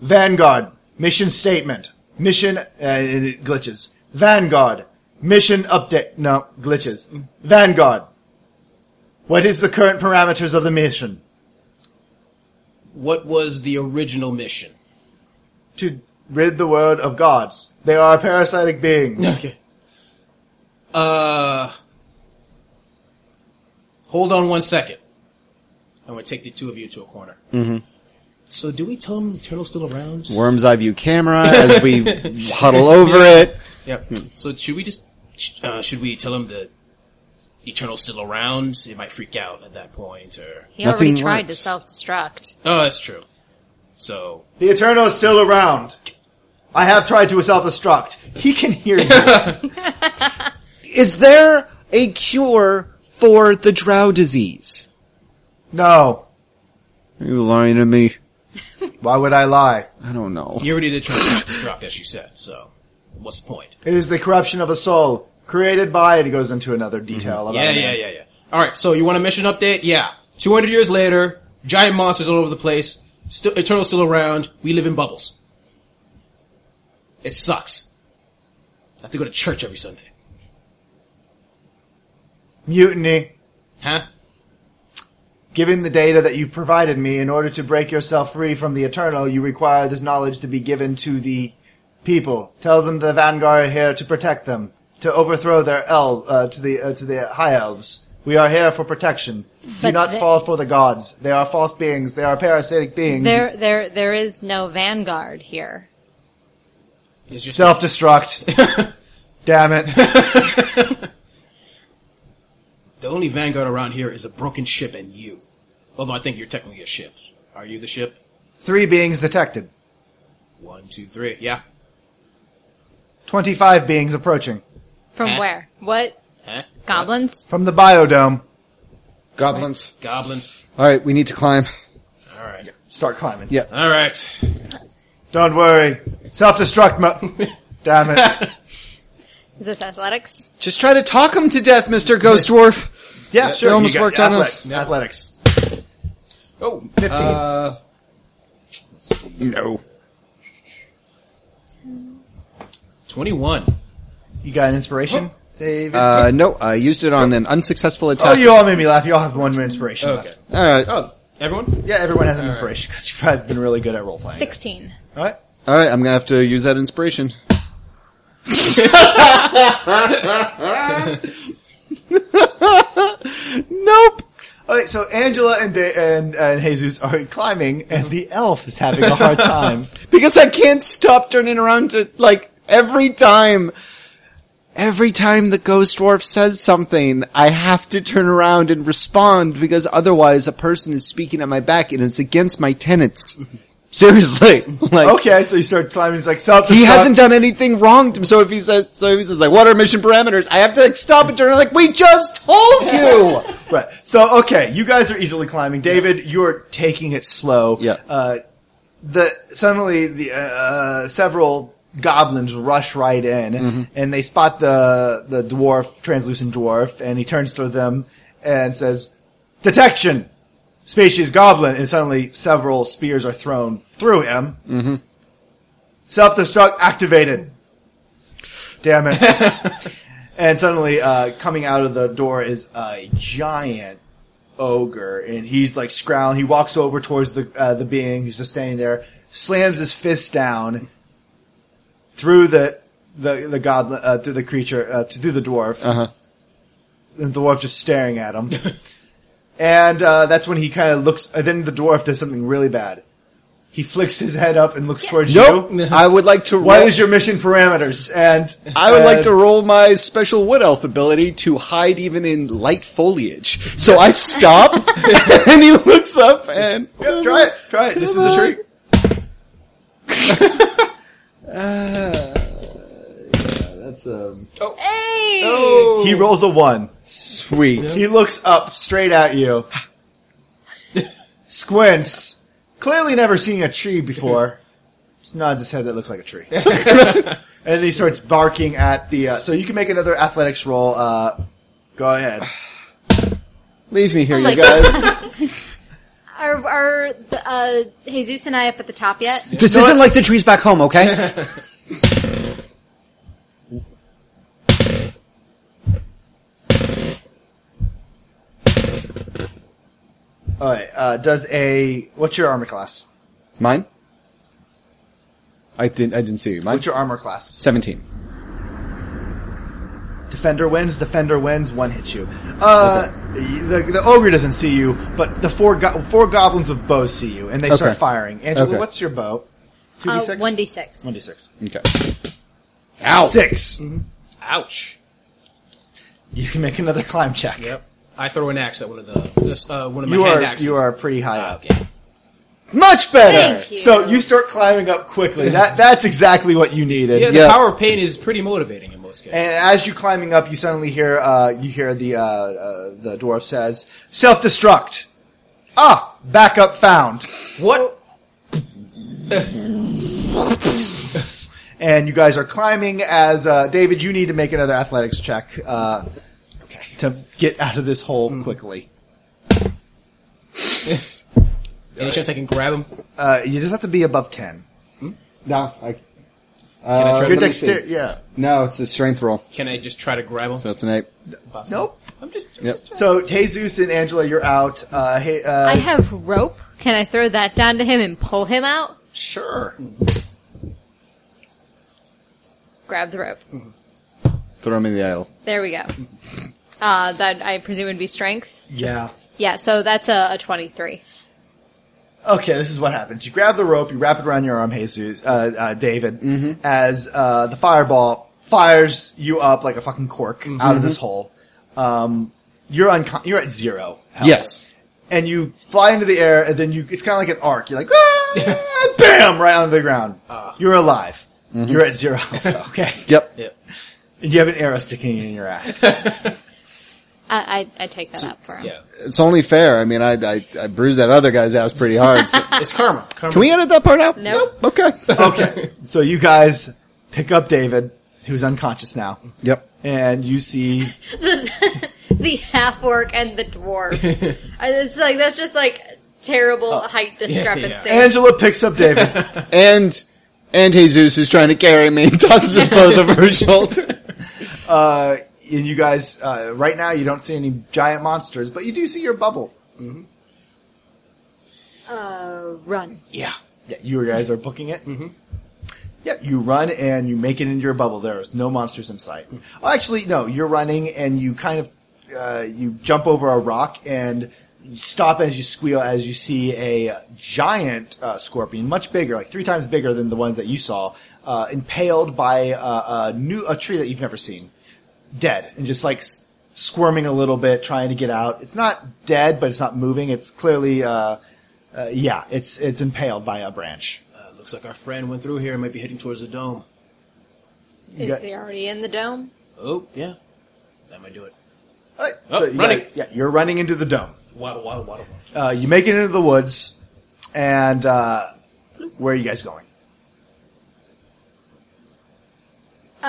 Vanguard mission statement. Mission uh, it glitches. Vanguard mission update. No glitches. Vanguard. What is the current parameters of the mission? what was the original mission? To rid the world of gods. They are parasitic beings. Okay. Uh, hold on one second. I'm going to take the two of you to a corner. Mm-hmm. So, do we tell them the Eternal's still around? Worm's eye view camera as we huddle over it. Yep. So, should we just uh, should we tell them the Eternal's still around? They might freak out at that point, or He Nothing already tried to self-destruct. oh, that's true. So, The Eternal is still around. I have tried to self-destruct. He can hear you. Is there a cure for the drow disease? No. Are you lying to me? Why would I lie? I don't know. you already did try to self-destruct, as you said. So, what's the point? It is the corruption of a soul created by, and he goes into another mm-hmm. detail about Yeah, it. yeah, yeah, yeah. All right. So, you want a mission update? Yeah. 200 years later, giant monsters all over the place. Still, Eternal's still around. We live in bubbles. It sucks. I have to go to church every Sunday. Mutiny. Huh? Given the data that you provided me, in order to break yourself free from the Eternal, you require this knowledge to be given to the people. Tell them the Vanguard are here to protect them, to overthrow their el uh, to the uh, to the High Elves. We are here for protection. Do not the- fall for the gods. They are false beings. They are parasitic beings. There, there, there is no vanguard here. It's just Self-destruct. Damn it. the only vanguard around here is a broken ship and you. Although I think you're technically a ship. Are you the ship? Three beings detected. One, two, three. Yeah. 25 beings approaching. From Huh? where? What? Huh? Goblins? From the biodome. Goblins. Goblins. All right, we need to climb. All right. Start climbing. Yeah. All right. Don't worry. Self-destruct mo- Damn it. Is it athletics? Just try to talk him to death, Mister Ghost Dwarf. Yeah, sure. It almost you got worked on athletics. us. Athletics. Oh. 15. Uh, No. 21. You got an inspiration, David? Uh, no, I used it on an unsuccessful attack. oh, you all made me laugh. You all have one inspiration Okay. left. All right. Oh, everyone? Yeah, everyone has an All right. inspiration because you've probably been really good at role playing. Sixteen. All right. All right, I'm gonna have to use that inspiration. nope. Okay, so Angela and da- and and Jesus are climbing, and the elf is having a hard time. Because I can't stop turning around to, like, every time, every time the ghost dwarf says something, I have to turn around and respond because otherwise a person is speaking at my back and it's against my tenets. Seriously. Like, okay, so you start climbing. It's like self. he hasn't done anything wrong to him. So if he says, so if he says like, what are mission parameters? I have to like stop and turn like, we just told you! Right. So okay, you guys are easily climbing. David, you're taking it slow. Yeah. Uh, the suddenly the uh, several goblins rush right in, Mm-hmm. and they spot the the dwarf, translucent dwarf, and he turns to them and says, "Detection, species goblin." And suddenly, several spears are thrown through him. Mm-hmm. Self destruct activated. Damn it. And suddenly, uh, coming out of the door is a giant ogre, and he's like scrowling. He walks over towards the uh, the being who's just standing there, slams his fist down through the the the goblin uh, to the creature uh, to do the dwarf. Uh-huh. And the dwarf just staring at him. And uh, that's when he kind of looks. And then the dwarf does something really bad. He flicks his head up and looks towards Nope. you. I would like to. What roll- is your mission parameters? And I would like to roll my special wood elf ability to hide even in light foliage. So I stop, and he looks up, and Yeah, try it. Try it. This is a treat. That's um. Hey! He rolls a one. sweet. He looks up straight at you. Squints. Clearly never seen a tree before. Just nods his head that looks like a tree. and then he starts barking at the, uh, so you can make another athletics roll, uh, go ahead. Leave me here, my you guys. Are, are the, uh, Jesus and I up at the top yet? This isn't like the trees back home, okay? Alright, uh, does a, what's your armor class? Mine. I didn't. I didn't see you. Mine. What's your armor class? Seventeen. Defender wins, defender wins, one hits you. Uh, the, the ogre doesn't see you, but the four go- four goblins with bows see you, and they start firing. Angela, Okay. what's your bow? Two Uh, d six. 1d6. One d six. Okay. Ow. 6 Ouch. You can make another climb check. Yep. I throw an axe at one of the this, uh, one of my You hand are axes. you are pretty high up. okay. Much better. Thank you. So you start climbing up quickly. That that's exactly what you needed. Yeah, the Yeah. power of pain is pretty motivating in most cases. And as you climbing up, you suddenly hear uh, you hear the uh, uh, the dwarf says self destruct. Ah, backup found. what? And you guys are climbing. As uh, David, you need to make another athletics check uh, to get out of this hole quickly. Any chance I can grab him? Uh, you just have to be above ten. No, I. Can I Uh, try Your let me dexter, see. yeah. No, it's a strength roll, Can I just try to grab him? so it's an eight. Possible? Nope. I'm just. Yep. So Jesus and Angela, you're out. Uh, hey, uh, I have rope. Can I throw that down to him and pull him out? sure. Grab the rope. Throw him in the aisle. There we go. Uh, that I presume would be strength. Yeah. Yeah, so that's a, a 23. Okay, this is what happens. You grab the rope, you wrap it around your arm, Jesus, uh, uh, David, as uh, the fireball fires you up like a fucking cork out of this hole. Um, you're uncon- you're at zero. health. Yes. and you fly into the air, and then you it's kind of like an arc. You're like, ah, bam, right onto the ground. You're alive. You're at zero. health, okay, Yep. Yeah. and you have an arrow sticking in your ass. I, I, I take that up for him. Yeah. It's only fair. I mean, I I, I bruised that other guy's ass pretty hard. So. It's karma. karma. Can we edit that part out? Nope. Okay. okay, so you guys pick up David, who's unconscious now, Yep. and you see the the half orc and the dwarf. It's like that's just like terrible height discrepancy. Angela picks up David. And and Jesus is trying to carry me and tosses us both over his shoulder. Uh, and you guys, uh, right now you don't see any giant monsters, but you do see your bubble. Uh, run. Yeah. Yeah, you guys are booking it. Mm-hmm. Yeah, you run and you make it into your bubble. There's no monsters in sight. Oh, actually, no. You're running and you kind of uh, you jump over a rock and you stop as you squeal as you see a giant uh, scorpion, much bigger, like three times bigger than the ones that you saw, uh, impaled by uh, a new a tree that you've never seen, dead and just like s- squirming a little bit, trying to get out. It's not dead, but it's not moving. It's clearly. Uh, uh, yeah, it's it's impaled by a branch. Uh, looks like our friend went through here and might be heading towards the dome. Is got- he already in the dome? Oh, yeah. That might do it. All right, Oh, so you running. guys- yeah, you're running into the dome. Waddle, waddle, waddle. waddle. Uh, you make it into the woods, and uh, where are you guys going?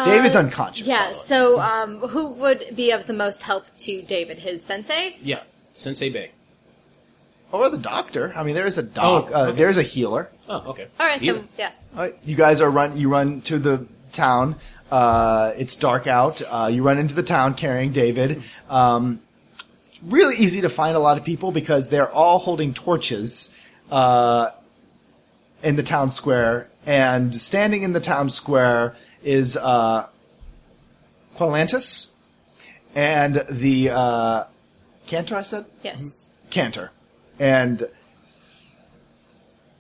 David's unconscious. by Yeah, the way. so um, who would be of the most help to David? His sensei? Yeah. Sensei Bay. or the doctor. I mean, there is a doc. Oh, uh, okay. There's a healer. Oh, okay. All right, Heal. then, yeah. All right, you guys are run. You run to the town. Uh, it's dark out. Uh, you run into the town carrying David. Um, really easy to find a lot of people because they're all holding torches uh, in the town square, and standing in the town square is uh, Quelantis and the uh, Cantor. I said Yes. Cantor. And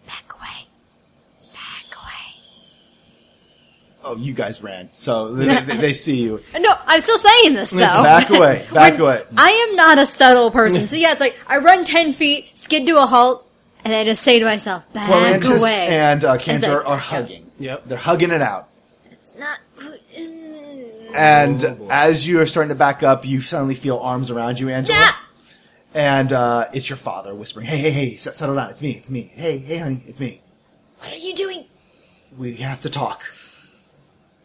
Back away. Back away. oh, you guys ran, so they, they, they see you. No, I'm still saying this though. Back away, back away. I am not a subtle person. So yeah, it's like I run 10 feet, skid to a halt, and I just say to myself, back Clorantis away. and uh, Cantor like- are hugging. Yep. They're hugging it out. It's not. And Oh, as you are starting to back up, you suddenly feel arms around you, Angela. Yeah. And uh, it's your father whispering, "Hey, hey, hey, s- settle down. It's me. It's me. Hey, hey, honey, it's me. What are you doing? We have to talk."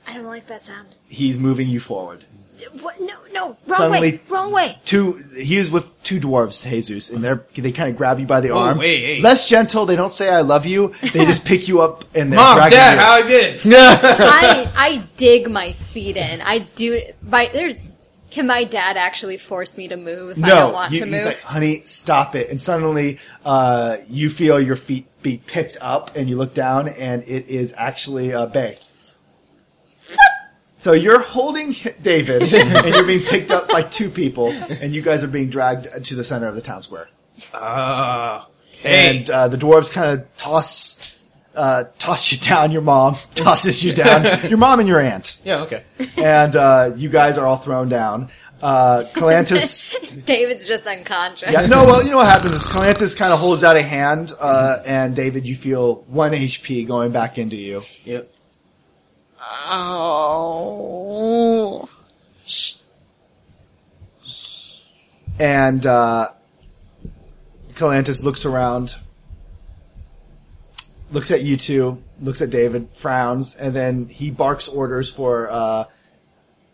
I don't like that sound. He's moving you forward. D- What? No, no, wrong Suddenly- way, wrong way. Two, he is with two dwarves, Jesus, and they're they kind of grab you by the Oh, arm. hey, hey. Less gentle. They don't say "I love you." They just pick you up and they're Mom, dragging Dad, you. how I been? I I dig my feet in. I do. My there's. Can my dad actually force me to move if I no, don't want he- to he's move? like, "Honey, stop it!" And suddenly, uh, you feel your feet be picked up, and you look down, and it is actually uh, Bay. So you're holding David, and you're being picked up by two people, and you guys are being dragged to the center of the town square. Uh, hey. And uh, the dwarves kind of toss uh, toss you down. Your mom tosses you down. Your mom and your aunt, yeah, okay. and uh, you guys are all thrown down. Uh, Calantis David's just unconscious. Yeah, no, well, you know what happens is Calantis kind of holds out a hand, uh, and David, you feel one HP going back into you. Yep. Oh. And, uh, Calantis looks around, looks at you two, looks at David, frowns, and then he barks orders for, uh,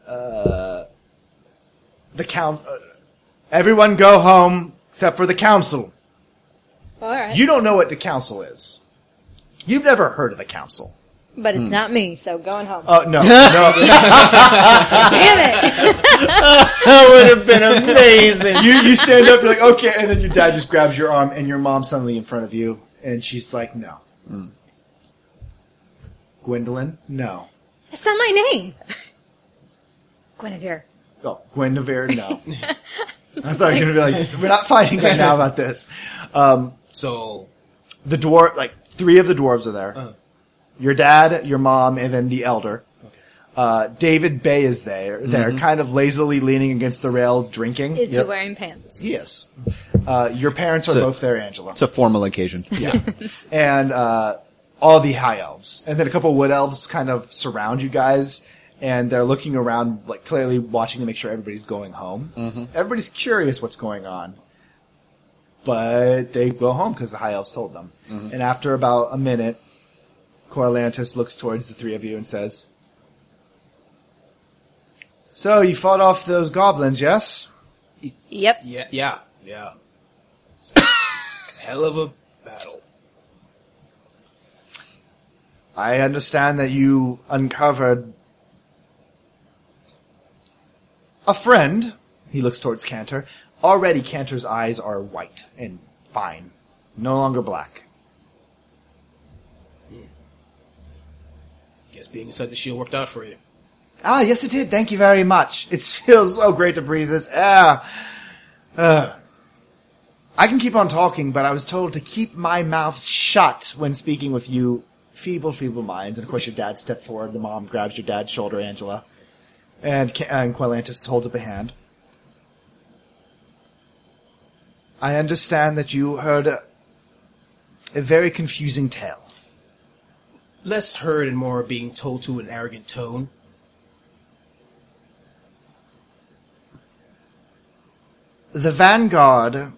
uh, the count, uh, everyone go home except for the council. All right. You don't know what the council is. You've never heard of the council. But it's hmm. not me, so going home. Oh, no, no. Damn it! That would have been amazing. you you stand up, you're like, okay, and then your dad just grabs your arm, and your mom's suddenly in front of you, and she's like, no. Hmm. Gwendolyn, no. That's not my name. Guinevere. Oh, Guinevere, no. I thought you were gonna be like, we're not fighting right now about this. Um, So, the dwarf, like three of the dwarves are there. Uh. Your dad, your mom, and then the elder. Uh, David Bay is there. They're kind of lazily leaning against the rail, drinking. Is Yep. he wearing pants? Yes. Uh, your parents are So- both there, Angela. It's a formal occasion. Yeah. and uh, all the high elves. And then a couple wood elves kind of surround you guys and they're looking around, like clearly watching to make sure everybody's going home. Everybody's curious what's going on. But they go home because the high elves told them. And after about a minute, Corlantis looks towards the three of you and says, So you fought off those goblins, yes? Yep. yeah, yeah, yeah. Hell of a battle. I understand that you uncovered a friend. He looks towards Cantor. Already Cantor's eyes are white and fine. No longer black. Guess being inside the shield worked out for you. Ah, yes it did. Thank you very much. It feels so great to breathe this air. Uh, I can keep on talking, but I was told to keep my mouth shut when speaking with you feeble, feeble minds. And of course your dad stepped forward. The mom grabs your dad's shoulder, Angela. And, and holds up a hand. I understand that you heard a, a very confusing tale. Less heard and more being told to an arrogant tone. the Vanguard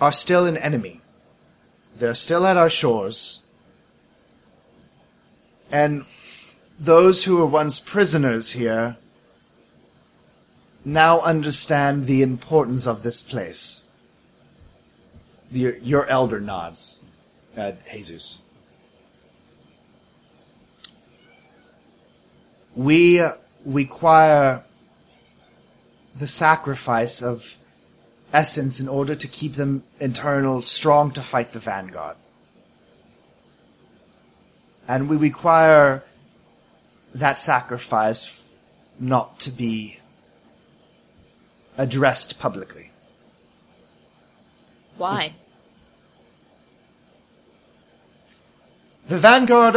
are still an enemy. They're still at our shores. And those who were once prisoners here now understand the importance of this place. Your, your elder nods at Jesus. We uh, require the sacrifice of essence in order to keep them internal strong to fight the vanguard. And we require that sacrifice not to be addressed publicly. Why? The Vanguard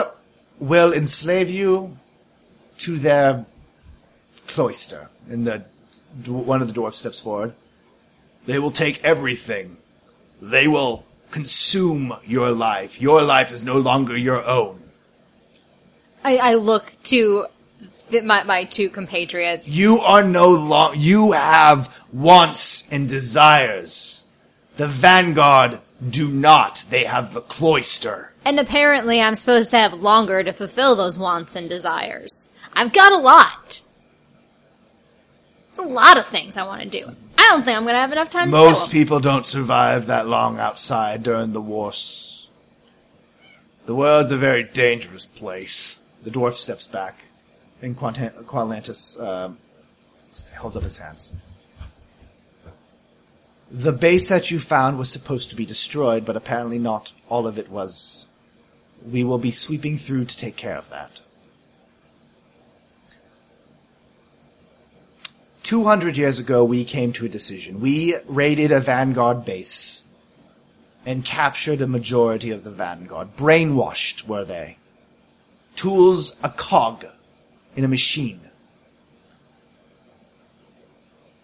will enslave you to their cloister. And the one of the dwarfs steps forward. They will take everything. They will consume your life. Your life is no longer your own. I, I look to th- my, my two compatriots. You are no long. You have wants and desires. The Vanguard do not. They have the cloister. And apparently I'm supposed to have longer to fulfill those wants and desires. I've got a lot. It's a lot of things I want to do. I don't think I'm going to have enough time to do Most people don't survive that long outside during the wars. The world's a very dangerous place. The dwarf steps back, and Quantan- Qualantis um, holds up his hands. The base that you found was supposed to be destroyed, but apparently not all of it was. We will be sweeping through to take care of that. 200 years ago, we came to a decision. We raided a Vanguard base and captured a majority of the Vanguard. Brainwashed were they. Tools a cog in a machine.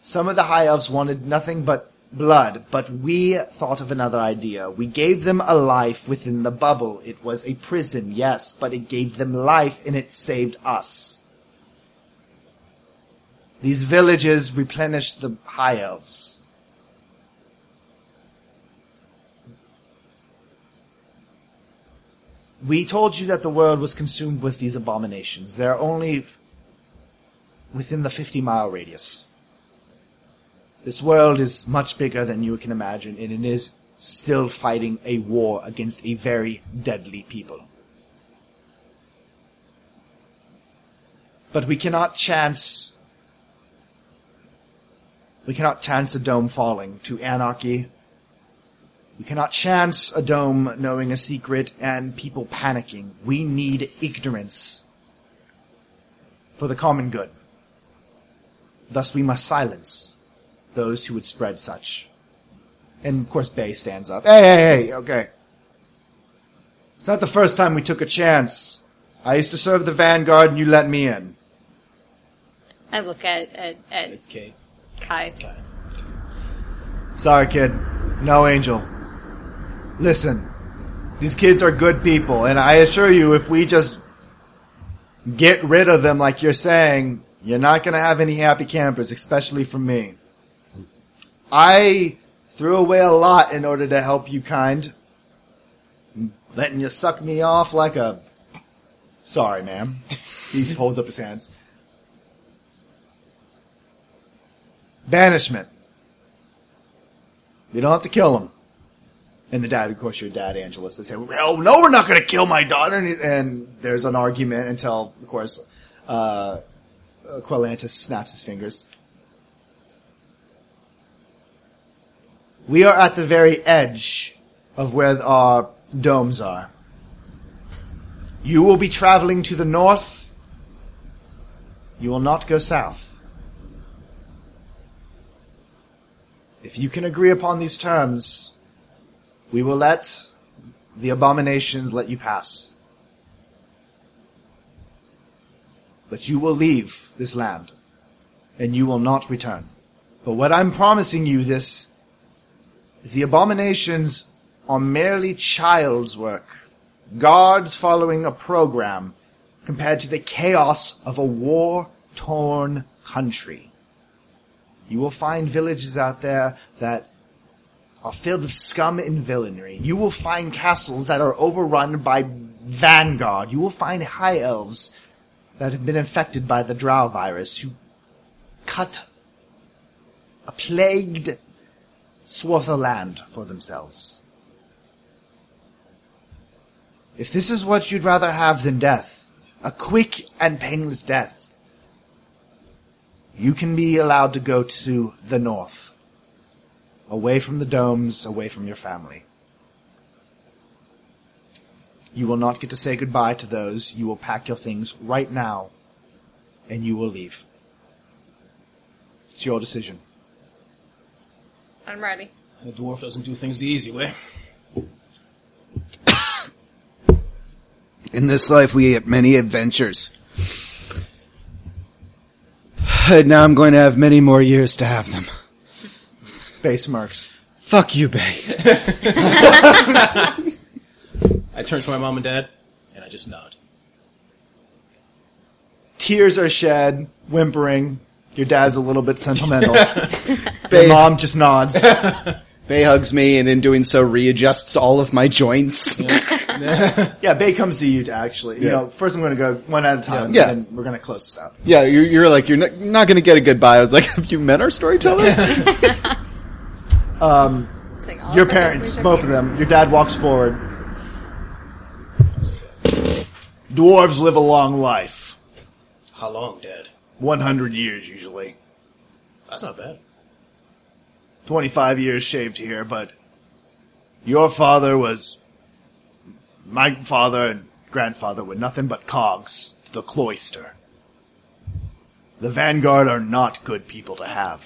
Some of the High Elves wanted nothing but blood, but we thought of another idea. We gave them a life within the bubble. It was a prison, yes, but it gave them life and it saved us. These villages replenished the High Elves. We told you that the world was consumed with these abominations. They're only within the 50 mile radius. This world is much bigger than you can imagine, and it is still fighting a war against a very deadly people. But we cannot chance we cannot chance a dome falling to anarchy. We cannot chance a dome knowing a secret and people panicking. We need ignorance for the common good. Thus we must silence those who would spread such. And of course Bay stands up. Hey, hey, hey, okay. It's not the first time we took a chance. I used to serve the Vanguard and you let me in. I look at, at, at Okay. Kai. Sorry, kid. No angel. Listen, these kids are good people, and I assure you, if we just get rid of them like you're saying, you're not gonna have any happy campers, especially from me. I threw away a lot in order to help you kind. Letting you suck me off like a... Sorry, ma'am. he holds up his hands. Banishment. You don't have to kill him. And the dad, of course, your dad, Angelus, they say, well, no, we're not going to kill my daughter. And, he- and there's an argument until, of course, uh, Quellantis snaps his fingers. We are at the very edge of where our domes are. You will be traveling to the north. You will not go south. If you can agree upon these terms, we will let the abominations let you pass. But you will leave this land, and you will not return. But what I'm promising you this is the abominations are merely child's work, guards following a program compared to the chaos of a war-torn country. You will find villages out there that are filled with scum and villainy. You will find castles that are overrun by vanguard. You will find high elves that have been infected by the drow virus who cut a plagued swath of land for themselves. If this is what you'd rather have than death, a quick and painless death, you can be allowed to go to the north. Away from the domes, away from your family. You will not get to say goodbye to those. You will pack your things right now, and you will leave. It's your decision. I'm ready. The dwarf doesn't do things the easy way. In this life, we get many adventures. And now I'm going to have many more years to have them. Base marks. Fuck you, Bay. I turn to my mom and dad, and I just nod. Tears are shed, whimpering. Your dad's a little bit sentimental. Your mom just nods. Bay hugs me, and in doing so, readjusts all of my joints. Yeah, Bay comes to you to actually. You Yeah. know, first I'm going to go one at a time, Yeah. and then we're going to close this out. Yeah, you're, you're like, you're not, not going to get a goodbye. I was like, have you met our storyteller? Um, Saying all your of the parents, families are both of here. them. Your dad walks forward. Dwarves live a long life, How long, Dad? 100 years usually. That's not bad. 25 years shaved here, but your father was my father and grandfather were nothing but cogs to the cloister. The vanguard are not good people to have.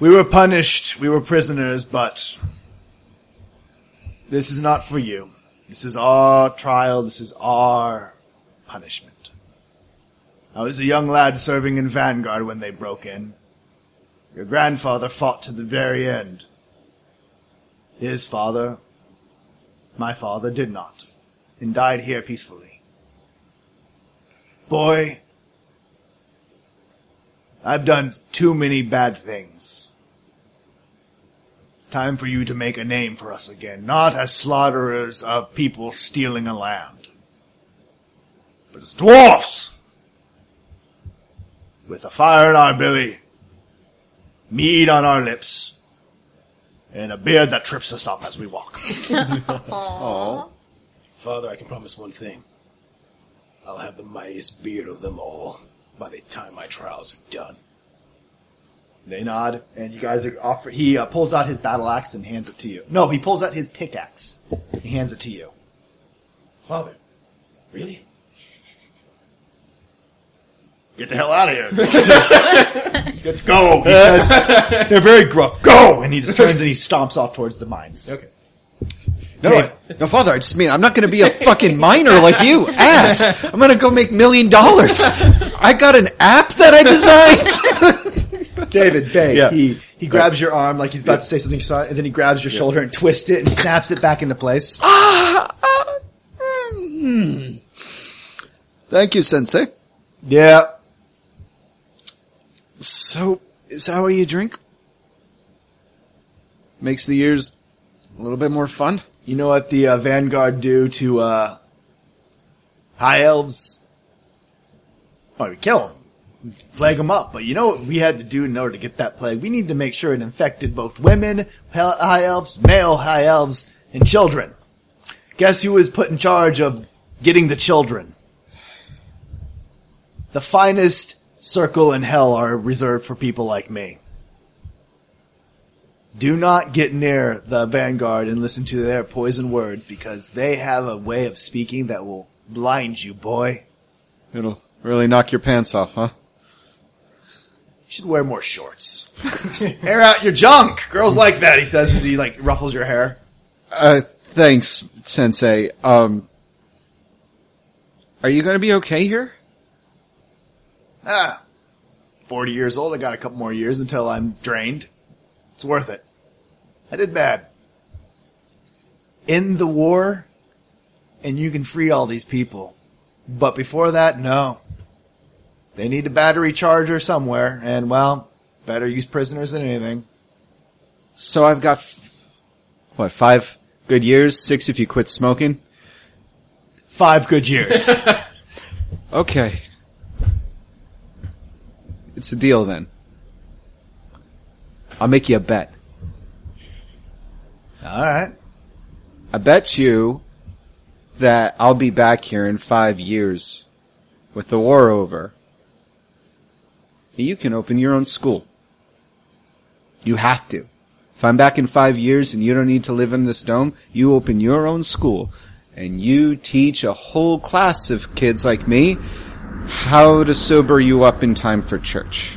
We were punished, we were prisoners, but this is not for you. This is our trial, this is our punishment. I was a young lad serving in Vanguard when they broke in. Your grandfather fought to the very end. His father, my father, did not, and died here peacefully. Boy, I've done too many bad things. It's time for you to make a name for us again, not as slaughterers of people stealing a land, but as dwarfs! With a fire in our belly, mead on our lips, and a beard that trips us up as we walk. Father, I can promise one thing. I'll have the mightiest beard of them all by the time my trials are done. They nod, and you guys are offer. He uh, pulls out his battle axe and hands it to you. No, he pulls out his pickaxe. He hands it to you. Father, really? Get the hell out of here. Let's go. Because they're very gruff. Go! And he just turns and he stomps off towards the mines. Okay. no, I- no, father, I just mean, I'm not going to be a fucking miner like you, ass. I'm going to go make million dollars. I got an app that I designed. David, Bay, Yeah. he, he grabs your arm like he's about to say something, and then he grabs your shoulder and twists it and snaps it back into place. Ah. Hmm. Thank you, Sensei. Yeah. So, is that what you drink? Makes the years a little bit more fun? You know what the uh, Vanguard do to uh, high elves? Oh, we kill them, plague them up. But you know what we had to do in order to get that plague? We need to make sure it infected both women, high elves, male high elves, and children. Guess who was put in charge of getting the children? The finest circle and hell are reserved for people like me. Do not get near the Vanguard and listen to their poison words because they have a way of speaking that will blind you, boy. It'll really knock your pants off, huh? You should wear more shorts. Air out your junk. Girls like that, he says as he like ruffles your hair. Uh, thanks, Sensei. Um, are you gonna be okay here? Ah, 40 years old. I got a couple more years until I'm drained. It's worth it. I did bad. End the war, and you can free all these people. But before that, no. They need a battery charger somewhere, and well, better use prisoners than anything. So I've got, f- what, five good years? Six if you quit smoking? Five good years. Okay. It's a deal then. I'll make you a bet. all right. I bet you that I'll be back here in five years with the war over. You can open your own school. You have to. If I'm back in five years and you don't need to live in this dome, you open your own school and you teach a whole class of kids like me how to sober you up in time for church.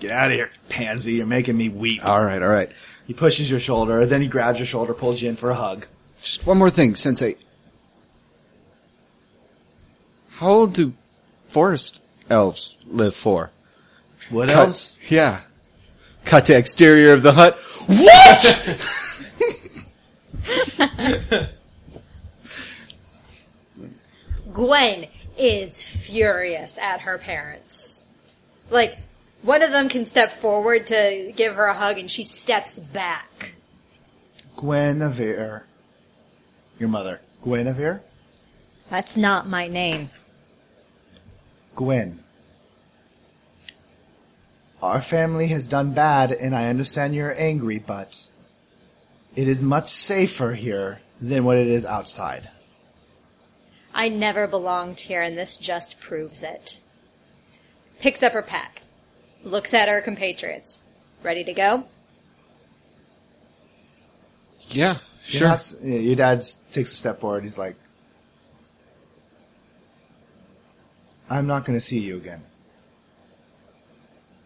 Get out of here, pansy. You're making me weep. All right, all right. He pushes your shoulder, then he grabs your shoulder, pulls you in for a hug. Just one more thing, Sensei. How old do forest elves live for? What Cut- else? Yeah. Cut to exterior of the hut. What? Gwen is furious at her parents. Like, one of them can step forward to give her a hug and she steps back. Guinevere. Your mother. Guinevere? That's not my name. Gwen. Our family has done bad, and I understand you're angry, but it is much safer here than what it is outside. I never belonged here and this just proves it. Picks up her pack. Looks at her compatriots. Ready to go? Yeah, Your sure. dad's- yeah, your dad takes a step forward. He's like, I'm not going to see you again.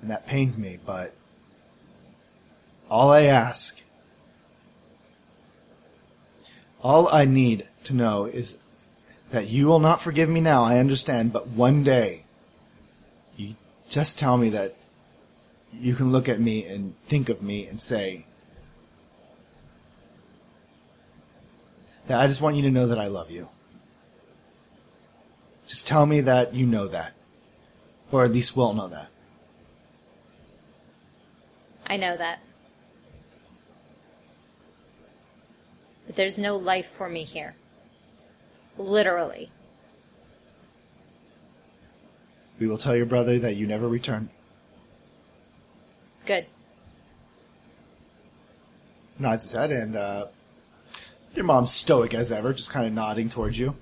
And that pains me, but all I ask, all I need to know is that you will not forgive me now, I understand, but one day, you just tell me that you can look at me and think of me and say, that I just want you to know that I love you. Just tell me that you know that. Or at least will know that. I know that. But there's no life for me here. Literally. We will tell your brother that you never return. Good. Nods his head and, uh, your mom's stoic as ever, just kind of nodding towards you.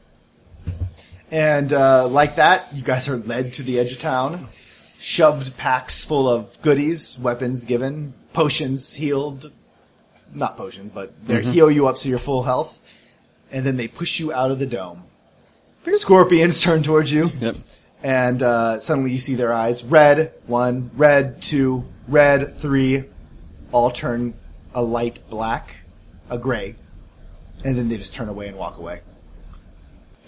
And, uh, like that, you guys are led to the edge of town. Shoved packs full of goodies, weapons given, potions healed. Not potions, but they heal you up to your full health. And then they push you out of the dome. Scorpions turn towards you. Yep. and uh, suddenly you see their eyes. Red one. Red two. Red three. All turn a light black a gray. And then they just turn away and walk away.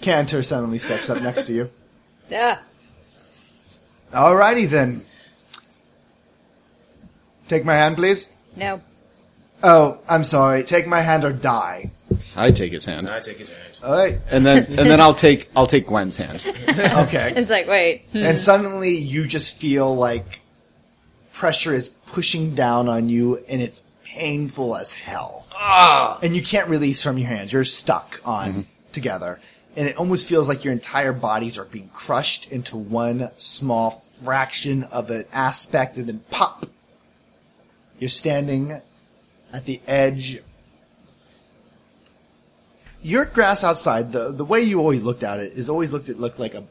Cantor suddenly steps up next to you. Yeah. alrighty then. Take my hand please. No. oh i'm sorry. Take my hand or die I take his hand. I take his hand. alright And then, and then I'll take, I'll take Gwen's hand. okay It's like, wait. and suddenly you just feel like pressure is pushing down on you and it's painful as hell. Ah. And you can't release from your hands. You're stuck on mm-hmm. together. And it almost feels like your entire bodies are being crushed into one small fraction of an aspect and then pop. You're standing at the edge. Your grass outside, the, the way you always looked at it is always looked at looked like a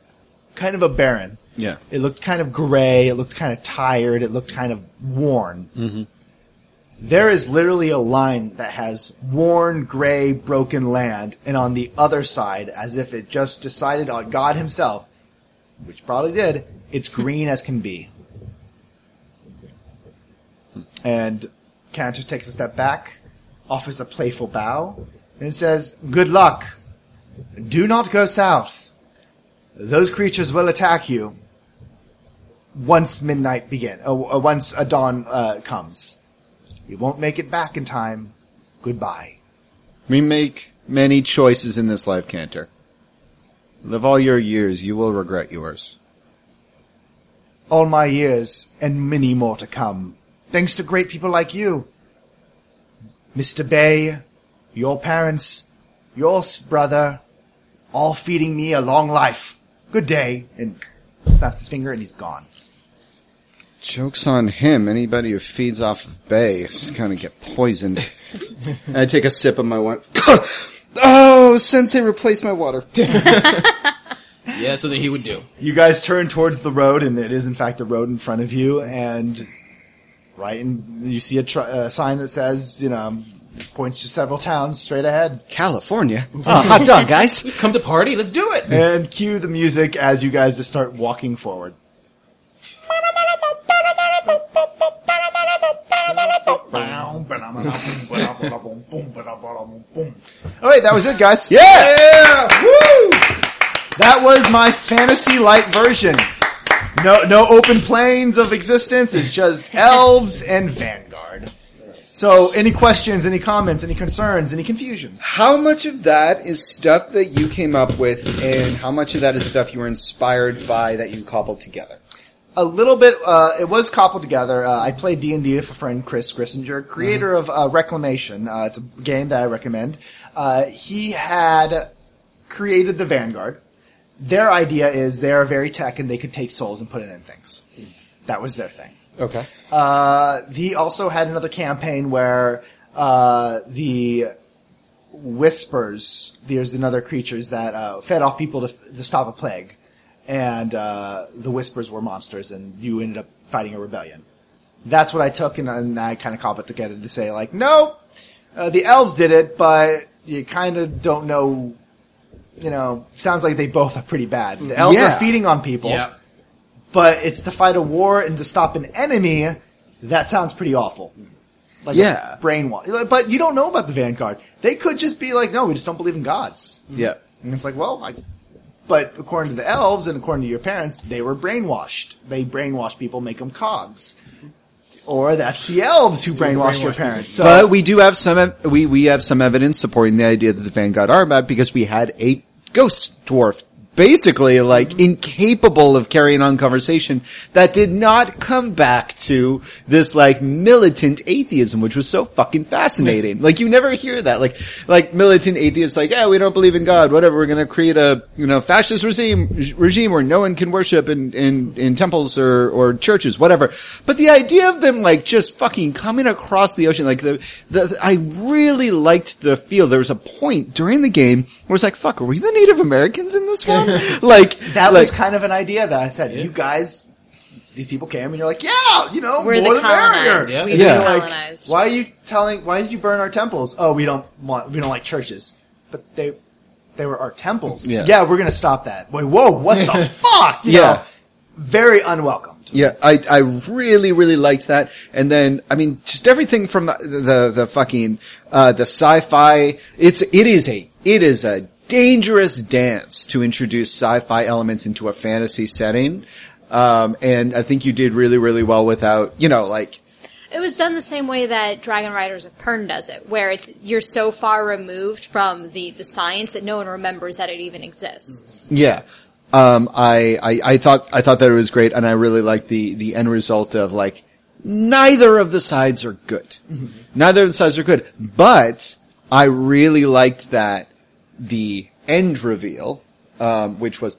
kind of a barren. Yeah. It looked kind of gray. It looked kind of tired. It looked kind of worn. Mm-hmm. There is literally a line that has worn, gray, broken land, and on the other side, as if it just decided on God Himself, which probably did, it's green as can be. Hmm. And Cantor takes a step back, offers a playful bow, and says, "Good luck. Do not go south. Those creatures will attack you." once midnight begin, uh, uh, once a dawn uh, comes. You won't make it back in time. Goodbye. We make many choices in this life, Cantor. Live all your years, you will regret yours. All my years and many more to come, thanks to great people like you, Mr. Bay, your parents, your brother, all feeding me a long life. Good day. And snaps his finger and he's gone. Joke's on him. Anybody who feeds off of Bay is gonna get poisoned. And I take a sip of my wine. oh, Sensei replaced my water. Yeah, so that he would do. You guys turn towards the road, and it is in fact a road in front of you, and right, and you see a, tr- a sign that says, you know, points to several towns straight ahead. California. Oh, hot dog, guys. We've come to party. Let's do it. And cue the music as you guys just start walking forward. All right, that was it, guys. Yeah! Woo! That was my fantasy light version. No, no open planes of existence. It's just elves and Vanguard. So, any questions, any comments, any concerns, any confusions? How much of that is stuff that you came up with, and how much of that is stuff you were inspired by that you cobbled together? A little bit. Uh, it was cobbled together. Uh, I played D and D with a friend, Chris Grissinger, creator of uh, Reclamation. Uh, it's a game that I recommend. Uh, he had created the Vanguard. Their idea is they are very tech and they could take souls and put it in things. That was their thing. Okay. Uh, he also had another campaign where uh, the whispers. There's another creatures that uh, fed off people to, to stop a plague, and uh, the whispers were monsters, and you ended up fighting a rebellion. That's what I took, and, and I kind of cobbled it together to say like, no, uh, the elves did it, but you kind of don't know. You know, sounds like they both are pretty bad. The elves Yeah. are feeding on people Yeah. But it's to fight a war and to stop an enemy. That sounds pretty awful. Like Yeah. brainwash. But you don't know about the Vanguard. They could just be like, no, we just don't believe in gods. Yeah. And it's like, well, I, but according to the elves and according to your parents, they were brainwashed. They brainwash people, make them cogs. Or that's the elves who brainwashed your parents. So, But we do have some, we, we have some evidence supporting the idea that the Vanguard are bad because we had a ghost dwarf, basically like incapable of carrying on conversation that did not come back to this like militant atheism, which was so fucking fascinating. like you never hear that. Like, like militant atheists like, yeah, we don't believe in God, whatever, we're gonna create a, you know, fascist regime, regime where no one can worship in, in, in temples or, or churches, whatever. But the idea of them like just fucking coming across the ocean, like the, the, I really liked the feel. There was a point during the game where it's like, fuck, are we the Native Americans in this one? like, that like, was kind of an idea that I said, you guys, these people came and you're like, yeah, you know, We're more the the colonized. Yeah. We've Yeah. Like, colonized. why are you telling? Why did you burn our temples? Oh, we don't want. We don't like churches. But they, they were our temples. Yeah. we're gonna stop that. Wait, whoa, what the fuck? You Yeah. know, very unwelcomed. Yeah, I I really really liked that, and then I mean just everything from the the, the fucking uh, the sci-fi. It's it is a it is a dangerous dance to introduce sci-fi elements into a fantasy setting, um, and I think you did really really well without you know like It was done the same way that Dragon Riders of Pern does it, where it's you're so far removed from the, the science that no one remembers that it even exists. Yeah. Um, I, I, I thought, I thought that it was great and I really liked the, the end result of like, neither of the sides are good. Neither of the sides are good. But I really liked that the end reveal, um, which was,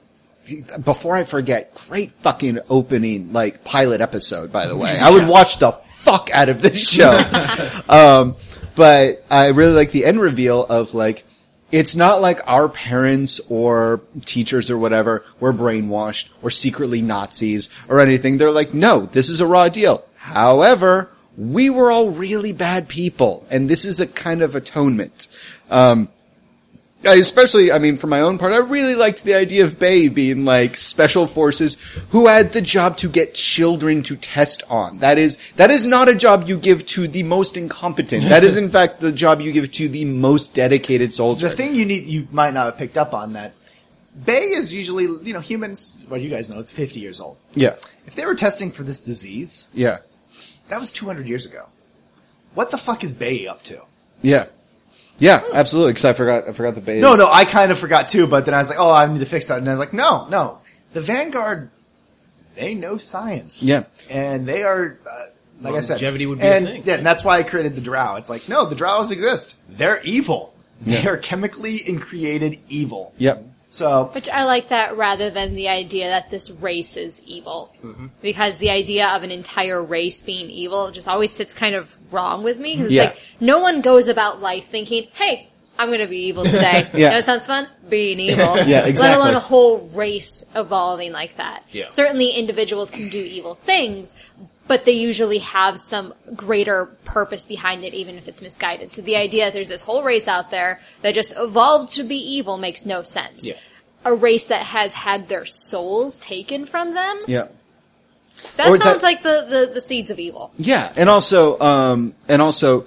before I forget, great fucking opening, like pilot episode, by the way. I would watch the fuck out of this show. um, but I really like the end reveal of like, it's not like our parents or teachers or whatever were brainwashed or secretly Nazis or anything. They're like, no, this is a raw deal. However, we were all really bad people and this is a kind of atonement. Um, I especially, I mean, for my own part, I really liked the idea of Bay being like special forces who had the job to get children to test on. That is, that is not a job you give to the most incompetent. That is in fact the job you give to the most dedicated soldier. The thing you need, you might not have picked up on that. Bay is usually, you know, humans. Well, you guys know it's 50 years old. yeah, If they were testing for this disease, yeah, that was 200 years ago. What the fuck is Bay up to? yeah. Yeah, absolutely. Because I forgot, I forgot the base. No, no, I kind of forgot too, but then I was like, oh, I need to fix that. And I was like, no, no. The Vanguard, they know science. Yeah. And they are, uh, like I said. Longevity would be a thing. Yeah, and that's why I created the Drow. It's like, no, the Drows exist. They're evil. They Yeah. are chemically and created evil. Yep. So, Which I like that rather than the idea that this race is evil. Mm-hmm. Because the idea of an entire race being evil just always sits kind of wrong with me. 'cause it's Yeah. like, no one goes about life thinking, hey, I'm gonna be evil today. Yeah. That sounds fun? Being evil. Yeah, exactly. Let alone a whole race evolving like that. Yeah. Certainly individuals can do evil things, but they usually have some greater purpose behind it, even if it's misguided. So the idea that there's this whole race out there that just evolved to be evil makes no sense. Yeah. A race that has had their souls taken from them, Yeah. that Or sounds that- like the, the, the seeds of evil. Yeah, and also, um, and also,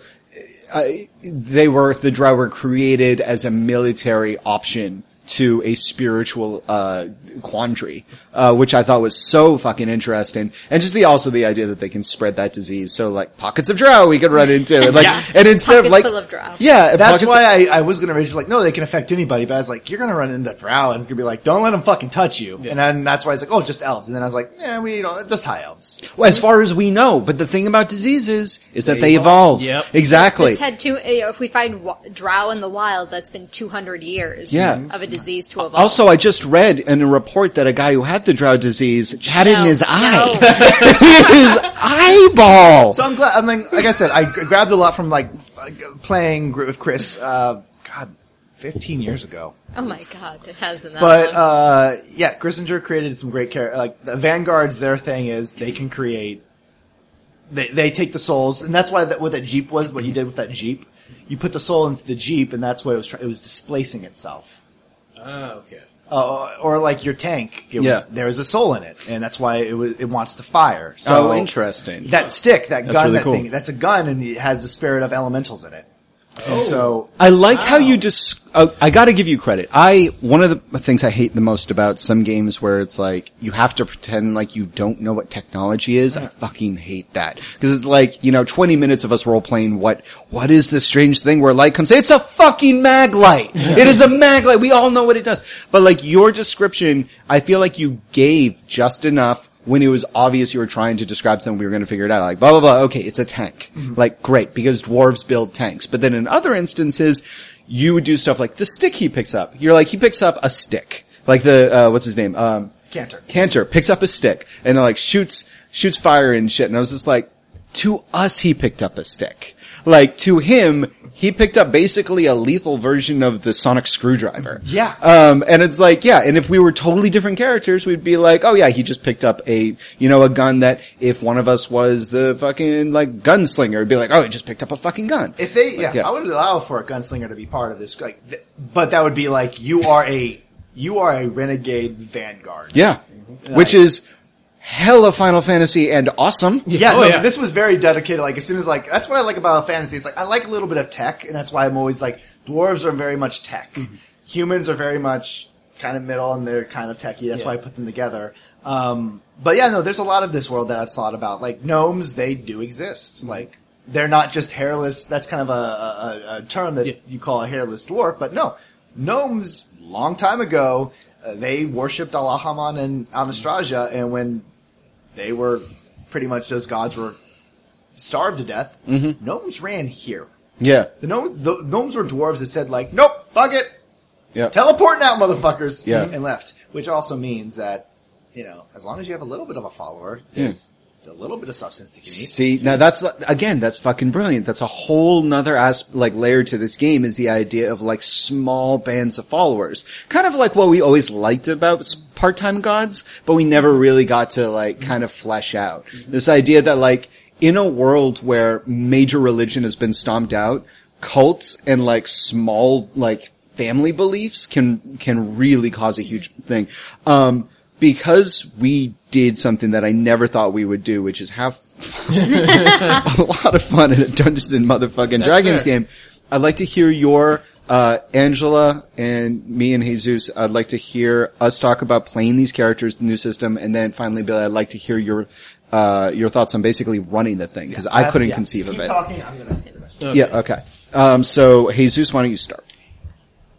uh, they were the Drow were created as a military option to a spiritual uh, quandary, uh, which I thought was so fucking interesting, and just the also the idea that they can spread that disease. So like pockets of Drow we could run into, and, like, and instead of like full of Drow. yeah, That's pockets why I, I was gonna originally like, no, they can affect anybody, but I was like, you're gonna run into Drow, and it's gonna be like, don't let them fucking touch you. And then that's why I was like, oh, just elves. And then I was like, yeah, we don't, just high elves. Well, as far as we know, but the thing about diseases is that They they evolve. Yep. Exactly. It's had two. You know, if we find wa- drow in the wild, that's been 200 years Yeah. of a disease to evolve. Also, I just read in a report that a guy who had the drought disease had it in his eye. no. his eyeball. So I'm glad. I mean, like I said, I g- grabbed a lot from like, like, playing gr- with Chris. Uh, God, 15 years ago. oh my god, it has been that But long. uh, yeah, Grissinger created some great characters. Like the Vanguards, their thing is they can create. They they take the souls, and that's why that what that Jeep was. What you did with that Jeep, you put the soul into the Jeep, and that's what it was. Try- it was displacing itself. Ah, okay. Uh, or like your tank, it was, Yeah. there was a soul in it, and that's why it was, it wants to fire. So oh, interesting. That stick, that That's gun, really that cool. thing, that's a gun, and it has the spirit of elementals in it. And so I like how you just. Uh, I got to give you credit. I one of the things I hate the most about some games where it's like you have to pretend like you don't know what technology is. I fucking hate that because it's like you know twenty minutes of us role playing. What what is this strange thing where light comes? It's a fucking Maglite. It is a Maglite. We all know what it does. But like your description, I feel like you gave just enough when it was obvious you were trying to describe something, we were going to figure it out. Like, blah, blah, blah. Okay, it's a tank. Like, great, because dwarves build tanks. But then in other instances, you would do stuff like the stick he picks up. You're like, he picks up a stick. Like the, uh, what's his name? Um, Cantor. Cantor picks up a stick and like shoots, shoots fire and shit. And I was just like, to us, he picked up a stick. Like, to him, he picked up basically a lethal version of the sonic screwdriver. Yeah. Um, and it's like, yeah, and if we were totally different characters, we'd be like, oh yeah, he just picked up a, you know, a gun that if one of us was the fucking, like, gunslinger, it'd be like, oh, he just picked up a fucking gun. If they, yeah, Like, yeah. I would allow for a gunslinger to be part of this. Like, th- but that would be like you are a you are a renegade vanguard. yeah. Which is hella Final Fantasy and awesome. Yeah, Oh, no, yeah. this was very dedicated. Like as soon as like that's what I like about fantasy. It's like I like a little bit of tech, and that's why I'm always like dwarves are very much tech. Mm-hmm. Humans are very much kind of middle, and they're kind of techy. That's Yeah. why I put them together. Um, but yeah, no, there's a lot of this world that I've thought about. Like gnomes, they do exist. Mm-hmm. Like they're not just hairless. That's kind of a, a, a term that Yeah. you call a hairless dwarf, but no, gnomes. Long time ago, uh, they worshipped Allahaman and Anastrasia, and when they were pretty much those gods were starved to death. Mm-hmm. Gnomes ran here. Yeah. The gnomes, the gnomes were dwarves that said like, "Nope, fuck it, Yeah. teleport now, motherfuckers," Yeah. and left. Which also means that you know, as long as you have a little bit of a follower, there's a little bit of substance to eat. See, now that's, again, that's fucking brilliant. That's a whole nother as, like, layer to this game is the idea of, like, small bands of followers. Kind of like what we always liked about part-time gods, but we never really got to, like, kind of flesh out. This idea that, like, in a world where major religion has been stomped out, cults and, like, small, like, family beliefs can, can really cause a huge thing. Um, because we did something that I never thought we would do, which is have a lot of fun in a Dungeons and Motherfucking Dragons fair. game. I'd like to hear your uh, Angela and me and Jesus. I'd like to hear us talk about playing these characters, the new system, and then finally, Billy, I'd like to hear your uh, your thoughts on basically running the thing because I couldn't Yeah. conceive Keep of it. Talking, I'm gonna. Okay. Yeah, okay. Um, so Jesus, why don't you start?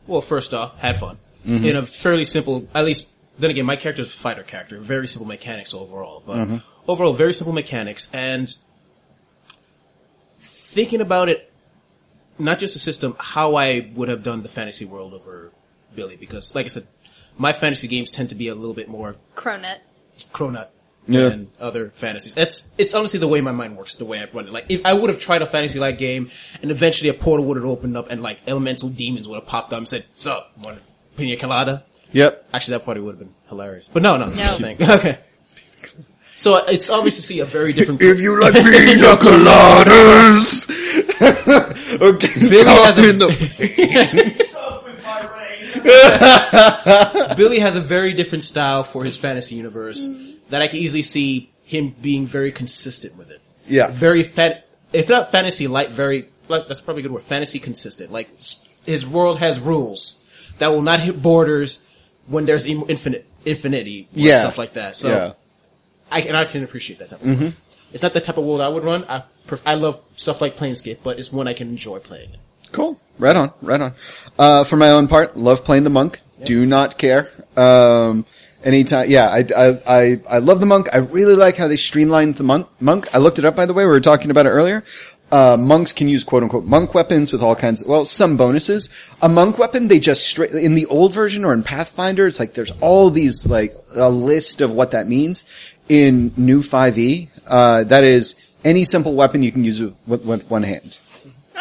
Well, first off, had fun Mm-hmm. in a fairly simple. At least then again, my character is a fighter character. Very simple mechanics overall, but Mm-hmm. overall very simple mechanics. And thinking about it, not just the system, how I would have done the fantasy world over Billy, because like I said, my fantasy games tend to be a little bit more Cronut. cronut Yeah. than other fantasies. It's it's honestly the way my mind works, the way I run it. Like if I would have tried a fantasy like game, and eventually a portal would have opened up, and like elemental demons would have popped up and said, "Sup, want a pina colada?" Yep. Actually, that party would have been hilarious. But no, no, No. thing. Okay. So it's obvious to see a very different. If you like pina coladas, okay, Billy has a- in the- Billy has a very different style for his fantasy universe mm-hmm. that I can easily see him being very consistent with it. yeah, Very fan, if not fantasy light, very like that's probably a good word. Fantasy consistent. Like his world has rules that will not hit borders when there's infinite infinity, Yeah. stuff like that. So yeah. I and I can appreciate that type of world. It's not the type of world I would run. I pref- I love stuff like Planescape, but it's one I can enjoy playing. Cool. Right on. Right on. Uh, for my own part, love playing the monk. Do not care. Um, anytime. Yeah, I, I, I, I love the monk. I really like how they streamlined the monk. Monk. I looked it up by the way. We were talking about it earlier. Uh, monks can use quote unquote monk weapons with all kinds of, well, some bonuses. A monk weapon, they just straight, in the old version or in Pathfinder, it's like there's all these, like, a list of what that means. In new 5e, uh, that is any simple weapon you can use with, with one hand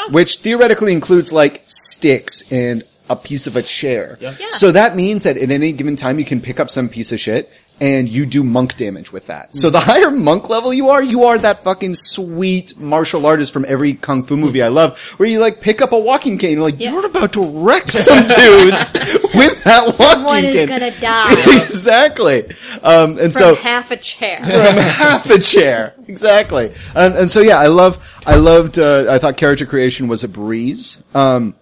which theoretically includes like sticks and a piece of a chair. Yeah. Yeah. So that means that at any given time you can pick up some piece of shit and you do monk damage with that. So the higher monk level you are, you are that fucking sweet martial artist from every kung fu movie I love, where you like pick up a walking cane, like Yeah. you're about to wreck some dudes with that walking Someone cane. is gonna die exactly. Um, and from so half a chair. from half a chair. Exactly. And, and so yeah, I love, I loved, uh, I thought character creation was a breeze. Um,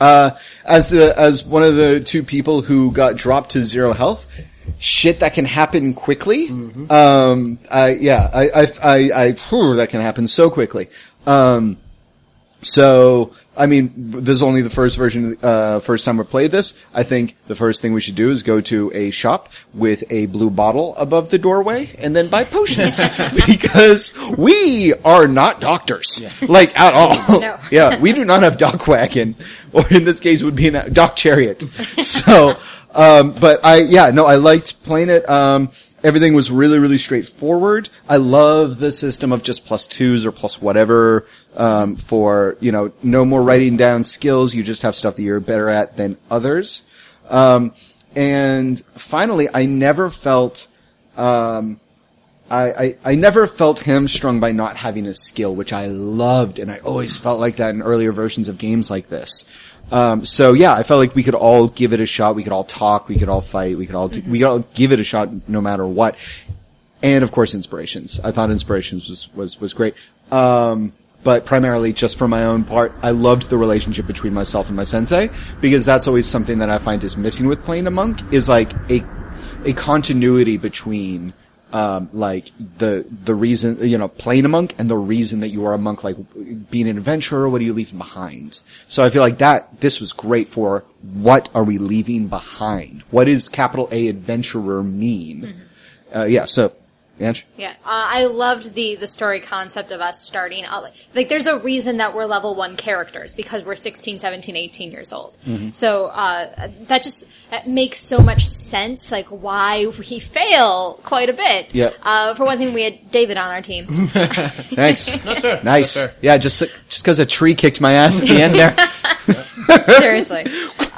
uh, as the, as one of the two people who got dropped to zero health, shit that can happen quickly. Um, I, yeah, I, I, I, I, whew, that can happen so quickly. Um, so, I mean, this is only the first version, uh, first time we played this. I think the first thing we should do is go to a shop with a blue bottle above the doorway and then buy potions. because we are not doctors. Like, at all. No. yeah, we do not have DocWagon. Or in this case would be a dock chariot. so, um, but I, yeah, no, I liked playing it. Um, everything was really, really straightforward. I love the system of just plus twos or plus whatever, um, for, you know, no more writing down skills. You just have stuff that you're better at than others. Um, and finally, I never felt, um, I, I, I never felt hamstrung by not having a skill, which I loved, and I always felt like that in earlier versions of games like this. Um, so yeah, I felt like we could all give it a shot. We could all talk. We could all fight. We could all do, we could all give it a shot no matter what. And of course, inspirations. I thought inspirations was was was great. Um, but primarily just for my own part, I loved the relationship between myself and my sensei because that's always something that I find is missing with playing a monk is like a a continuity between um, like the the reason you know playing a monk and the reason that you are a monk, like being an adventurer. What are you leaving behind? So I feel like that this was great for what are we leaving behind? What does capital A adventurer mean? Uh, yeah. So, Ange? Yeah, uh, I loved the the story concept of us starting out like, like there's a reason that we're level one characters because we're 16, 17, 18 years old. Mm-hmm. So uh, that just that makes so much sense. Like why we fail quite a bit. Yeah. Uh, for one thing, we had David on our team. Thanks. That's fair. nice. That's fair. Yeah. Just just because a tree kicked my ass at the end there. Seriously.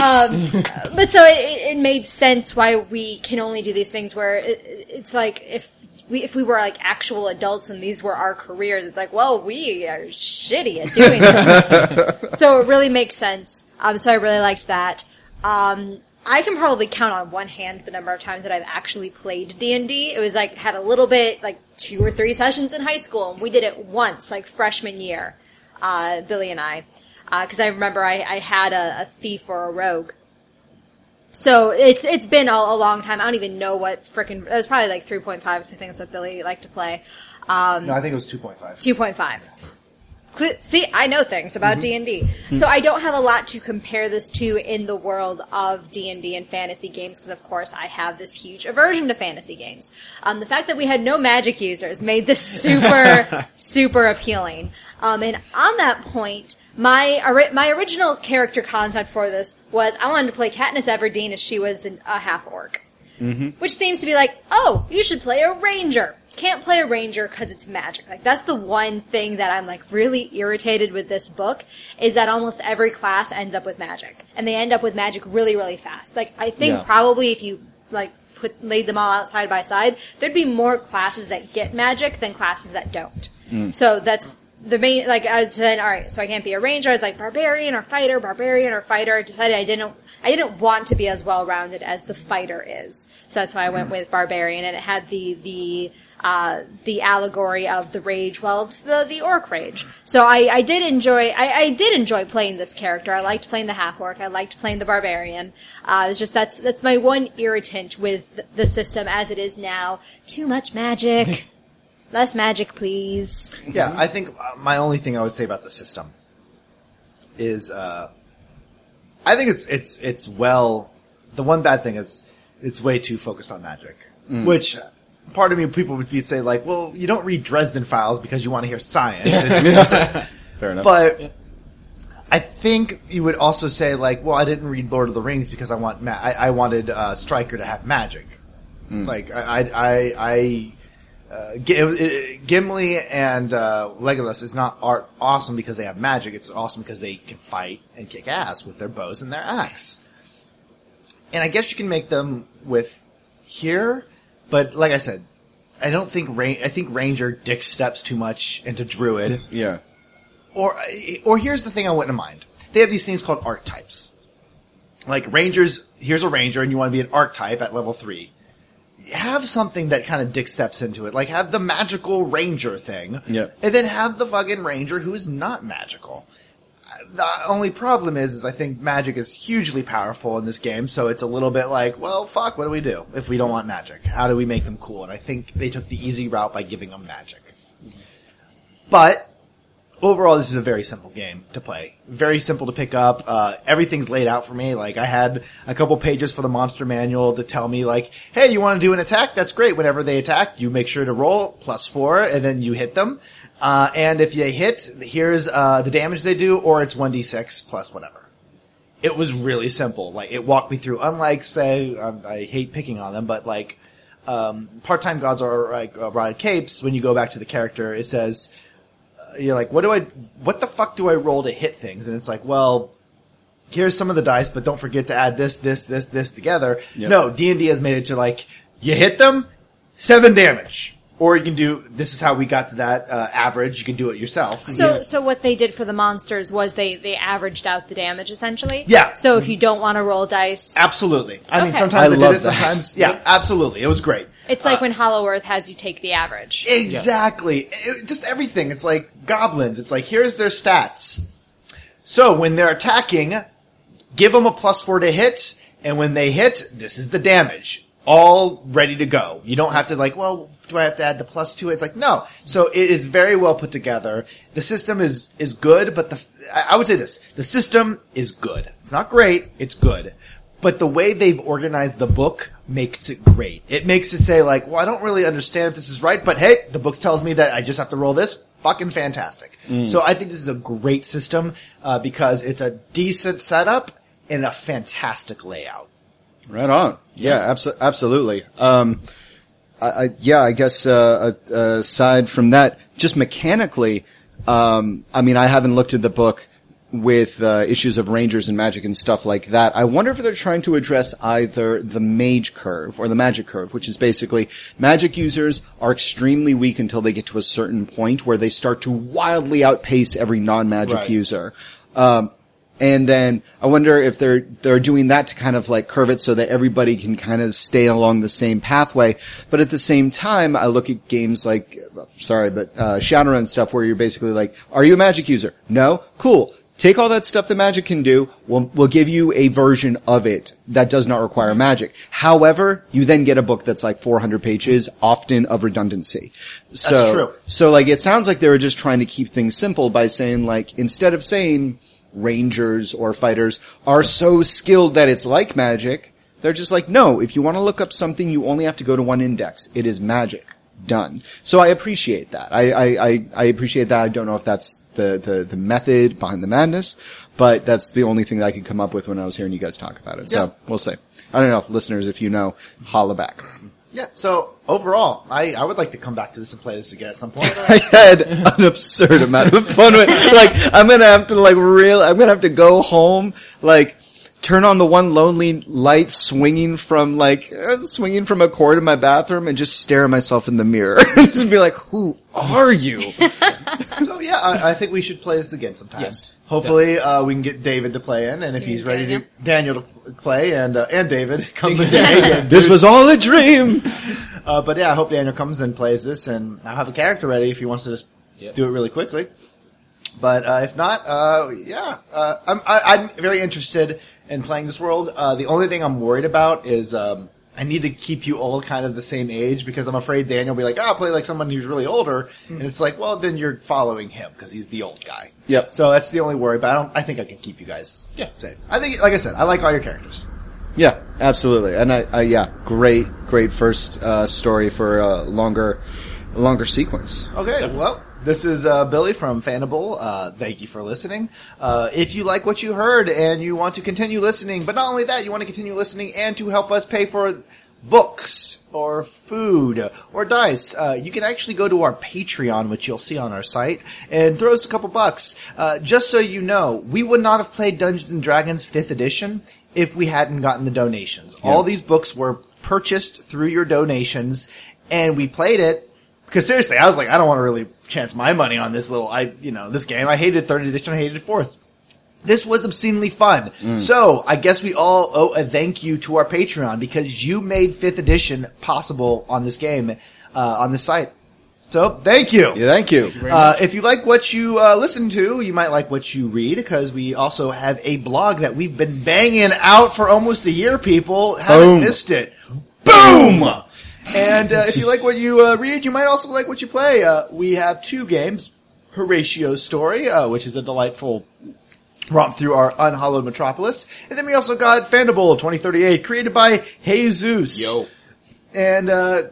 Um, but so it, it made sense why we can only do these things where it, it's like if we, if we were like actual adults and these were our careers, it's like, well, we are shitty at doing this. so it really makes sense. Um, so I really liked that. Um, I can probably count on one hand the number of times that I've actually played D&D. It was like, had a little bit, like two or three sessions in high school and we did it once, like freshman year, uh, Billy and I. Uh, cause I remember I, I had a, a thief or a rogue. So it's, it's been a, a long time. I don't even know what frickin', it was probably like 3.5 because I think that's what Billy liked to play. Um, No, I think it was 2.5. 2.5. Cl- See, I know things about D&D. So I don't have a lot to compare this to in the world of D&D and fantasy games because of course I have this huge aversion to fantasy games. Um, the fact that we had no magic users made this super, super appealing. Um, and on that point, my my original character concept for this was I wanted to play Katniss Everdeen as she was an, a half orc mm-hmm. which seems to be like, oh, you should play a ranger. Can't play a ranger because it's magic. Like that's the one thing that I'm like really irritated with this book is that almost every class ends up with magic, and they end up with magic really, really fast. Like I think Yeah. probably if you like put laid them all out side by side, there'd be more classes that get magic than classes that don't. Mm. So that's the main, like, I said, alright, so I can't be a ranger. I was like, barbarian or fighter, barbarian or fighter. I decided I didn't, I didn't want to be as well rounded as the fighter is. So that's why I went with barbarian and it had the, the, uh, the allegory of the rage. Well, it's the the orc rage. So I, I did enjoy I, I did enjoy playing this character. I liked playing the half orc. I liked playing the barbarian. Uh, it's just that's that's my one irritant with the system as it is now. Too much magic. Less magic, please. Yeah, I think uh, my only thing I would say about the system is, uh, I think it's it's it's well. The one bad thing is it's way too focused on magic, which uh, part of me people would be say like, well, you don't read Dresden Files because you want to hear science. It's- it's a- Fair enough. but I think you would also say like, well, I didn't read Lord of the Rings because I want ma- I, I wanted uh, Strider to have magic. Like I I I. I uh, uh, Gimli and uh, Legolas is not art awesome because they have magic. It's awesome because they can fight and kick ass with their bows and their axe. And I guess you can make them with here, but like I said, I don't think Ra- I think Ranger dick steps too much into Druid. yeah. Or, or here's the thing I wouldn't mind. They have these things called archetypes. Like Rangers, here's a Ranger and you want to be an archetype at level three. Have something that kind of dick steps into it. Like have the magical Ranger thing. Yep. And then have the fucking Ranger who is not magical. The only problem is, is I think magic is hugely powerful in this game, so it's a little bit like, well, fuck, what do we do if we don't want magic? How do we make them cool? And I think they took the easy route by giving them magic. But overall, this is a very simple game to play. Very simple to pick up. Uh, everything's laid out for me. Like I had a couple pages for the monster manual to tell me like, hey, you want to do an attack? That's great. Whenever they attack, you make sure to roll plus four and then you hit them. Uh, and if they hit, here's, uh, the damage they do or it's 1d6 plus whatever. It was really simple. Like it walked me through, unlike say, um, I hate picking on them, but like, um, part-time gods are like uh, rotted capes. When you go back to the character, it says, you're like, what do I, what the fuck do I roll to hit things? And it's like, well, here's some of the dice, but don't forget to add this, this, this, this together. Yep. No, D&D has made it to like, you hit them, seven damage. Or you can do, this is how we got to that, uh, average. You can do it yourself. So, so what they did for the monsters was they they averaged out the damage essentially. Yeah. So if you don't want to roll dice, Absolutely. I mean, sometimes I I, did love it, that. sometimes, yeah, absolutely. It was great. It's like uh, when Hollow Earth has you take the average. Exactly. It- just everything. It's like goblins. It's like, here's their stats. So when they're attacking, give them a plus four to hit, and when they hit, this is the damage. All ready to go. You don't have to like, well, do I have to add the plus to it? It's like, no. So it is very well put together. The system is, is good, but the, I I would say this, the system is good. It's not great, it's good. But the way they've organized the book makes it great. It makes it say like, well, I don't really understand if this is right, but hey, the book tells me that I just have to roll this. Fucking fantastic. So I think this is a great system, uh, because it's a decent setup and a fantastic layout. Right on. Yeah, abso- absolutely. Um, I, I, yeah, I guess uh, uh, aside from that, just mechanically, um, I mean, I haven't looked at the book with uh, issues of rangers and magic and stuff like that. I wonder if they're trying to address either the mage curve or the magic curve, which is basically magic users are extremely weak until they get to a certain point where they start to wildly outpace every non-magic Right. user. Um, and then I wonder if they're they're doing that to kind of like curve it so that everybody can kind of stay along the same pathway. But at the same time, I look at games like sorry, but uh, Shadowrun stuff where you're basically like, are you a magic user? No, cool. Take all that stuff that magic can do. We'll, we'll give you a version of it that does not require magic. However, you then get a book that's like 400 pages, often of redundancy. So, true. So like, it sounds like they were just trying to keep things simple by saying like, instead of saying, rangers or fighters are so skilled that it's like magic. They're just like, no, if you want to look up something, you only have to go to one index. It is magic. Done. So I appreciate that. I, I, I, I appreciate that. I don't know if that's the, the, the method behind the madness, but that's the only thing that I could come up with when I was hearing you guys talk about it. So we'll see. I don't know, listeners, if you know, holla back. Yeah. So overall, I, I would like to come back to this and play this again at some point. I had an absurd amount of fun with Like, I'm gonna have to like real, I'm gonna have to go home, like, turn on the one lonely light swinging from like, uh, swinging from a cord in my bathroom and just stare at myself in the mirror. just be like, who are you? so yeah, I, I think we should play this again sometime. Yes, Hopefully, uh, we can get David to play in, and if he's ready to Daniel to play, and uh, and David comes in. this was all a dream! Uh, but yeah, I hope Daniel comes and plays this, and I'll have a character ready if he wants to just Yep. do it really quickly. But uh, if not, uh, yeah, uh, I'm I, I'm very interested in playing this world. Uh, the only thing I'm worried about is um, I need to keep you all kind of the same age because I'm afraid Daniel will be like, "Oh, I'll play like someone who's really older," and it's like, well, then you're following him because he's the old guy. Yep. So that's the only worry. But I don't. I think I can keep you guys. Yeah. safe. I think, like I said, I like all your characters. Yeah, absolutely. And I, I yeah, great, great first uh, story for a longer, longer sequence. Okay, well, this is uh, Billy from Fandible. Uh, thank you for listening. Uh, if you like what you heard and you want to continue listening, but not only that, you want to continue listening and to help us pay for books or food or dice, uh, you can actually go to our Patreon, which you'll see on our site, and throw us a couple bucks. Uh, just so you know, we would not have played Dungeons and Dragons 5th edition if we hadn't gotten the donations. All these books were purchased through your donations, and we played it because seriously, I was like, I don't want to really chance my money on this little, I, you know, this game. I hated third edition. I hated fourth. This was obscenely fun. So I guess we all owe a thank you to our Patreon because you made fifth edition possible on this game, uh, on this site. So thank you. Yeah, thank you. Uh, if you like what you uh, listen to, you might like what you read because we also have a blog that we've been banging out for almost a year. People haven't Boom. missed it. Boom! And uh, if you like what you uh, read, you might also like what you play. Uh, we have two games: Horatio's Story, uh, which is a delightful romp through our unhallowed metropolis, and then we also got Fandible 2038, created by Jesus. Yo. And uh,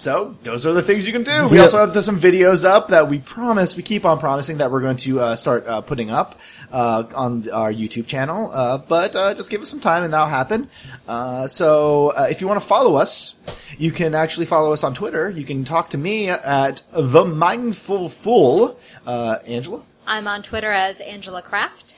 so those are the things you can do. We Yep. also have some videos up that we promise, we keep on promising that we're going to uh, start uh, putting up uh, on our YouTube channel. Uh, but uh, just give us some time and that'll happen. Uh, so uh, if you want to follow us, you can actually follow us on Twitter. You can talk to me at the Mindful Fool. Uh, Angela. I'm on Twitter as Angela Kraft.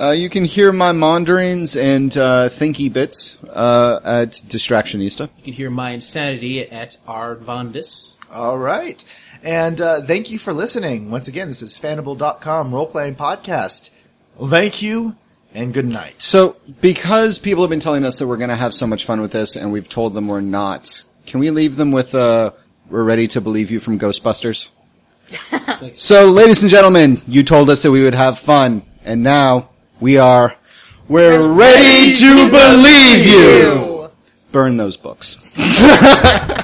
Uh, you can hear my maunderings and uh, thinky bits uh, at Distractionista. You can hear my insanity at Arvandis. All right. And uh, thank you for listening. Once again, this is Fandible.com role-playing podcast. Thank you and good night. So, because people have been telling us that we're going to have so much fun with this, and we've told them we're not, can we leave them with uh, "We're ready to believe you" from Ghostbusters? so, ladies and gentlemen, you told us that we would have fun, and now we are. We're ready to believe you. Burn those books.